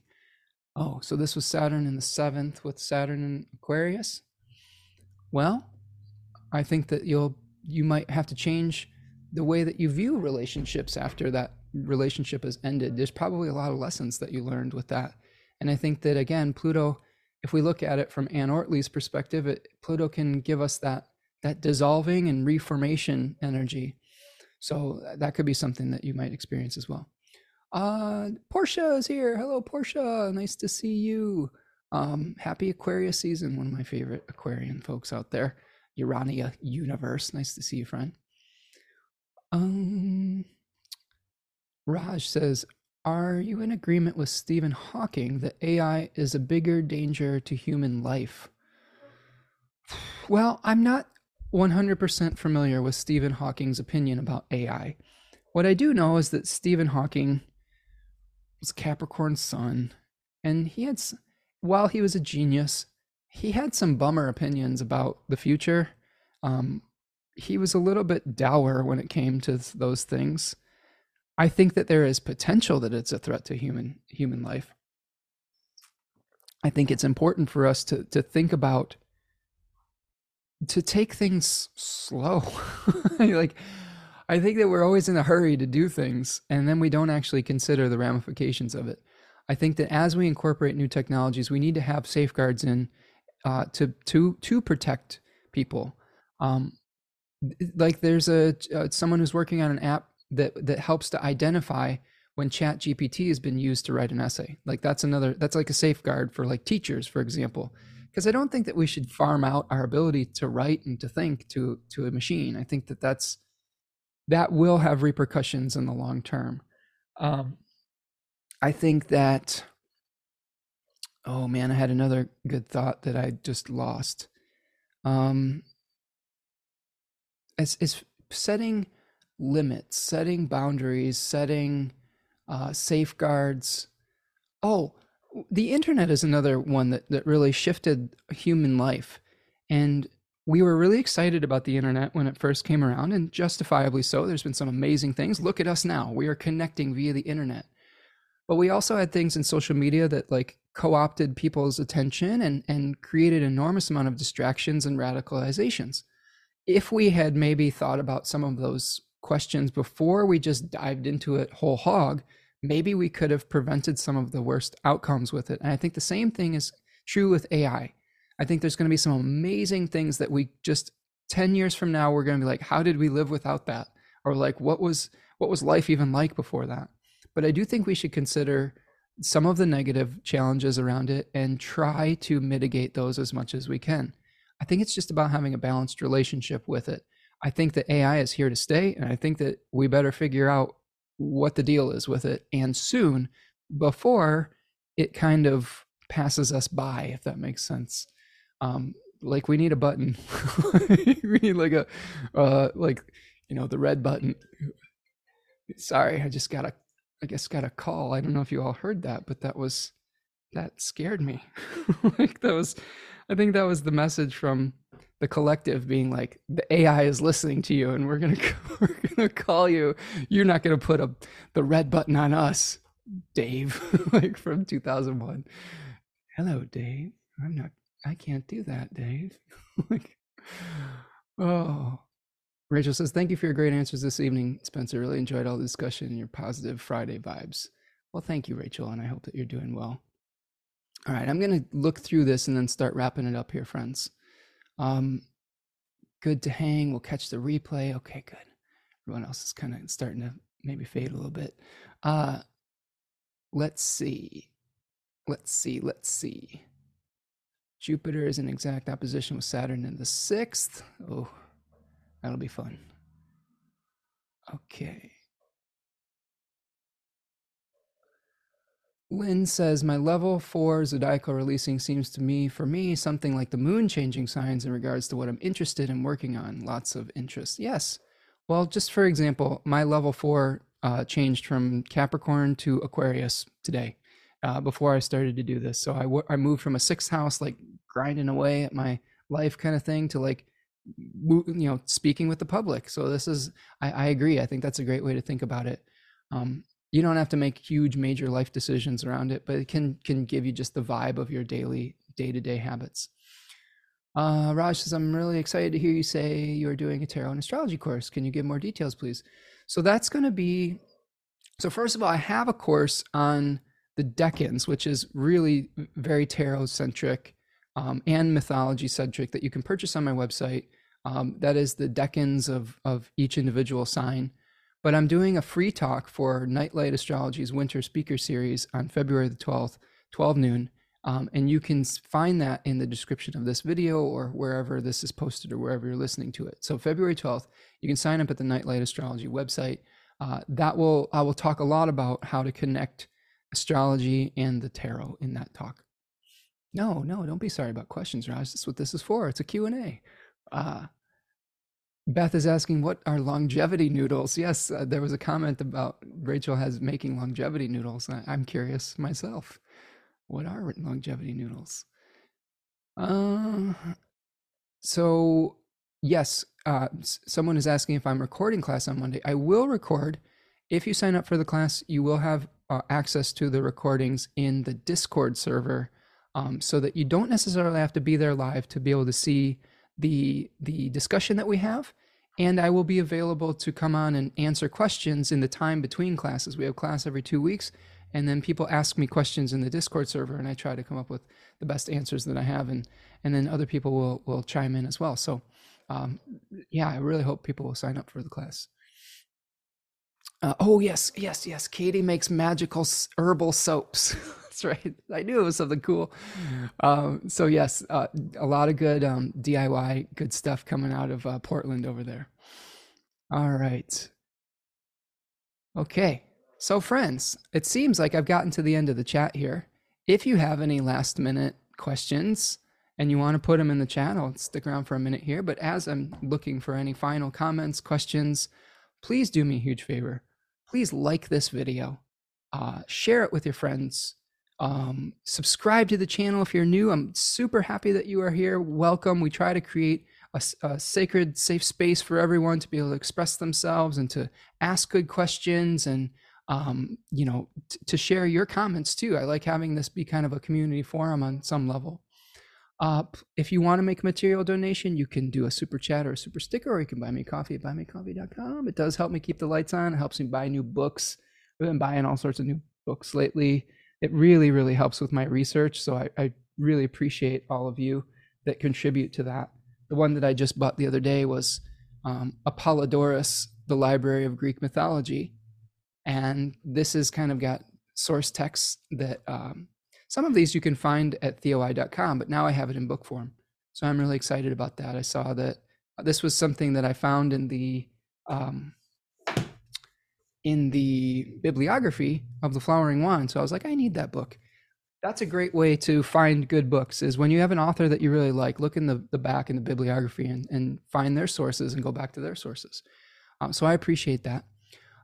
[SPEAKER 1] Oh, so this was Saturn in the seventh with Saturn in Aquarius. Well, I think that you'll you might have to change the way that you view relationships after that relationship has ended. There's probably a lot of lessons that you learned with that. And I think that again, Pluto, if we look at it from Anne Ortelee's perspective, it, Pluto can give us that that dissolving and reformation energy. So that could be something that you might experience as well. Uh, Portia is here. Hello, Portia. Nice to see you. Um, happy Aquarius season. One of my favorite Aquarian folks out there. Urania Universe. Nice to see you, friend. Um, Raj says, Are you in agreement with Stephen Hawking that AI is a bigger danger to human life? Well, I'm not 100% familiar with Stephen Hawking's opinion about AI. What I do know is that Stephen Hawking was Capricorn's sun, and he had, while he was a genius, he had some bummer opinions about the future. Um, he was a little bit dour when it came to those things. I think that there is potential that it's a threat to human human life. I think it's important for us to to think about to take things slow. like I think that we're always in a hurry to do things and then we don't actually consider the ramifications of it. I think that as we incorporate new technologies, we need to have safeguards in uh, to to to protect people. Um, like there's a uh, someone who's working on an app that that helps to identify when chat gpt has been used to write an essay. Like that's another that's like a safeguard for like teachers for example. Because i don't think that we should farm out our ability to write and to think to to a machine. I think that that's that will have repercussions in the long term. Um i think that oh man i had another good thought that i just lost um is is setting limits, setting boundaries, setting uh, safeguards. Oh, the internet is another one that, that really shifted human life. And we were really excited about the internet when it first came around, and justifiably so. There's been some amazing things. Look at us now. We are connecting via the internet. But we also had things in social media that like co-opted people's attention and, and created enormous amount of distractions and radicalizations. If we had maybe thought about some of those questions before we just dived into it whole hog, maybe we could have prevented some of the worst outcomes with it. And I think the same thing is true with AI. I think there's going to be some amazing things that we just 10 years from now we're going to be like how did we live without that? Or like what was what was life even like before that? But I do think we should consider some of the negative challenges around it and try to mitigate those as much as we can. I think it's just about having a balanced relationship with it. I think that AI is here to stay, and I think that we better figure out what the deal is with it and soon before it kind of passes us by, if that makes sense. Um, like we need a button. we need like a uh, like you know the red button. Sorry, I just got a I guess got a call. I don't know if you all heard that, but that was that scared me. like that was I think that was the message from the collective being like the AI is listening to you and we're gonna we're gonna call you. You're not gonna put a the red button on us, Dave, like from 2001. Hello, Dave. I'm not. I can't do that, Dave. like, oh. Rachel says, "Thank you for your great answers this evening, Spencer. Really enjoyed all the discussion and your positive Friday vibes." Well, thank you, Rachel, and I hope that you're doing well. All right, I'm going to look through this and then start wrapping it up here, friends. Um, good to hang. We'll catch the replay. Okay, good. Everyone else is kind of starting to maybe fade a little bit. Uh, let's see. Let's see. Let's see. Jupiter is in exact opposition with Saturn in the sixth. Oh, that'll be fun. Okay. Lynn says, My level four zodiacal releasing seems to me, for me, something like the moon changing signs in regards to what I'm interested in working on. Lots of interest. Yes. Well, just for example, my level four uh, changed from Capricorn to Aquarius today uh, before I started to do this. So I, w- I moved from a sixth house, like grinding away at my life kind of thing, to like, you know, speaking with the public. So this is, I, I agree. I think that's a great way to think about it. Um, you don't have to make huge major life decisions around it, but it can can give you just the vibe of your daily day-to-day habits. Uh, Raj says, I'm really excited to hear you say you're doing a tarot and astrology course. Can you give more details, please? So that's going to be. So first of all, I have a course on the Decans, which is really very tarot centric um, and mythology centric that you can purchase on my website. Um, that is the Decans of of each individual sign. But I'm doing a free talk for Nightlight Astrology's Winter Speaker Series on February the 12th, 12 noon. Um, and you can find that in the description of this video or wherever this is posted or wherever you're listening to it. So February 12th, you can sign up at the Nightlight Astrology website. Uh, that will I will talk a lot about how to connect astrology and the tarot in that talk. No, no, don't be sorry about questions, Raj. That's what this is for. It's a Q&A. Uh, Beth is asking, what are longevity noodles? Yes, uh, there was a comment about Rachel has making longevity noodles. I, am curious myself. What are longevity noodles? Uh, so, yes, uh, someone is asking if I'm recording class on Monday. I will record. If you sign up for the class, you will have uh, access to the recordings in the Discord server um, so that you don't necessarily have to be there live to be able to see the the discussion that we have and I will be available to come on and answer questions in the time between classes. We have class every 2 weeks and then people ask me questions in the Discord server and I try to come up with the best answers that I have and and then other people will will chime in as well. So um, yeah, I really hope people will sign up for the class. Uh, oh yes, yes, yes. Katie makes magical herbal soaps. That's right. I knew it was something cool. Um, so yes, uh, a lot of good um, DIY, good stuff coming out of uh, Portland over there. All right. Okay. So friends, it seems like I've gotten to the end of the chat here. If you have any last minute questions and you want to put them in the chat, I'll stick around for a minute here. But as I'm looking for any final comments, questions, please do me a huge favor. Please like this video, uh, share it with your friends, um, subscribe to the channel if you're new. I'm super happy that you are here. Welcome. We try to create a, a, sacred, safe space for everyone to be able to express themselves and to ask good questions and, um, you know, t- to share your comments too. I like having this be kind of a community forum on some level. Uh, if you want to make a material donation, you can do a super chat or a super sticker, or you can buy me coffee at buymecoffee.com. It does help me keep the lights on. It helps me buy new books. I've been buying all sorts of new books lately it really, really helps with my research. So I, I really appreciate all of you that contribute to that. The one that I just bought the other day was um, Apollodorus, the Library of Greek Mythology. And this has kind of got source texts that um, some of these you can find at theoi.com, but now I have it in book form. So I'm really excited about that. I saw that this was something that I found in the um, in the bibliography of the flowering wand so i was like i need that book. That's a great way to find good books is when you have an author that you really like look in the, the back in the bibliography and, and find their sources and go back to their sources. Um, so i appreciate that.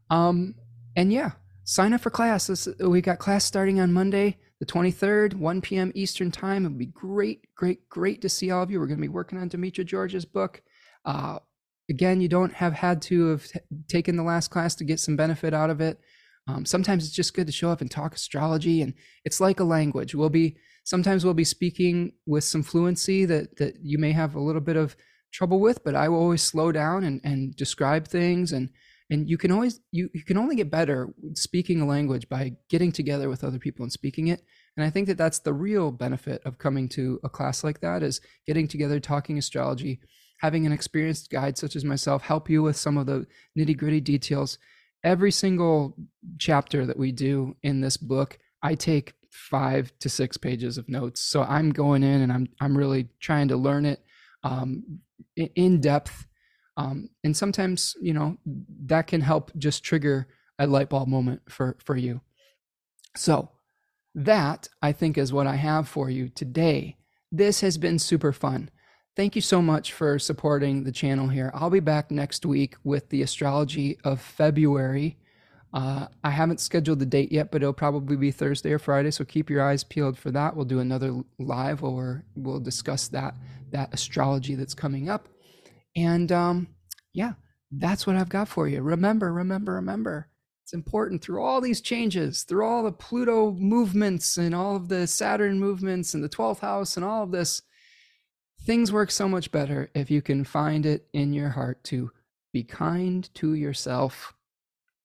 [SPEAKER 1] Um, and yeah sign up for class. We got class starting on monday the 23rd 1 p.m eastern time. It would be great great great to see all of you. We're going to be working on demetra george's book. Uh, again, you don't have had to have taken the last class to get some benefit out of it. Um, sometimes it's just good to show up and talk astrology, and it's like a language. We'll be sometimes we'll be speaking with some fluency that that you may have a little bit of trouble with, but I will always slow down and and describe things and and you can always you you can only get better speaking a language by getting together with other people and speaking it and i think that that's the real benefit of coming to a class like that is getting together talking astrology having an experienced guide such as myself help you with some of the nitty gritty details. Every single chapter that we do in this book, I take five to six pages of notes. So I'm going in and I'm I'm really trying to learn it um, in depth. Um, and sometimes, you know, that can help just trigger a light bulb moment for for you. So that I think is what I have for you today. This has been super fun. Thank you so much for supporting the channel here. I'll be back next week with the astrology of February. Uh, I haven't scheduled the date yet, but it'll probably be Thursday or Friday. So keep your eyes peeled for that. We'll do another live, or we'll discuss that that astrology that's coming up. And um, yeah, that's what I've got for you. Remember, remember, remember. It's important through all these changes, through all the Pluto movements and all of the Saturn movements and the 12th house and all of this. Things work so much better if you can find it in your heart to be kind to yourself.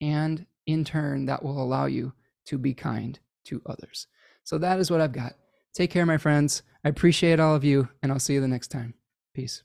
[SPEAKER 1] And in turn, that will allow you to be kind to others. So that is what I've got. Take care, my friends. I appreciate all of you, and I'll see you the next time. Peace.